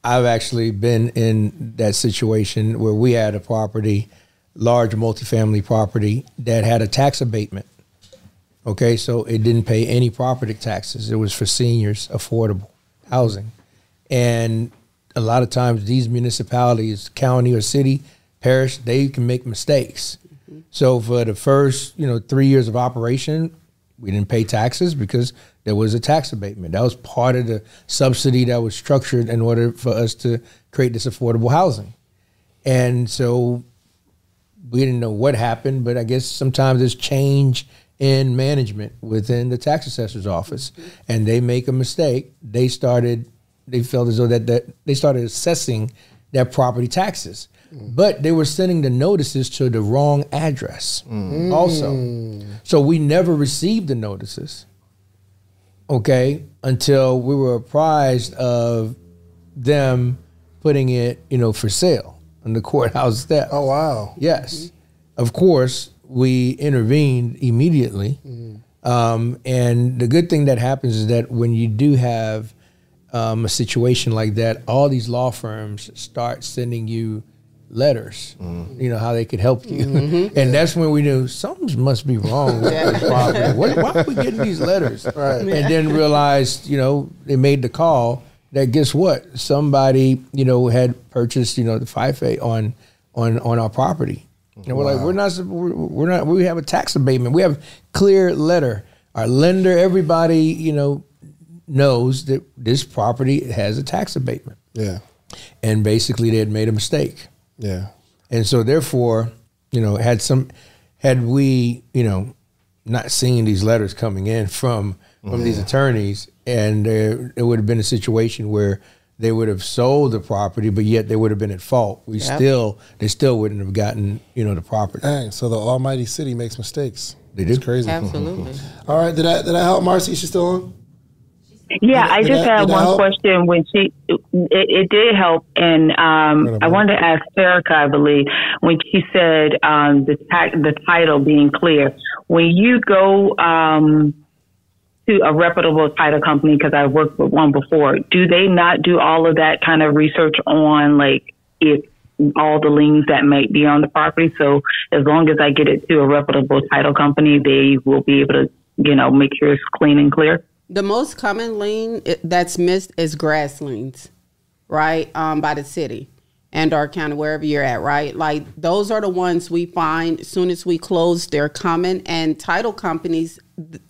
I've actually been in that situation where we had a property, large multifamily property, that had a tax abatement. Okay, so it didn't pay any property taxes. It was for seniors, affordable housing. And a lot of times these municipalities, county or city, parish, they can make mistakes. So for the first, you know, three years of operation, we didn't pay taxes because there was a tax abatement. That was part of the subsidy that was structured in order for us to create this affordable housing. And so we didn't know what happened, but I guess sometimes there's change in management within the tax assessor's office, and they make a mistake. They started, they felt as though that, that they started assessing their property taxes, but they were sending the notices to the wrong address mm. also. Mm. So we never received the notices. Okay, until we were apprised of them putting it, you know, for sale on the [laughs] courthouse steps. Oh wow. Yes. Of course, we intervened immediately. Um, and the good thing that happens is that when you do have um, a situation like that, all these law firms start sending you letters, you know, how they could help you. [laughs] and that's when we knew something must be wrong with this property. What, why are we getting these letters? [laughs] Right. And then realized, you know, they made the call that guess what? Somebody, you know, had purchased, you know, the FIFA on on on our property. And we're like, we're not, we're, not, we have a tax abatement. We have clear letter. Our lender, everybody, you know, knows that this property has a tax abatement. Yeah. And basically, they had made a mistake. Yeah. And so, therefore, you know, had some, had we, you know, not seeing these letters coming in from from these attorneys, and there it would have been a situation where they would have sold the property, but yet they would have been at fault. We Yep. still, they still wouldn't have gotten, you know, the property. Dang. So the Almighty City makes mistakes. They do. It's crazy. Absolutely. [laughs] All right. Did I, did I help, Marcy? She's still on? Yeah, Did- I did just that- had one question. When she, it, it did help, and um, I wanted to ask Erica, I believe, when she said um, the ti- the title being clear. When you go um, to a reputable title company because I worked with one before, do they not do all of that kind of research on like if all the liens that might be on the property? So as long as I get it to a reputable title company, they will be able to, you know, make sure it's clean and clear. The most common lien that's missed is grass liens, right? Um, by the city and our county, wherever you're at, right? Like those are the ones we find as soon as we close, they're coming. And title companies,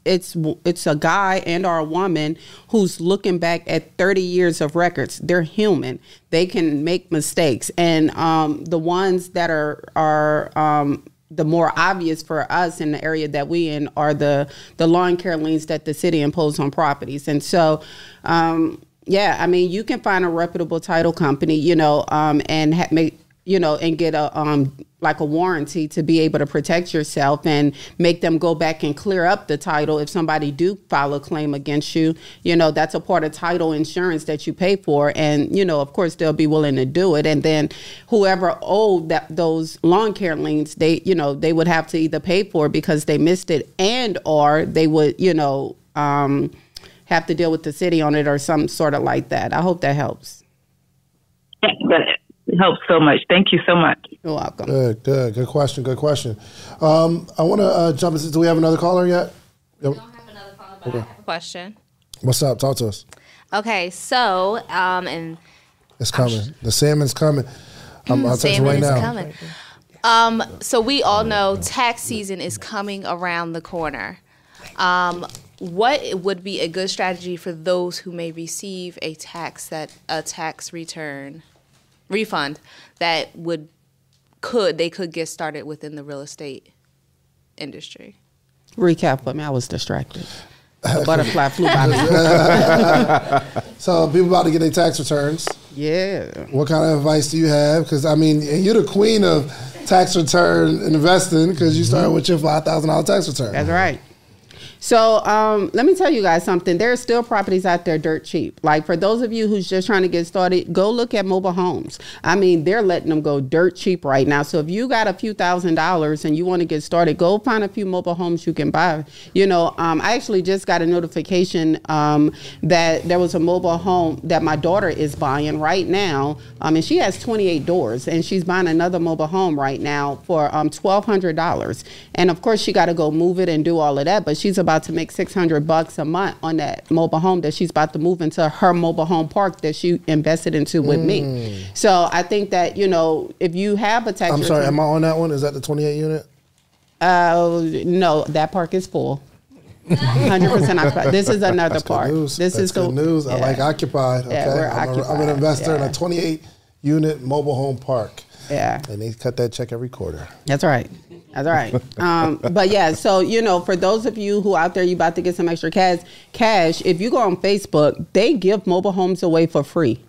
it's it's a guy and or a woman who's looking back at 30 years of records. They're human. They can make mistakes, and um, the ones that are are um, the more obvious for us in the area that we in are the the lawn care liens that the city imposed on properties and so um yeah i mean you can find a reputable title company you know um and ha- make you know and get a um like a warranty to be able to protect yourself and make them go back and clear up the title if somebody do file a claim against you. You know that's a part of title insurance that you pay for and you know of course they'll be willing to do it. And then whoever owed that those lawn care liens they you know they would have to either pay for it because they missed it and or they would you know um have to deal with the city on it or some sort of like that i hope that helps That helps so much. Thank you so much. you're welcome Good, good, good question, good question. Um, I want to uh, jump into. Do we have another caller yet? Yep. a question. What's up? Talk to us. Okay, so um, and It's coming. The salmon's coming. I'm, I'll tell you salmon right is now. coming. Um, so we all know tax season is coming around the corner. Um, what would be a good strategy for those who may receive a tax that a tax return refund that would could they could get started within the real estate industry? recap for me i was distracted a butterfly flew by [laughs] So people about to get their tax returns. yeah What kind of advice do you have? Because I mean, you're the queen of tax return investing because you started with your five thousand dollar tax return. That's right. So um, let me tell you guys something. There are still properties out there dirt cheap. Like for those of you who's just trying to get started, go look at mobile homes. I mean, they're letting them go dirt cheap right now. So if you got a few thousand dollars and you want to get started, go find a few mobile homes you can buy. You know, um, I actually just got a notification um, that there was a mobile home that my daughter is buying right now, um, and she has 28 doors, and she's buying another mobile home right now for um, $1,200. And of course, she got to go move it and do all of that, but she's about to make 600 bucks a month on that mobile home that she's about to move into her mobile home park that she invested into with me. So I think that you know if you have a tax I'm sorry, am I on that one? Is that the 28 unit? uh, no, that park is full. Hundred percent occupied. This is another That's park. news. This That's is the good news. I like occupied. Okay, Yeah, we're I'm, a- I'm an occupied, investor in a 28 unit mobile home park, Yeah, and they cut that check every quarter. that's right. That's right. Um, [laughs] but yeah, so you know, for those of you who out there, you about to get some extra cash. Cash. If you go on Facebook, they give mobile homes away for free.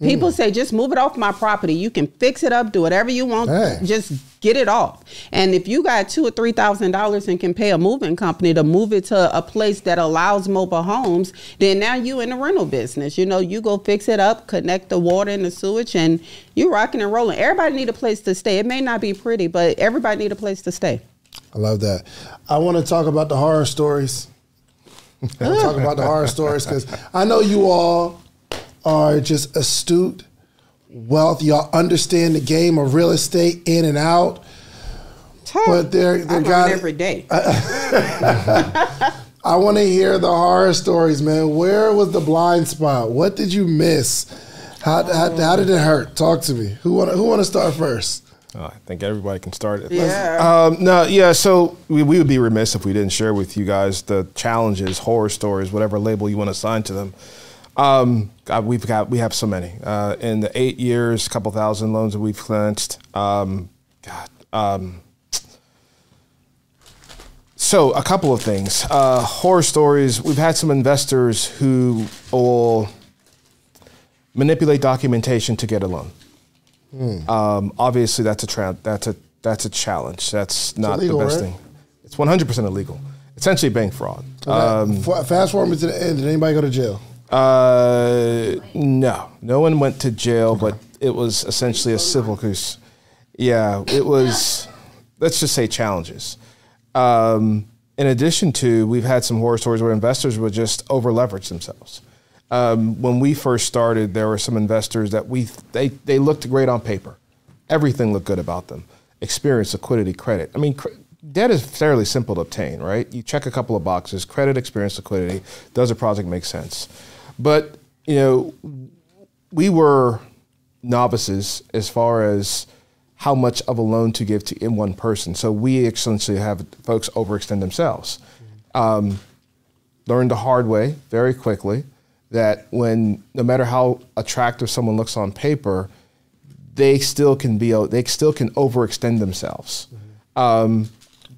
People mm. say just move it off my property. You can fix it up, do whatever you want. Dang. Just get it off. And if you got two or three thousand dollars and can pay a moving company to move it to a place that allows mobile homes, then now you in the rental business. You know, you go fix it up, connect the water and the sewage, and you rocking and rolling. Everybody need a place to stay. It may not be pretty, but everybody need a place to stay. I love that. I want to talk about the horror stories. [laughs] I want to talk about the horror stories because I know you all are just astute, wealth. Y'all understand the game of real estate in and out. But they're I they learn got every day. [laughs] I want to hear the horror stories, man. Where was the blind spot? What did you miss? How, how, how did it hurt? Talk to me. Who want who want to start first? Oh, I think everybody can start it. Yeah. Um, no, yeah. So we, we would be remiss if we didn't share with you guys the challenges, horror stories, whatever label you want to assign to them. Um, God, we've got we have so many. Uh, in the eight years, a couple thousand loans that we've cleansed. Um, God. Um, so a couple of things. Uh, horror stories. We've had some investors who will manipulate documentation to get a loan. Um, obviously, that's a tra- that's a that's a challenge. That's not illegal, the best right? thing. It's 100 percent illegal. Essentially, bank fraud. Um, Fa- Fast forward to the end. Did anybody go to jail? Uh, no, no one went to jail, but it was essentially a civil case. Yeah, it was. Let's just say challenges. Um, in addition to, we've had some horror stories where investors would just over leverage themselves. Um, when we first started, there were some investors that we they they looked great on paper, everything looked good about them, experience, liquidity, credit. I mean, cr- debt is fairly simple to obtain, right? You check a couple of boxes: credit, experience, liquidity. Does a project make sense? But you know, we were novices as far as how much of a loan to give to in one person. So we essentially have folks overextend themselves. Um, learned the hard way very quickly that when no matter how attractive someone looks on paper, they still can be they still can overextend themselves. Um,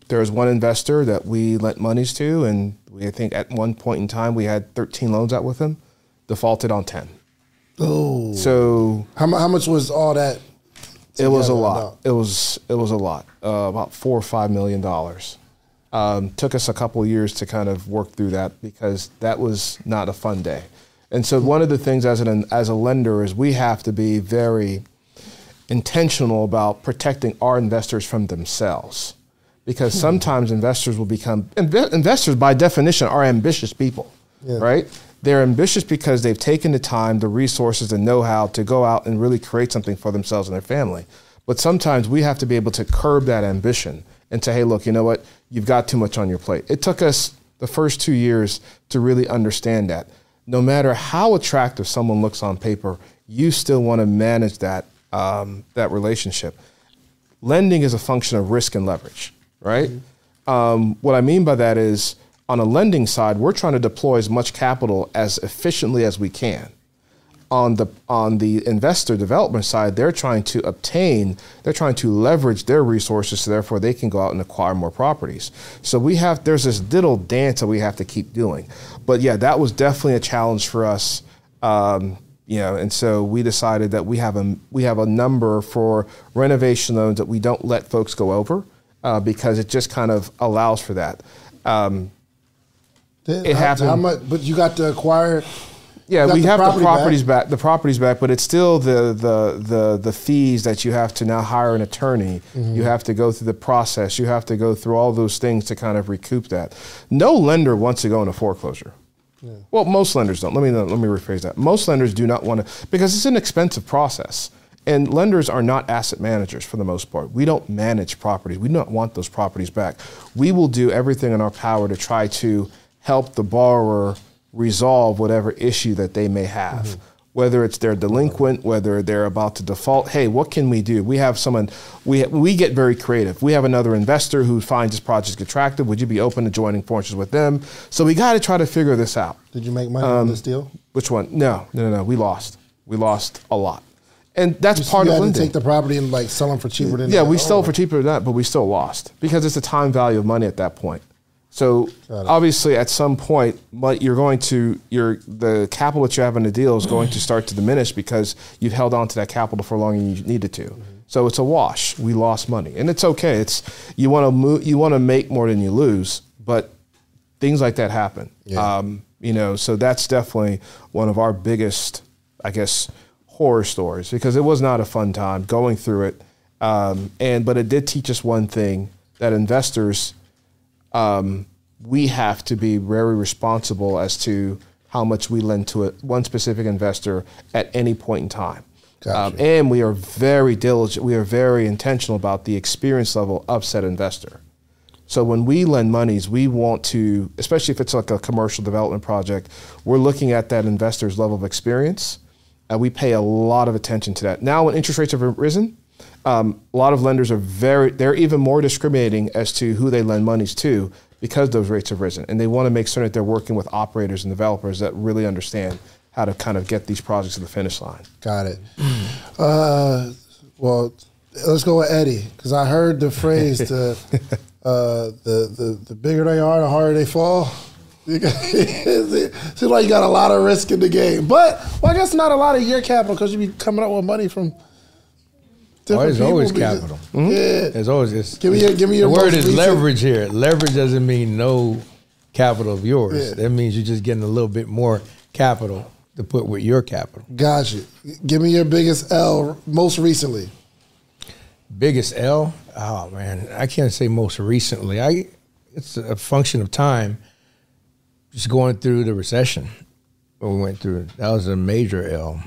there was one investor that we lent monies to, and we I think at one point in time we had 13 loans out with him, defaulted on 10. Oh, So how, how much was all that? it was a lot. It was it was a lot. Uh, about four or five million dollars. Um, took us a couple of years to kind of work through that because that was not a fun day. And so one of the things as an as a lender is we have to be very intentional about protecting our investors from themselves because sometimes investors will become inve- investors by definition are ambitious people right they're ambitious because they've taken the time the resources the know-how to go out and really create something for themselves and their family. But sometimes we have to be able to curb that ambition and say hey look you know what? You've got too much on your plate. It took us the first two years to really understand that. No matter how attractive someone looks on paper you still want to manage that um, that relationship. Lending is a function of risk and leverage, right? Um, what I mean by that is on a lending side, we're trying to deploy as much capital as efficiently as we can. On the on the investor development side, they're trying to obtain, they're trying to leverage their resources, so therefore they can go out and acquire more properties. So we have there's this little dance that we have to keep doing. But yeah, that was definitely a challenge for us. Um, you know, and so we decided that we have a we have a number for renovation loans that we don't let folks go over uh, because it just kind of allows for that. Um, Then It how, happened. How much? But you got to acquire. yeah, we have the properties back. the properties back, but it's still the the the the fees that you have to now hire an attorney. Mm-hmm. You have to go through the process. You have to go through all those things to kind of recoup that. No lender wants to go into foreclosure. Well, most lenders don't. Let me let me rephrase that. Most lenders do not want to because it's an expensive process. And lenders are not asset managers for the most part. We don't manage properties. We don't want those properties back. We will do everything in our power to try to help the borrower resolve whatever issue that they may have. Whether it's they're delinquent, whether they're about to default, hey, what can we do? We have someone, we, we get very creative. We have another investor who finds this project attractive. Would you be open to joining forces with them? So we got to try to figure this out. Did you make money Um, on this deal? Which one? No, no, no, no. We lost. We lost a lot, and that's You, part of lending. take the property and like sell them for cheaper than. yeah, we oh, sold for cheaper than that, but we still lost because it's a time value of money at that point. So obviously, at some point, but you're going to your the capital that you have in the deal is going to start to diminish because you've held on to that capital for longer than you needed to. So it's a wash. We lost money, and it's okay. It's you want to move, you want to make more than you lose, but things like that happen. Um, you know, so that's definitely one of our biggest, I guess, horror stories because it was not a fun time going through it. Um, and but it did teach us one thing that investors, um, we have to be very responsible as to how much we lend to a, one specific investor at any point in time. Um, and we are very diligent. We are very intentional about the experience level of said investor. So when we lend monies, we want to, especially if it's like a commercial development project, we're looking at that investor's level of experience, and we pay a lot of attention to that. Now, when interest rates have risen, um, a lot of lenders are very, they're even more discriminating as to who they lend monies to because those rates have risen, and they want to make certain that they're working with operators and developers that really understand how to kind of get these projects to the finish line. Got it. Uh, well, let's go with Eddie because I heard the phrase the, [laughs] uh, the the the bigger they are, the harder they fall. it [laughs] seems like you got a lot of risk in the game, but well, I guess not a lot of your capital because you'd be coming up with money from. Different there's always capital. Yeah. There's always this. Give me your- give me your The word is recent- leverage here. Leverage doesn't mean no capital of yours. Yeah. That means you're just getting a little bit more capital to put with your capital. Got you. Give me your biggest L most recently. Biggest L? Oh man, I can't say most recently. I it's a function of time. Just going through the recession, we went through, that was a major L.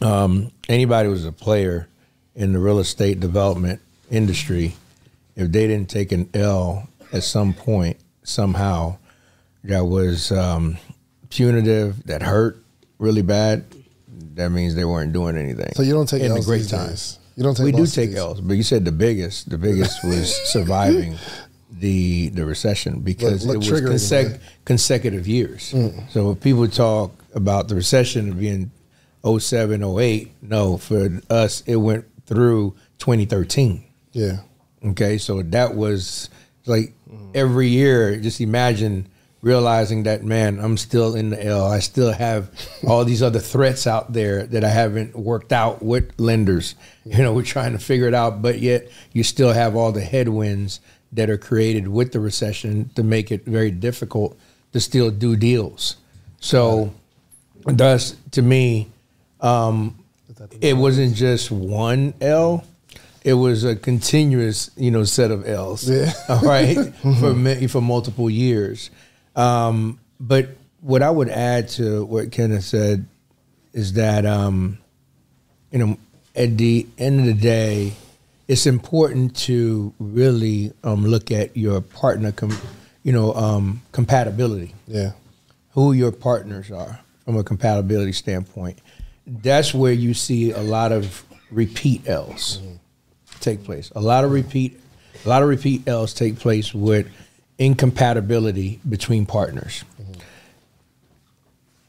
Um, anybody who was a player in the real estate development industry, if they didn't take an L at some point, somehow, that was um, punitive, that hurt really bad, that means they weren't doing anything. So you don't take in L's the great times. days? You don't take We do take L's, but you said the biggest. The biggest [laughs] was surviving the the recession because Look- it was consec- consecutive years. Mm. So when people talk about the recession being 07, 08, no, for us it went through 2013. Yeah. Okay, so that was like every year. Just imagine realizing that man, I'm still in the L. I still have all these other threats out there that I haven't worked out with lenders. You know, we're trying to figure it out, but yet you still have all the headwinds that are created with the recession to make it very difficult to still do deals. So, thus, to me, um, it wasn't just one L. It was a continuous, you know, set of L's. Yeah. [laughs] All right, for [laughs] ma- for multiple years. Um, but what I would add to what Kenneth said is that, um, you know, at the end of the day, it's important to really um, look at your partner, com- you know, um, compatibility Yeah. who your partners are from a compatibility standpoint. That's where you see a lot of repeat L's take place. A lot of repeat, a lot of repeat L's take place with incompatibility between partners.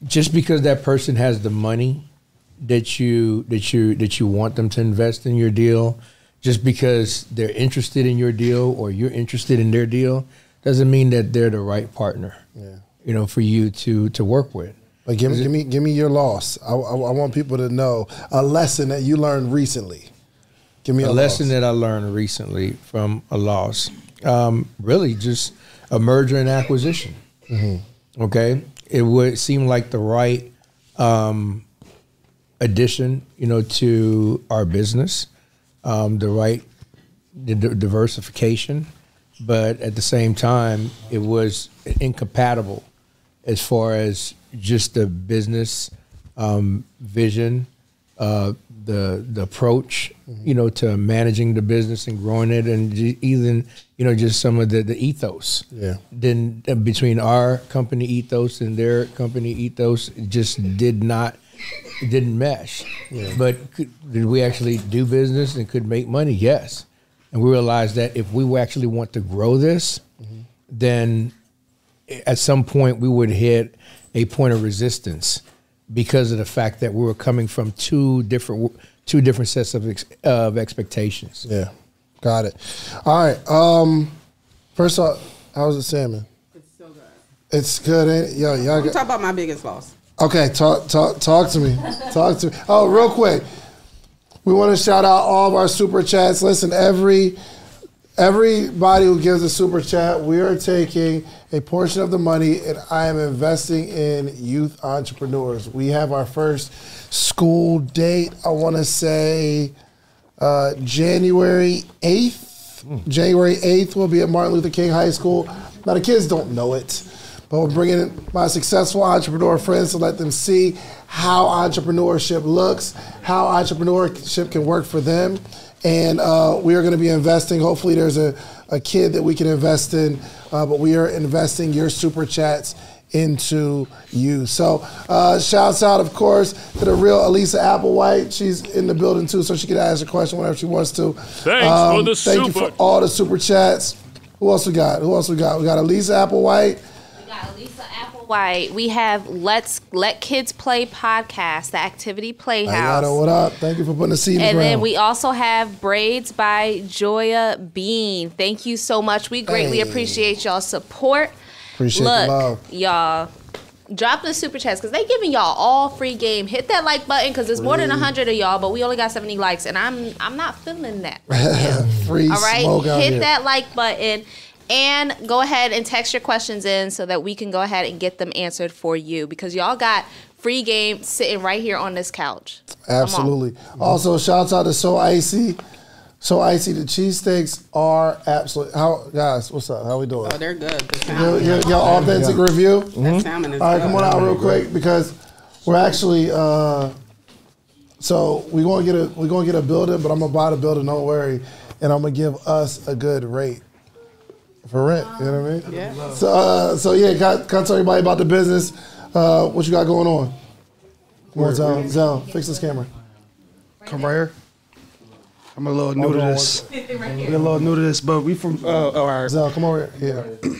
Just because that person has the money that you that you that you want them to invest in your deal, just because they're interested in your deal or you're interested in their deal, doesn't mean that they're the right partner. Yeah. You know, for you to to work with. But give me, give me, give me your loss. I, I, I want people to know a lesson that you learned recently. Give me a, a lesson loss. that I learned recently from a loss. Um, really, just a merger and acquisition. Okay, it would seem like the right um, addition, you know, to our business, um, the right the di- diversification, but at the same time, it was incompatible as far as just the business um, vision, uh, the the approach, you know, to managing the business and growing it, and even you know just some of the the ethos. Yeah. Then uh, between our company ethos and their company ethos, it just did not didn't mesh. But could, did we actually do business and could make money? Yes. And we realized that if we actually want to grow this, then at some point we would hit a point of resistance because of the fact that we were coming from two different two different sets of ex, of expectations. Yeah. Got it. All right. Um, first off, how's the salmon? It's so good. It's good, ain't it? Yo, y'all I'm got, talking about my biggest loss. Okay, talk talk talk to me. Talk to me. Oh, real quick. We want to shout out all of our super chats. Listen, every everybody who gives a super chat, we are taking a portion of the money and I am investing in youth entrepreneurs. We have our first school date, I want to say uh, January 8th. January 8th will be at Martin Luther King High School. Now, the kids don't know it, but we're bringing in my successful entrepreneur friends to let them see how entrepreneurship looks, how entrepreneurship can work for them. And uh, we are going to be investing. Hopefully, there's a, a kid that we can invest in, uh, but we are investing your super chats into you. So, uh, shouts out, of course, to the real Elisa Applewhite. She's in the building too, so she can ask a question whenever she wants to. Thanks Um, for the Thank you for all the super chats. Who else we got? Who else we got? We got Elisa Applewhite. We got Lisa Applewhite. We have Let's Let Kids Play podcast, the Activity Playhouse. What up? Thank you for putting the seed in the And then we also have Braids by Joya Bean. Thank you so much. We greatly Hey. appreciate y'all support. Appreciate the Look, love. y'all. Drop the super chats because they giving y'all all free game. Hit that like button because there's more than hundred of y'all, but we only got seventy likes, and I'm I'm not feeling that. Right. [laughs] Free All right, hit that like button and go ahead and text your questions in so that we can go ahead and get them answered for you because y'all got free game sitting right here on this couch. Absolutely. Also, shouts out to So Icy. So icy. see the cheesesteaks are absolute. How guys? What's up? How we doing? Oh, they're good. The Your, your, your authentic review. that salmon is All right, good. come on out real quick because we're actually. Uh, so we're gonna get a we're gonna get a building, but I'm gonna buy the building. Don't worry, and I'm gonna give us a good rate for rent. You know what I mean? Yeah. So uh, so yeah, got got tell everybody about the business. Uh, what you got going on? Come on, Zell. Zell, fix this camera. Come right here. I'm a little new to on this. [laughs] I'm a little new to this, but we from. Uh, oh, all right. Zell, come over here. Yeah.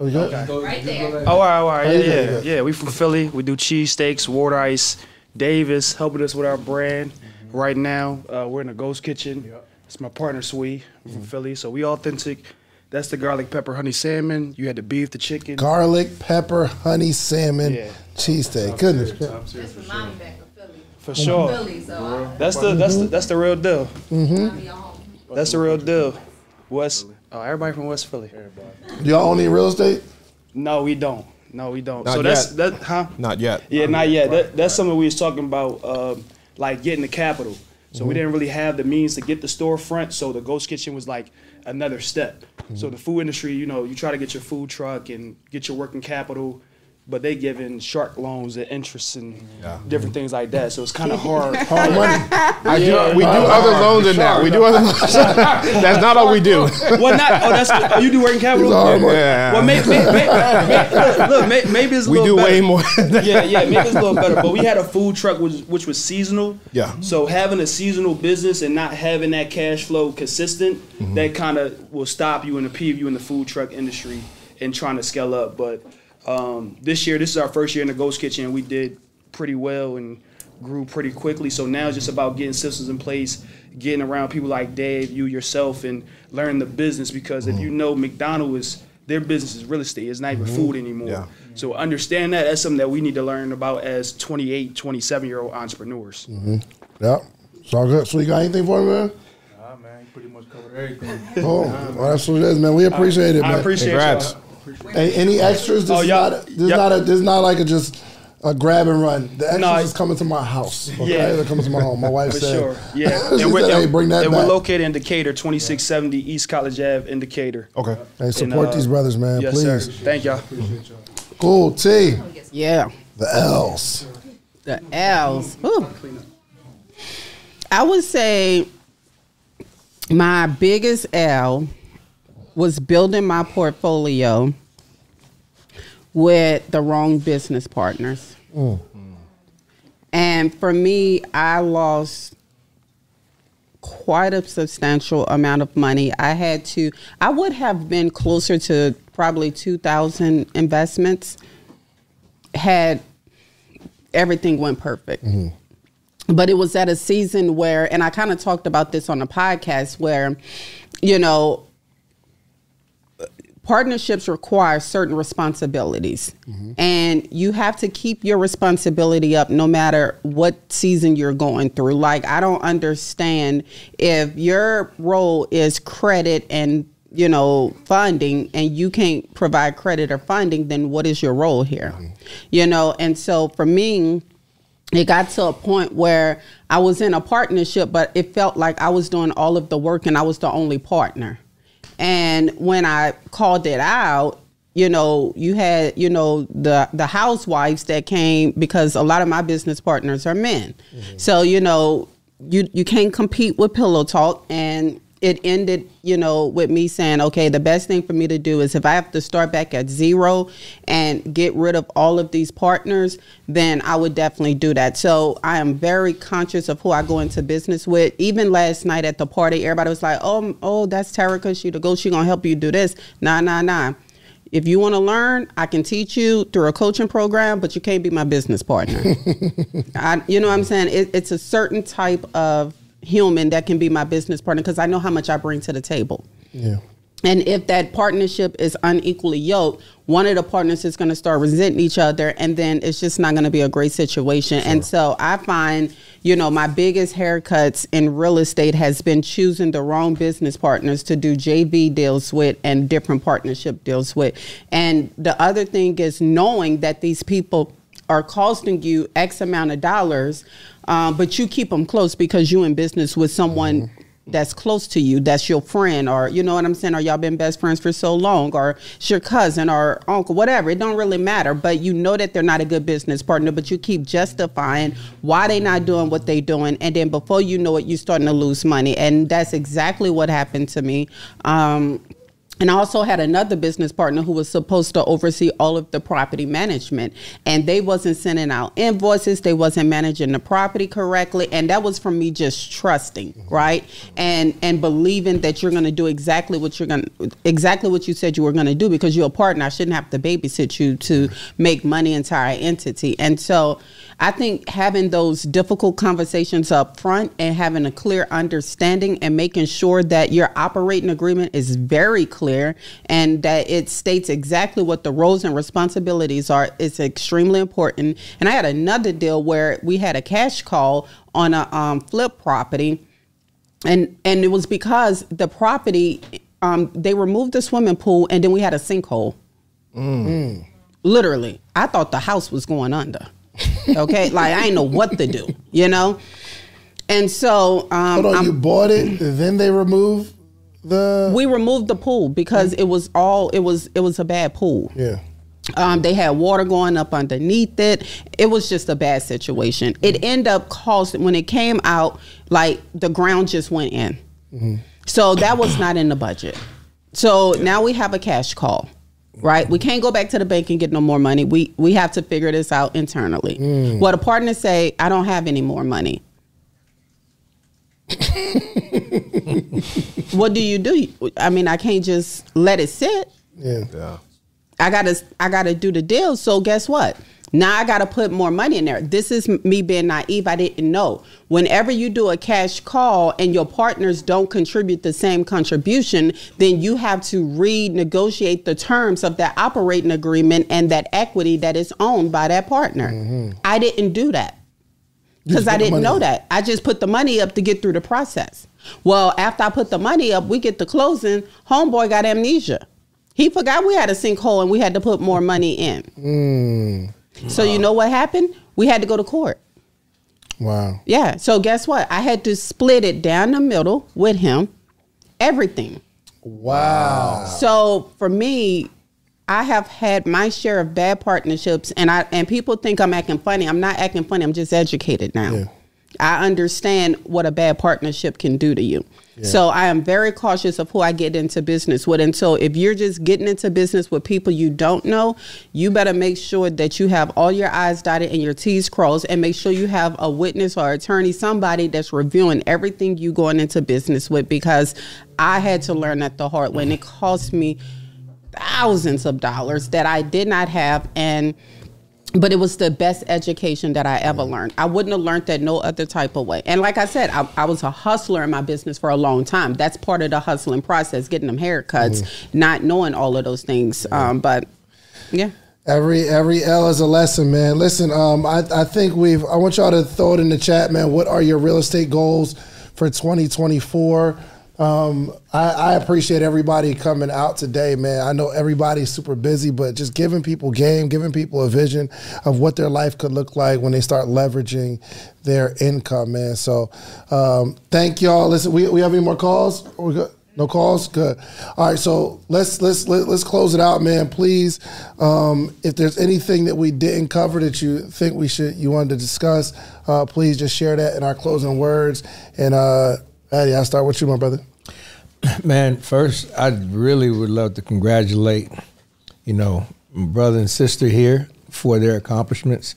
Are we good? Right there. Oh, all right, all right. How Yeah, yeah, yeah. We from Philly. We do cheesesteaks, water ice. Davis helping us with our brand right now. Uh, we're in the Ghost Kitchen. It's my partner Swee I'm from Philly, so we authentic. That's the garlic pepper honey salmon. You had the beef, the chicken. Garlic, pepper, honey, salmon, Yeah. cheesesteak. Goodness. This remind me back of Philly. for sure. Philly, so That's the that's the that's the real deal. Mm-hmm. I'll be your home. That's the real deal. West. Oh, everybody from West Philly. Y'all own any real estate? No, we don't. No, we don't. Not so that's yet. that, huh? Not yet. Yeah, not yet. That, that's something we was talking about, um, like getting the capital. So Mm-hmm. we didn't really have the means to get the storefront. So the Ghost Kitchen was like another step. Mm-hmm. So the food industry, you know, you try to get your food truck and get your working capital, but they giving shark loans and interest and different things like that. So it's kind of [laughs] hard. Hard money. I do, we do other loans in that. We do other loans. [laughs] That's not all we do. well, not. Oh, that's. Oh, you do working capital. It's hard money. Yeah. Well, maybe, look, look, may- maybe it's a we little do better. way more. yeah, yeah, maybe it's a little better. But we had a food truck which, which was seasonal. Yeah. So having a seasonal business and not having that cash flow consistent, Mm-hmm. that kind of will stop you and impede you in the food truck industry and trying to scale up. But um, this year, this is our first year in the Ghost Kitchen, and we did pretty well and grew pretty quickly. So now it's just about getting systems in place, getting around people like Dave, you yourself, and learning the business. Because if you mm-hmm. know McDonald's is their business is real estate, it's not even mm-hmm. food anymore. Yeah. So understand that. That's something that we need to learn about as 28, 27 year old entrepreneurs. Mm-hmm. Yep. It's all good. So you got anything for me, man? Nah, man, you pretty much covered everything. Oh, well, that's what it is, man. We appreciate it, man. I appreciate Congrats. y'all. Hey, any extras? This Oh, is y'all- not. This is yep. not a. This not like a just a grab and run. The extras No, is coming to my house. Okay, Yeah. they're coming to my home. My wife For said. sure. [laughs] Yeah. she and we're, said, "Hey, bring that and back." we're located in Decatur, 2670 East College Ave in Decatur. Okay. Hey, support And, uh, these brothers, man. Yes, please. sir. Thank y'all. Cool. T. Yeah. The L's. The L's. Whew. I would say my biggest L was building my portfolio with the wrong business partners. Mm. And for me, I lost quite a substantial amount of money. I had to, I would have been closer to probably 2,000 investments had everything went perfect. Mm-hmm. But it was at a season where, and I kind of talked about this on a podcast where, you know, partnerships require certain responsibilities. And you have to keep your responsibility up no matter what season you're going through. Like i don't understand if your role is credit and you know funding and you can't provide credit or funding then what is your role here? Mm-hmm. You know and so for me it got to a point where I was in a partnership, but it felt like I was doing all of the work and I was the only partner. And when I called it out, you know, you had, you know, the the housewives that came because a lot of my business partners are men. Mm-hmm. So, you know, you you can't compete with pillow talk and it ended, you know, with me saying, okay, the best thing for me to do is if I have to start back at zero and get rid of all of these partners, then I would definitely do that. So I am very conscious of who I go into business with. Even last night at the party, everybody was like, oh, oh, that's Terica. She the go. She gonna help you do this. Nah, nah, nah. If you want to learn, I can teach you through a coaching program, but you can't be my business partner. [laughs] I, you know what I'm saying? It, it's a certain type of human that can be my business partner because I know how much I bring to the table. Yeah. And if that partnership is unequally yoked, one of the partners is going to start resenting each other, and then it's just not going to be a great situation. And so I find, you know, my biggest haircuts in real estate has been choosing the wrong business partners to do JV deals with and different partnership deals with. And the other thing is knowing that these people are costing you X amount of dollars, um, but you keep them close because you're in business with someone that's close to you, that's your friend, or you know what I'm saying, or y'all been best friends for so long, or it's your cousin or uncle, whatever. It don't really matter, but you know that they're not a good business partner, but you keep justifying why they not doing what they doing, and then before you know it, you're starting to lose money, and that's exactly what happened to me. Um, and I also had another business partner who was supposed to oversee all of the property management. And they wasn't sending out invoices. They wasn't managing the property correctly. And that was from me just trusting right? And and believing that you're going to do exactly what you're going exactly what you said you were going to do because you're a partner. I shouldn't have to babysit you to make money our entity. And so I think having those difficult conversations up front and having a clear understanding and making sure that your operating agreement is very clear and that it states exactly what the roles and responsibilities are is extremely important. And I had another deal where we had a cash call on a um, flip property and and it was because the property um, they removed the swimming pool and then we had a sinkhole. Literally, I thought the house was going under. Okay, [laughs] like I didn't know what to do, you know. And so um, Hold on, I'm- you bought it, then they remove the. we removed the pool because it was all it was it was a bad pool. yeah. Um, they had water going up underneath it. It was just a bad situation. It ended up causing when it came out, like the ground just went in. So that was not in the budget. So now we have a cash call, right? We can't go back to the bank and get no more money. We we have to figure this out internally. What a partner say, I don't have any more money. [laughs] what do you do? I mean, I can't just let it sit. Yeah. Yeah. I gotta I gotta do the deal. So guess what? Now I gotta put more money in there. This is me being naive. I didn't know. Whenever you do a cash call and your partners don't contribute the same contribution, then you have to renegotiate the terms of that operating agreement and that equity that is owned by that partner. Mm-hmm. I didn't do that because I didn't know in. that. I just put the money up to get through the process. Well, after I put the money up, we get the closing. Homeboy got amnesia. He forgot we had a sinkhole and we had to put more money in. Mm. So you know what happened? We had to go to court. Wow. Yeah. So guess what? I had to split it down the middle with him, everything. Wow. So for me, I have had my share of bad partnerships, and I and people think I'm acting funny. I'm not acting funny. I'm just educated now. Yeah. I understand what a bad partnership can do to you. So I am very cautious of who I get into business with. And so if you're just getting into business with people you don't know, you better make sure that you have all your I's dotted and your T's crossed and make sure you have a witness or attorney, somebody that's reviewing everything you going into business with because I had to learn that the hard way. And it cost me thousands of dollars that I did not have and but it was the best education that I ever learned. I wouldn't have learned that no other type of way. And like I said, I, I was a hustler in my business for a long time. That's part of the hustling process, getting them haircuts, not knowing all of those things. Um, but yeah. Every every L is a lesson, man. Listen, um, I, I think we've. I want y'all to throw it in the chat, man. What are your real estate goals for 2024? Um, I, I appreciate everybody coming out today, man. I know everybody's super busy, but just giving people game, giving people a vision of what their life could look like when they start leveraging their income, man. So, um, thank y'all. Listen, we we have any more calls? No calls. Good. All right. So let's let's let, let's close it out, man. Please, um, if there's anything that we didn't cover that you think we should you wanted to discuss, uh, please just share that in our closing words. And uh, Eddie, I'll start with you, my brother. Man, first, I really would love to congratulate, you know, my brother and sister here for their accomplishments.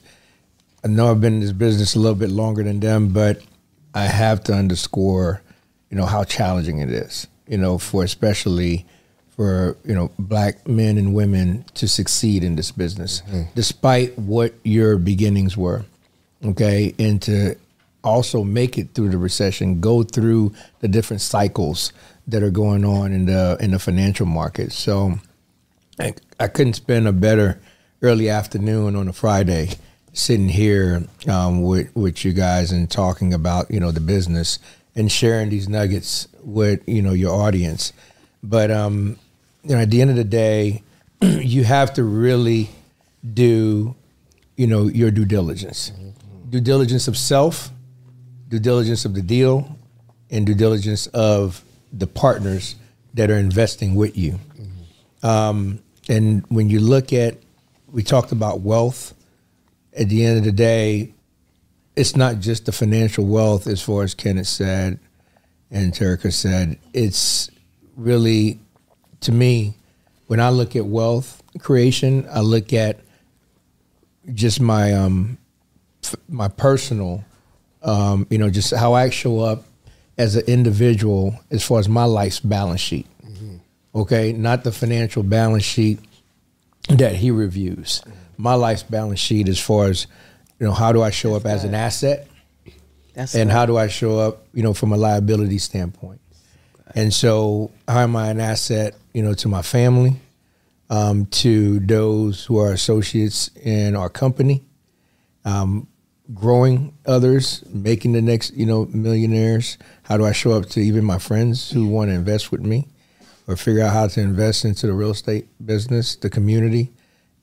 I know I've been in this business a little bit longer than them, but I have to underscore, you know, how challenging it is, you know, for especially for, you know, black men and women to succeed in this business, mm-hmm. despite what your beginnings were, okay, and to also make it through the recession, go through the different cycles that are going on in the in the financial market. So I, I couldn't spend a better early afternoon on a Friday sitting here um, with with you guys and talking about you know the business and sharing these nuggets with you know your audience. But um, you know, at the end of the day, [clears throat] you have to really do you know your due diligence, due diligence of self, due diligence of the deal, and due diligence of the partners that are investing with you. Um, and when you look at, we talked about wealth. At the end of the day, it's not just the financial wealth, as far as Kenneth said and Terica said. It's really, to me, when I look at wealth creation, I look at just my um, f- my personal, um, you know, just how I show up as an individual as far as my life's balance sheet. Okay, not the financial balance sheet that he reviews. My life's balance sheet as far as you know, how do I show up as an asset, That's and good. how do I show up, you know, from a liability standpoint. And so, how am I an asset, you know, to my family, um, to those who are associates in our company, um, growing others, making the next, you know, millionaires. How do I show up to even my friends who want to invest with me, or figure out how to invest into the real estate business, the community,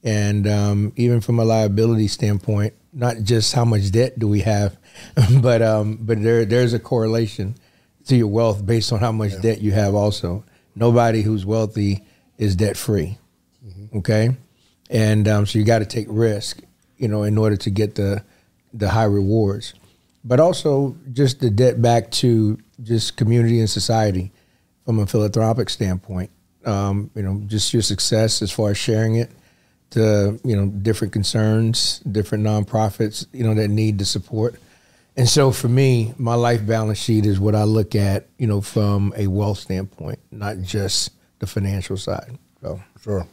and um, even from a liability standpoint, not just how much debt do we have, [laughs] but um, but there there's a correlation to your wealth based on how much debt you have. Also, nobody who's wealthy is debt free. Okay, and um, so you got to take risk, you know, in order to get the the high rewards, but also just the debt back to just community and society from a philanthropic standpoint. Um, you know, just your success as far as sharing it to you know different concerns, different nonprofits, you know that need the support. And so for me, my life balance sheet is what I look at, you know, from a wealth standpoint, not just the financial side. So Sure.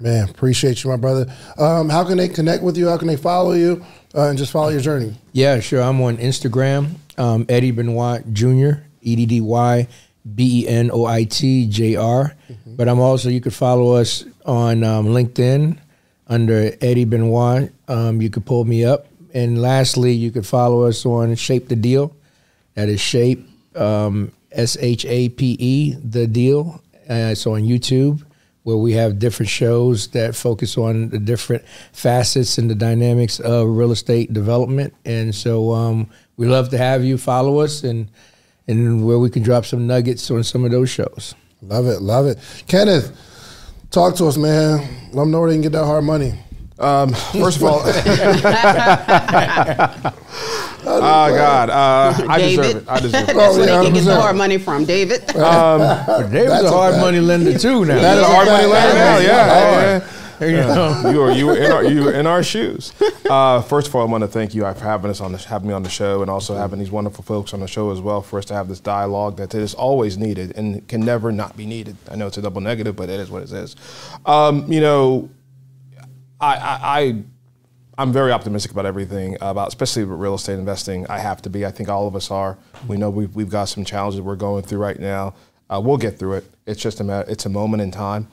Man, appreciate you, my brother. Um, how can they connect with you? How can they follow you uh, and just follow your journey? Yeah, sure. I'm on Instagram, um, Eddie Benoit Jr. E D D Y B E N O I T J R. But I'm also you could follow us on um, LinkedIn under Eddie Benoit. Um, you could pull me up. And lastly, you could follow us on Shape the Deal. That is Shape um, S H A P E the Deal. Uh, it's on YouTube where we have different shows that focus on the different facets and the dynamics of real estate development. And so um, we love to have you follow us and and where we can drop some nuggets on some of those shows. Love it, love it. Kenneth, talk to us, man. Let them know where they can get that hard money. Um, first of all, [laughs] [laughs] oh God, uh, I deserve David. it. I deserve [laughs] it. That's Oh, where yeah, they can get the hard money from, David. But David's That's a a hard fact. money lender too now. That is a hard money lender now, That is yeah, hard. yeah, yeah. You know? you are you were in our you were in our shoes. Uh, first of all, I want to thank you for having us on the, having me on the show, and also having these wonderful folks on the show as well for us to have this dialogue that is always needed and can never not be needed. I know it's a double negative, but it is what it is. Um, you know, I, I, I I'm very optimistic about everything about, especially with real estate investing. I have to be. I think all of us are. We know we've, we've got some challenges we're going through right now. Uh, we'll get through it. It's just a matter. It's a moment in time.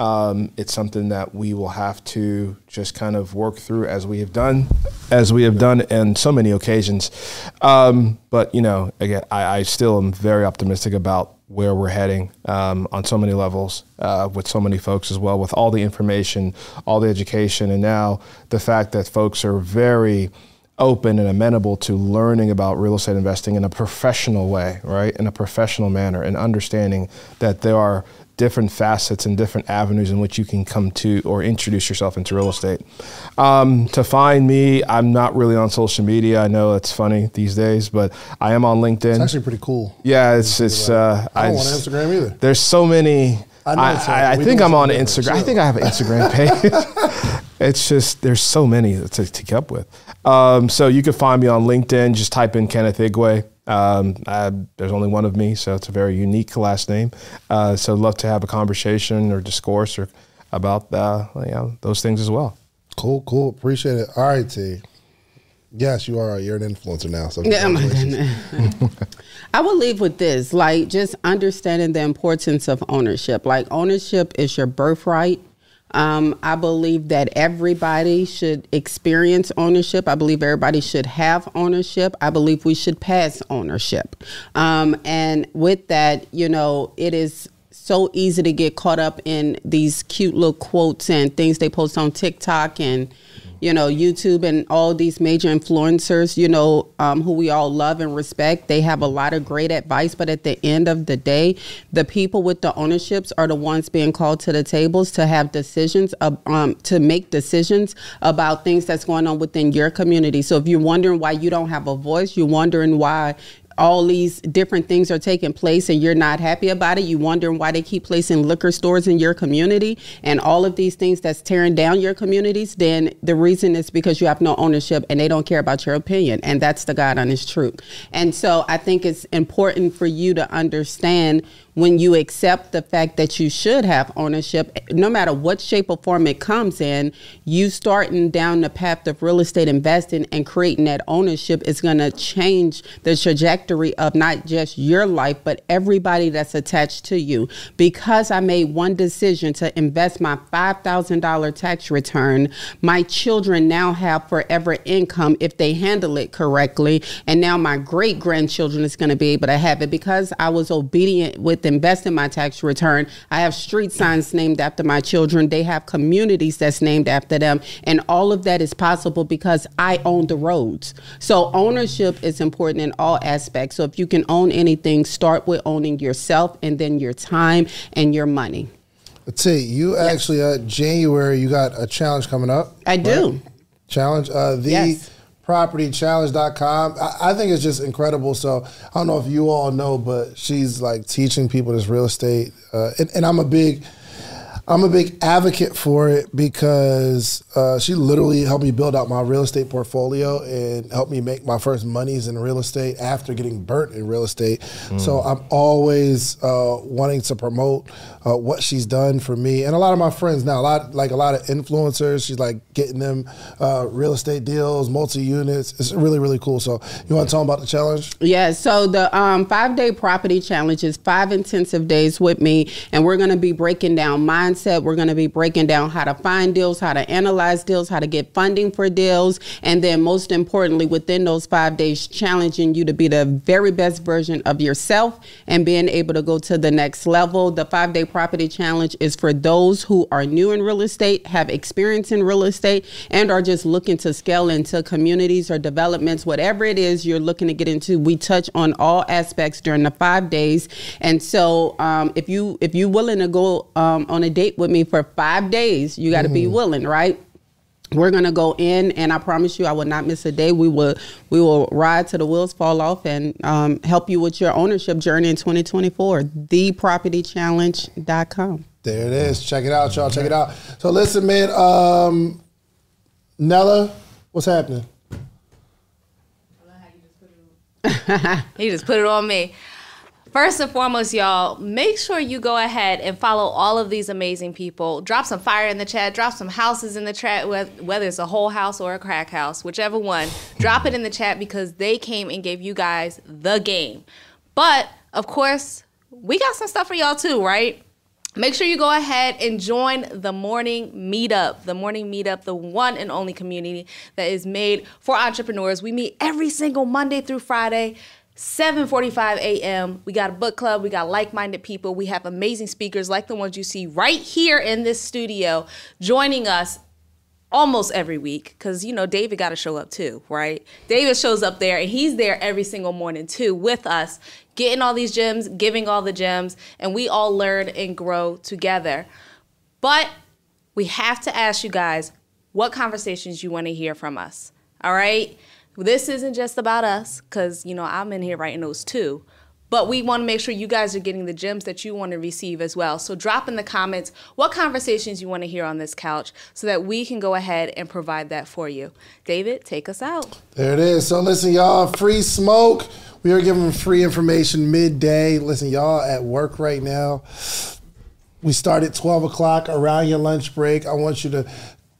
Um, it's something that we will have to just kind of work through as we have done, as we have done on so many occasions. Um, but you know, again, I, I still am very optimistic about where we're heading um, on so many levels uh, with so many folks as well, with all the information, all the education, and now the fact that folks are very open and amenable to learning about real estate investing in a professional way, right? In a professional manner, and understanding that there are different facets and different avenues in which you can come to or introduce yourself into real estate. Um, to find me, I'm not really on social media. I know it's funny these days, but I am on LinkedIn. It's actually pretty cool. Yeah, it's it's. Uh, I don't want just- Instagram either. There's so many. I I, I, I think I'm on. Instagram. I think I have an Instagram [laughs] page. It's just there's so many to, to keep up with. Um, so you can find me on LinkedIn. Just type in Kenneth Igwe. Um, I, there's only one of me, so it's a very unique last name. Uh, so love to have a conversation or discourse or about uh, you know, those things as well. Cool, cool. Appreciate it. All right, T. Yes, you are. You're an influencer now. So Yeah, my I will leave with this, like just understanding the importance of ownership. Like ownership is your birthright. Um, I believe that everybody should experience ownership. I believe everybody should have ownership. I believe we should pass ownership. Um, and with that, you know, it is so easy to get caught up in these cute little quotes and things they post on TikTok and you know, YouTube and all these major influencers, you know, um, who we all love and respect. They have a lot of great advice, but at the end of the day, the people with the ownerships are the ones being called to the tables to have decisions, um, to make decisions about things that's going on within your community. So if you're wondering why you don't have a voice, you're wondering why all these different things are taking place and you're not happy about it, you wondering why they keep placing liquor stores in your community and all of these things that's tearing down your communities, then the reason is because you have no ownership and they don't care about your opinion. And that's the God honest truth. And so I think it's important for you to understand when you accept the fact that you should have ownership, no matter what shape or form it comes in, you starting down the path of real estate investing and creating that ownership is going to change the trajectory of not just your life, but everybody that's attached to you. Because I made one decision to invest my $5,000 tax return, my children now have forever income if they handle it correctly. And now my great grandchildren is going to be able to have it because I was obedient with invest in my tax return. I have street signs named after my children. They have communities that's named after them. And all of that is possible because I own the roads. So ownership is important in all aspects. So if you can own anything, start with owning yourself and then your time and your money. T, you actually uh January you got a challenge coming up. I do. Challenge. Uh the yes propertychallenge.com. I, I think it's just incredible. So I don't know if you all know, but she's like teaching people this real estate. Uh, and, and I'm a big I'm a big advocate for it because uh, she literally helped me build out my real estate portfolio and helped me make my first monies in real estate after getting burnt in real estate. Mm. So I'm always uh, wanting to promote uh, what she's done for me and a lot of my friends now. A lot like a lot of influencers. She's like getting them uh, real estate deals, multi units. It's really really cool. So you want to talk about the challenge? Yeah. So the um, five day property challenge is five intensive days with me, and we're going to be breaking down mindset. We're going to be breaking down how to find deals, how to analyze deals, how to get funding for deals, and then most importantly, within those five days, challenging you to be the very best version of yourself and being able to go to the next level. The five day property challenge is for those who are new in real estate, have experience in real estate, and are just looking to scale into communities or developments, whatever it is you're looking to get into. We touch on all aspects during the five days, and so um, if you if you're willing to go um, on a date date with me for five days. You got to mm-hmm. be willing, right? We're gonna go in, and I promise you, I will not miss a day. We will, we will ride to the wheels fall off, and um, help you with your ownership journey in 2024. ThePropertyChallenge.com. There it is. Check it out, y'all. Check it out. So listen, man. Um, Nella, what's happening? [laughs] he just put it on me. First and foremost, y'all, make sure you go ahead and follow all of these amazing people. Drop some fire in the chat, drop some houses in the chat, whether it's a whole house or a crack house, whichever one. drop it in the chat because they came and gave you guys the game. But of course, we got some stuff for y'all too, right? Make sure you go ahead and join the morning meetup, the morning meetup, the one and only community that is made for entrepreneurs. We meet every single Monday through Friday 7:45 a.m. We got a book club, we got like-minded people, we have amazing speakers like the ones you see right here in this studio joining us almost every week cuz you know David got to show up too, right? David shows up there and he's there every single morning too with us, getting all these gems, giving all the gems, and we all learn and grow together. But we have to ask you guys what conversations you want to hear from us. All right? This isn't just about us, because, you know, I'm in here writing those too. But we want to make sure you guys are getting the gems that you want to receive as well. So drop in the comments what conversations you want to hear on this couch so that we can go ahead and provide that for you. David, take us out. There it is. So listen, y'all, free smoke. We are giving free information midday. Listen, y'all at work right now. We start at 12 o'clock around your lunch break. I want you to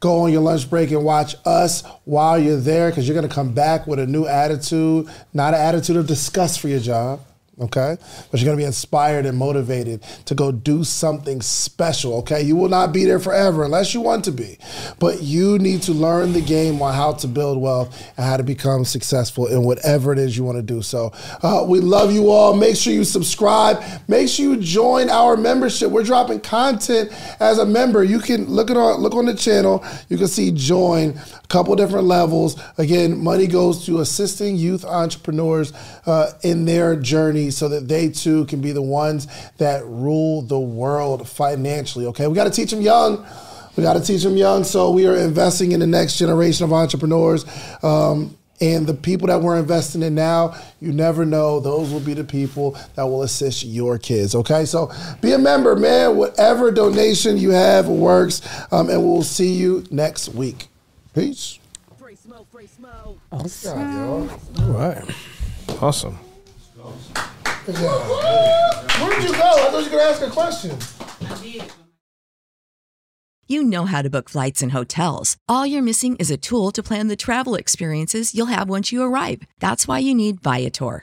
go on your lunch break and watch us while you're there because you're going to come back with a new attitude, not an attitude of disgust for your job, okay? But you're gonna be inspired and motivated to go do something special, okay? You will not be there forever unless you want to be, but you need to learn the game on how to build wealth and how to become successful in whatever it is you wanna do. So uh, we love you all. Make sure you subscribe. Make sure you join our membership. We're dropping content as a member. You can look at our, look on the channel. You can see join a couple different levels. Again, money goes to assisting youth entrepreneurs uh, in their journey so that they too can be the ones that rule the world financially. Okay, we got to teach them young. We got to teach them young. So we are investing in the next generation of entrepreneurs. Um, and the people that we're investing in now, you never know, those will be the people that will assist your kids. Okay, so be a member, man. Whatever donation you have works. Um, and we'll see you next week. Peace. Awesome. All right. Awesome. Good job. Where'd you go? I thought you could ask a question. You know how to book flights and hotels. All you're missing is a tool to plan the travel experiences you'll have once you arrive. That's why you need Viator.